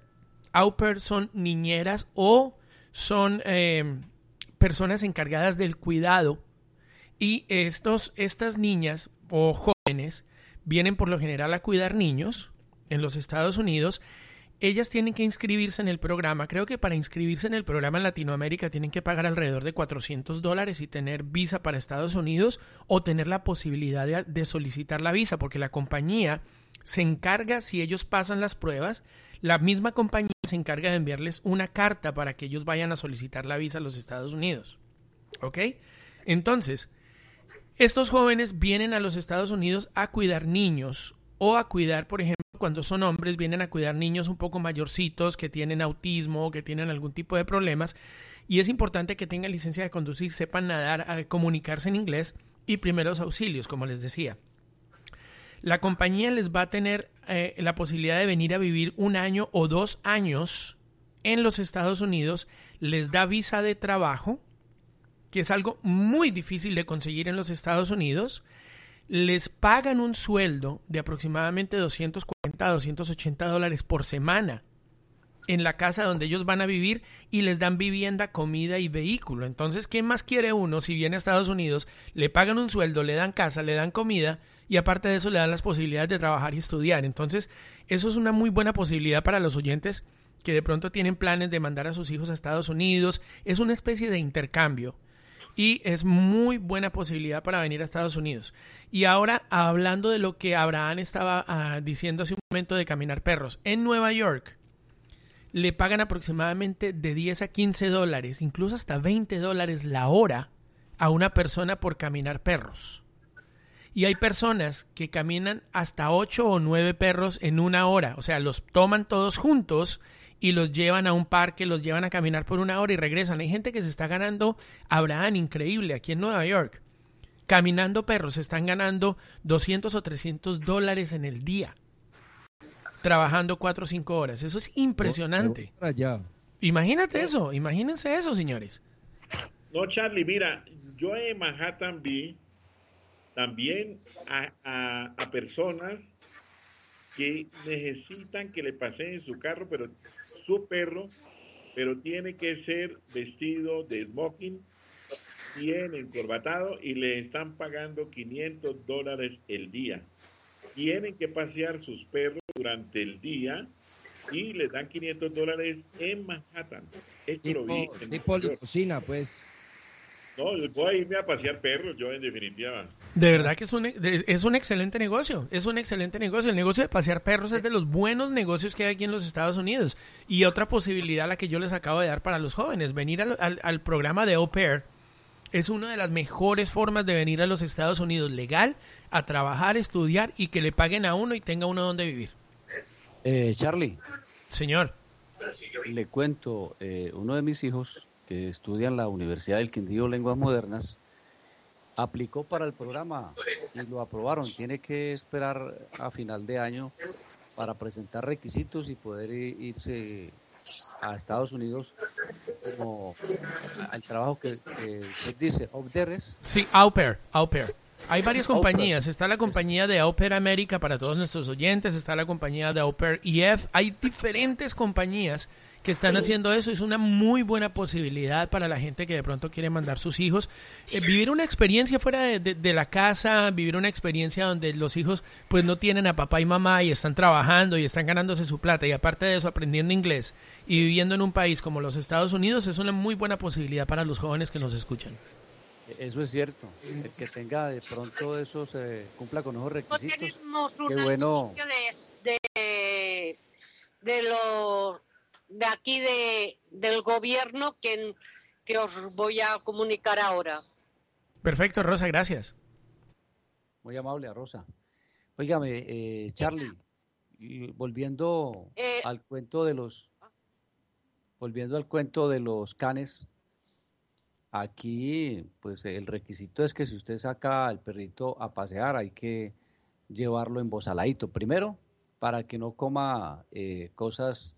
Au Pair son niñeras o son em, personas encargadas del cuidado. Y estos, estas niñas o jóvenes vienen por lo general a cuidar niños en los Estados Unidos ellas tienen que inscribirse en el programa. Creo que para inscribirse en el programa en Latinoamérica tienen que pagar alrededor de 400 dólares y tener visa para Estados Unidos o tener la posibilidad de, solicitar la visa, porque la compañía se encarga, si ellos pasan las pruebas, la misma compañía se encarga de enviarles una carta para que ellos vayan a solicitar la visa a los Estados Unidos. ¿Ok? Entonces, estos jóvenes vienen a los Estados Unidos a cuidar niños o a cuidar, por ejemplo, cuando son hombres, vienen a cuidar niños un poco mayorcitos que tienen autismo, que tienen algún tipo de problemas. Y es importante que tengan licencia de conducir, sepan nadar, comunicarse en inglés y primeros auxilios, como les decía. La compañía les va a tener eh, la posibilidad de venir a vivir un año o dos años en los Estados Unidos, les da visa de trabajo, que es algo muy difícil de conseguir en los Estados Unidos, les pagan un sueldo de aproximadamente 240 a 280 dólares por semana en la casa donde ellos van a vivir y les dan vivienda, comida y vehículo. Entonces, ¿qué más quiere uno si viene a Estados Unidos? Le pagan un sueldo, le dan casa, le dan comida y aparte de eso le dan las posibilidades de trabajar y estudiar. Entonces, eso es una muy buena posibilidad para los oyentes que de pronto tienen planes de mandar a sus hijos a Estados Unidos. Es una especie de intercambio y es muy buena posibilidad para venir a Estados Unidos. Y ahora, hablando de lo que Abraham estaba ah, diciendo hace un momento de caminar perros, en Nueva York le pagan aproximadamente de 10 a 15 dólares, incluso hasta 20 dólares la hora a una persona por caminar perros. Y hay personas que caminan hasta ocho o nueve perros en una hora. O sea, los toman todos juntos y los llevan a un parque, los llevan a caminar por una hora y regresan. Hay gente que se está ganando, Abraham, increíble, aquí en Nueva York. Caminando perros, se están ganando 200 o 300 dólares en el día. Trabajando cuatro o cinco horas. Eso es impresionante. Imagínate eso, imagínense eso, señores. No, Charlie, mira, yo en Manhattan vi también a, a, personas que necesitan que le paseen su carro, pero su perro, pero tiene que ser vestido de smoking, bien encorbatado y le están pagando 500 dólares el día. Tienen que pasear sus perros durante el día y les dan 500 dólares en Manhattan. Esto lo vi en cocina, pues. No, yo puedo irme a pasear perros, yo en definitiva. De verdad que es un, es un excelente negocio, es un excelente negocio. El negocio de pasear perros es de los buenos negocios que hay aquí en los Estados Unidos. Y otra posibilidad, la que yo les acabo de dar para los jóvenes, venir al, al, programa de Au Pair es una de las mejores formas de venir a los Estados Unidos legal, a trabajar, estudiar y que le paguen a uno y tenga uno donde vivir. Eh, Charlie. Señor. Le cuento, eh, uno de mis hijos que estudia en la Universidad del Quindío Lenguas Modernas, aplicó para el programa y lo aprobaron. Tiene que esperar a final de año para presentar requisitos y poder irse a Estados Unidos como al trabajo que, se dice. Sí, au pair, au pair. Hay varias compañías. Está la compañía de Au Pair América para todos nuestros oyentes. Está la compañía de Au Pair EF. Hay diferentes compañías que están haciendo eso. Es una muy buena posibilidad para la gente que de pronto quiere mandar sus hijos. Eh, vivir una experiencia fuera de, la casa, vivir una experiencia donde los hijos pues no tienen a papá y mamá y están trabajando y están ganándose su plata y aparte de eso aprendiendo inglés y viviendo en un país como los Estados Unidos es una muy buena posibilidad para los jóvenes que nos escuchan. Eso es cierto. El que tenga de pronto eso se cumpla con esos requisitos. Qué bueno. De, de los de aquí de, del gobierno que, que os voy a comunicar ahora. Perfecto, Rosa, gracias. Muy amable, Rosa. Óigame, eh, Charlie, volviendo eh, al cuento de los volviendo al cuento de los canes, aquí pues el requisito es que si usted saca al perrito a pasear hay que llevarlo en embosaladito. Primero, para que no coma eh, cosas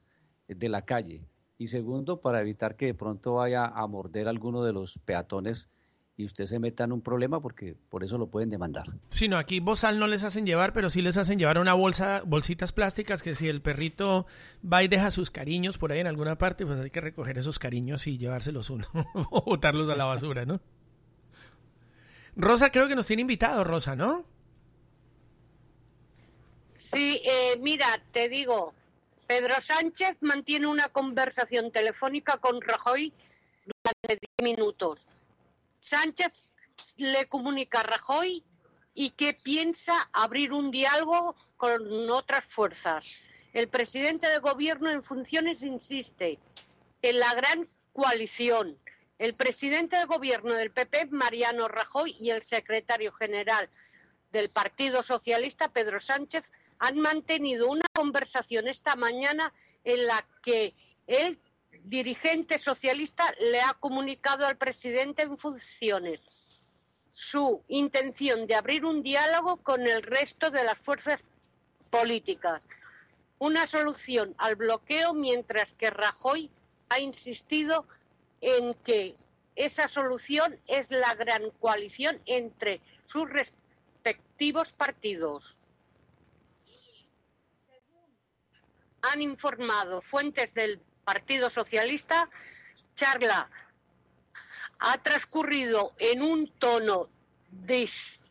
de la calle. Y segundo, para evitar que de pronto vaya a morder alguno de los peatones y usted se meta en un problema porque por eso lo pueden demandar. Sí, no, aquí bozal no les hacen llevar, pero sí les hacen llevar una bolsa, bolsitas plásticas que si el perrito va y deja sus cariños por ahí en alguna parte, pues hay que recoger esos cariños y llevárselos uno o botarlos a la basura, ¿no? Rosa creo que nos tiene invitado, Rosa, ¿no? Sí, eh, mira, te digo, Pedro Sánchez mantiene una conversación telefónica con Rajoy durante 10 minutos. Sánchez le comunica a Rajoy y que piensa abrir un diálogo con otras fuerzas. El presidente de gobierno en funciones insiste en la gran coalición. El presidente de gobierno del PP, Mariano Rajoy, y el secretario general del Partido Socialista, Pedro Sánchez, han mantenido una conversación esta mañana en la que el dirigente socialista le ha comunicado al presidente en funciones su intención de abrir un diálogo con el resto de las fuerzas políticas, una solución al bloqueo, mientras que Rajoy ha insistido en que esa solución es la gran coalición entre sus partidos. han informado fuentes del Partido Socialista, charla ha transcurrido en un tono distendido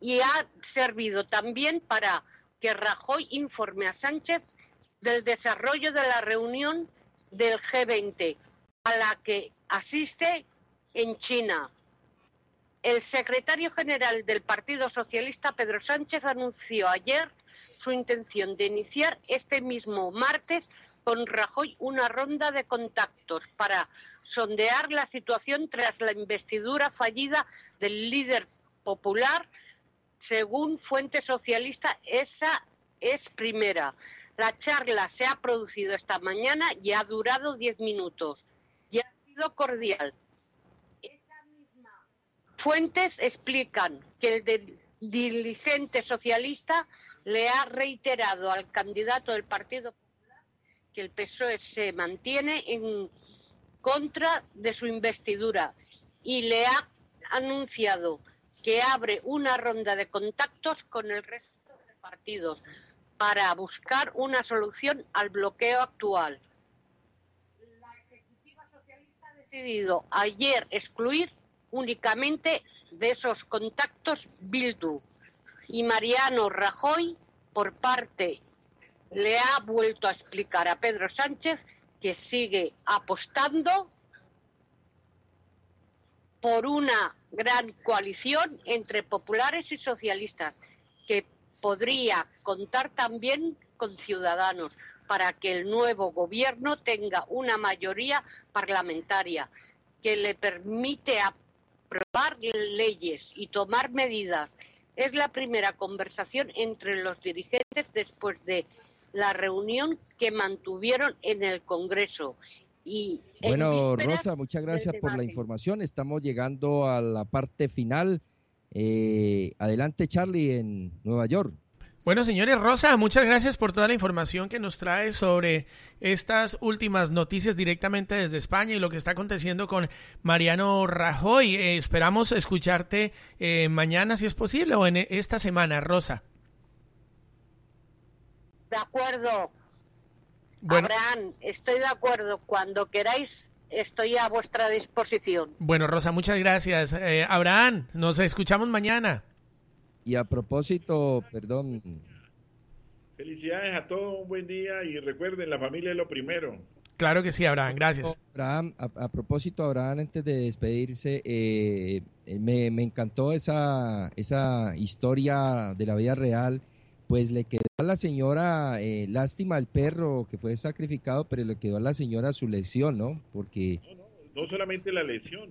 y ha servido también para que Rajoy informe a Sánchez del desarrollo de la reunión del G20 a la que asiste en China. El secretario general del Partido Socialista, Pedro Sánchez, anunció ayer su intención de iniciar este mismo martes con Rajoy una ronda de contactos para sondear la situación tras la investidura fallida del líder popular. Según fuente socialista, esa es primera. La charla se ha producido esta mañana y ha durado diez minutos y ha sido cordial. Fuentes explican que el dirigente socialista le ha reiterado al candidato del Partido Popular que el PSOE se mantiene en contra de su investidura y le ha anunciado que abre una ronda de contactos con el resto de partidos para buscar una solución al bloqueo actual. La Ejecutiva Socialista ha decidido ayer excluir únicamente de esos contactos Bildu. Y Mariano Rajoy, por parte, le ha vuelto a explicar a Pedro Sánchez que sigue apostando por una gran coalición entre populares y socialistas que podría contar también con ciudadanos para que el nuevo gobierno tenga una mayoría parlamentaria que le permite aprobar leyes y tomar medidas. Es la primera conversación entre los dirigentes después de la reunión que mantuvieron en el Congreso. Y bueno, Rosa, muchas gracias por la información. Estamos llegando a la parte final. Eh, adelante, Charlie, en Nueva York. Bueno, señores Rosa, muchas gracias por toda la información que nos trae sobre estas últimas noticias directamente desde España y lo que está aconteciendo con Mariano Rajoy. Eh, esperamos escucharte eh, mañana, si es posible, o en esta semana, Rosa. De acuerdo. Abraham, estoy de acuerdo. Cuando queráis, estoy a vuestra disposición. Bueno, Rosa, muchas gracias. Eh, Abraham, nos escuchamos mañana. Y a propósito, perdón. Felicidades a todos, un buen día y recuerden, la familia es lo primero. Claro que sí, Abraham, gracias. Abraham, a, propósito, Abraham, antes de despedirse, eh, me, encantó esa, esa historia de la vida real. Pues le quedó a la señora, eh, lástima al perro que fue sacrificado, pero le quedó a la señora su lesión, ¿no? Porque... No, no, no solamente la lesión,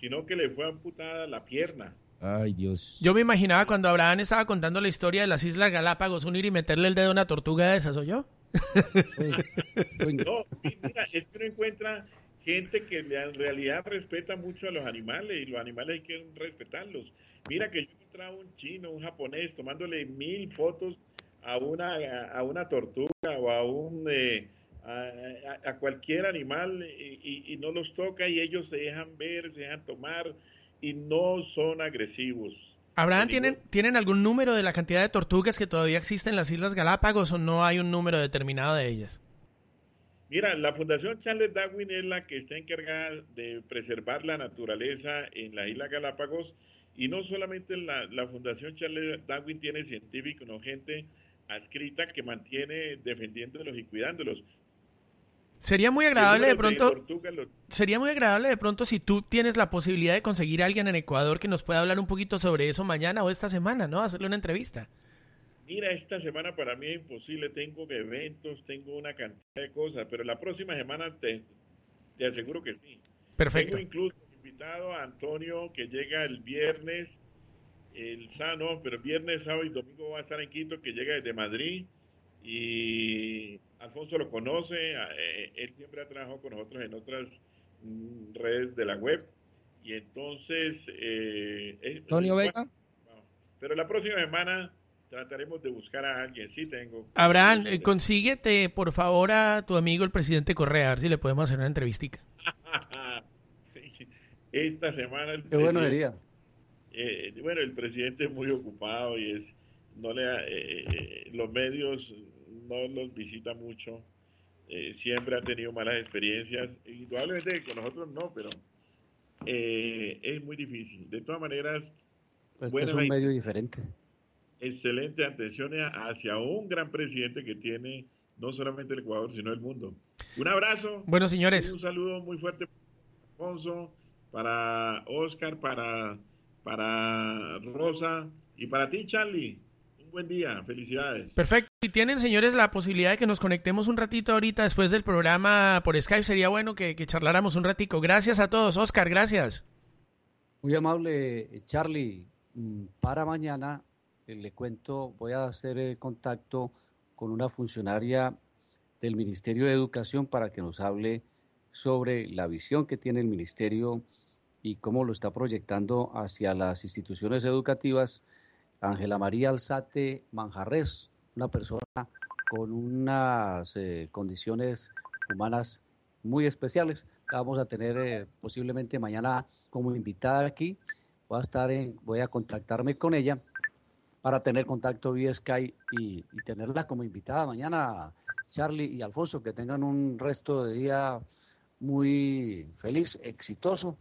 sino que le fue amputada la pierna. Ay, Dios. Yo me imaginaba cuando Abraham estaba contando la historia de las Islas Galápagos, unir y meterle el dedo a una tortuga de esas, ¿o yo? no, mira, es que uno encuentra gente que en realidad respeta mucho a los animales y los animales hay que respetarlos. Mira que yo encontraba un chino, un japonés, tomándole mil fotos a una, a, una tortuga o a un... Eh, a, cualquier animal y, y no los toca y ellos se dejan ver, se dejan tomar y no son agresivos. Abraham, ¿tienen, ¿tienen algún número de la cantidad de tortugas que todavía existen en las Islas Galápagos o no hay un número determinado de ellas? Mira, la Fundación Charles Darwin es la que está encargada de preservar la naturaleza en las Islas Galápagos y no solamente la, la Fundación Charles Darwin tiene científicos, no gente adscrita que mantiene defendiéndolos y cuidándolos. Sería muy agradable de pronto. Sería muy agradable de pronto si tú tienes la posibilidad de conseguir a alguien en Ecuador que nos pueda hablar un poquito sobre eso mañana o esta semana, ¿no? Hacerle una entrevista. Mira, esta semana para mí es imposible. Tengo eventos, tengo una cantidad de cosas, pero la próxima semana te, te aseguro que sí. Perfecto. Tengo incluso invitado a Antonio que llega el viernes, el sábado, pero viernes, sábado y domingo va a estar en Quito, que llega desde Madrid y Alfonso lo conoce, eh, él siempre ha trabajado con nosotros en otras mm, redes de la web y entonces... Eh, Antonio Vega. Pero la próxima semana trataremos de buscar a alguien, sí tengo. Abraham, eh, consíguete por favor a tu amigo el presidente Correa, a ver si le podemos hacer una entrevistica. Esta semana... Qué bueno sería. bueno, el presidente es muy ocupado y es no le los medios no los visita mucho, eh, siempre ha tenido malas experiencias, indudablemente con nosotros no, pero eh, es muy difícil. De todas maneras, pues este es un medio diferente. Excelente atención hacia un gran presidente que tiene no solamente el Ecuador, sino el mundo. Un abrazo. Bueno, señores. Un saludo muy fuerte, Alfonso, para Oscar, para para Rosa y para ti, Charlie. Buen día, felicidades. Perfecto. Si tienen, señores, la posibilidad de que nos conectemos un ratito ahorita después del programa por Skype, sería bueno que, que charláramos un ratico. Gracias a todos. Oscar, gracias. Muy amable, Charlie. Mm, Para mañana, eh, le cuento, voy a hacer eh, contacto con una funcionaria del Ministerio de Educación para que nos hable sobre la visión que tiene el Ministerio y cómo lo está proyectando hacia las instituciones educativas. Ángela María Alzate Manjarres, una persona con unas eh, condiciones humanas muy especiales. La vamos a tener eh, posiblemente mañana como invitada aquí. Voy a estar en, voy a contactarme con ella para tener contacto vía Skype y, y tenerla como invitada mañana, Charlie y Alfonso, que tengan un resto de día muy feliz, exitoso.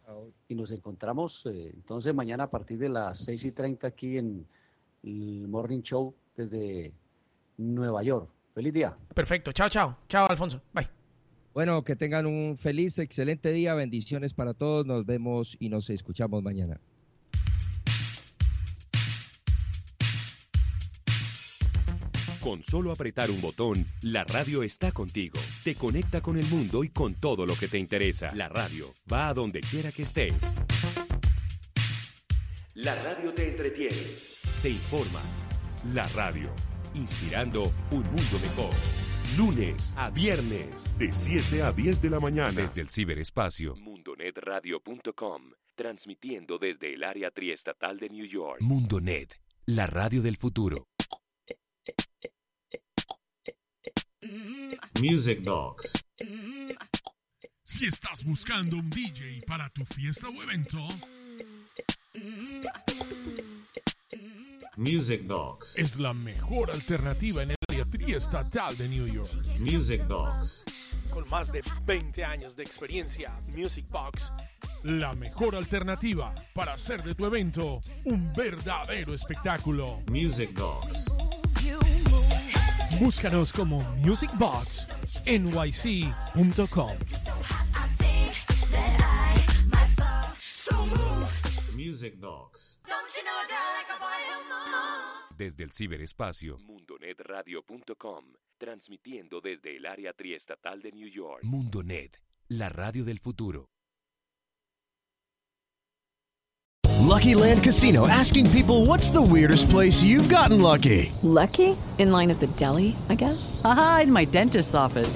Y nos encontramos eh, entonces mañana a partir de las 6 y 30 aquí en el Morning Show desde Nueva York. Feliz día. Perfecto. Chao, chao. Chao, Alfonso. Bye. Bueno, que tengan un feliz, excelente día. Bendiciones para todos. Nos vemos y nos escuchamos mañana. Con solo apretar un botón, la radio está contigo. Te conecta con el mundo y con todo lo que te interesa. La radio va a donde quiera que estés. La radio te entretiene, te informa. La radio, inspirando un mundo mejor. Lunes a viernes, de 7 a 10 de la mañana. Desde el ciberespacio. Mundonetradio.com. Transmitiendo desde el área triestatal de New York. Mundonet, la radio del futuro. Music Dogs. Si estás buscando un DJ para tu fiesta o evento, Music Dogs. es la mejor alternativa en el área triestatal de New York. Music Dogs. Con más de 20 años de experiencia, Music Box, la mejor alternativa para hacer de tu evento un verdadero espectáculo. Music Dogs. Búscanos como Music Music Dogs. Desde el ciberespacio. Mundonetradio.com. Transmitiendo desde el área triestatal de New York. Mundonet, la radio del futuro. Lucky Land Casino asking people what's the weirdest place you've gotten lucky? Lucky? In line at the deli, I guess? Aha, in my dentist's office.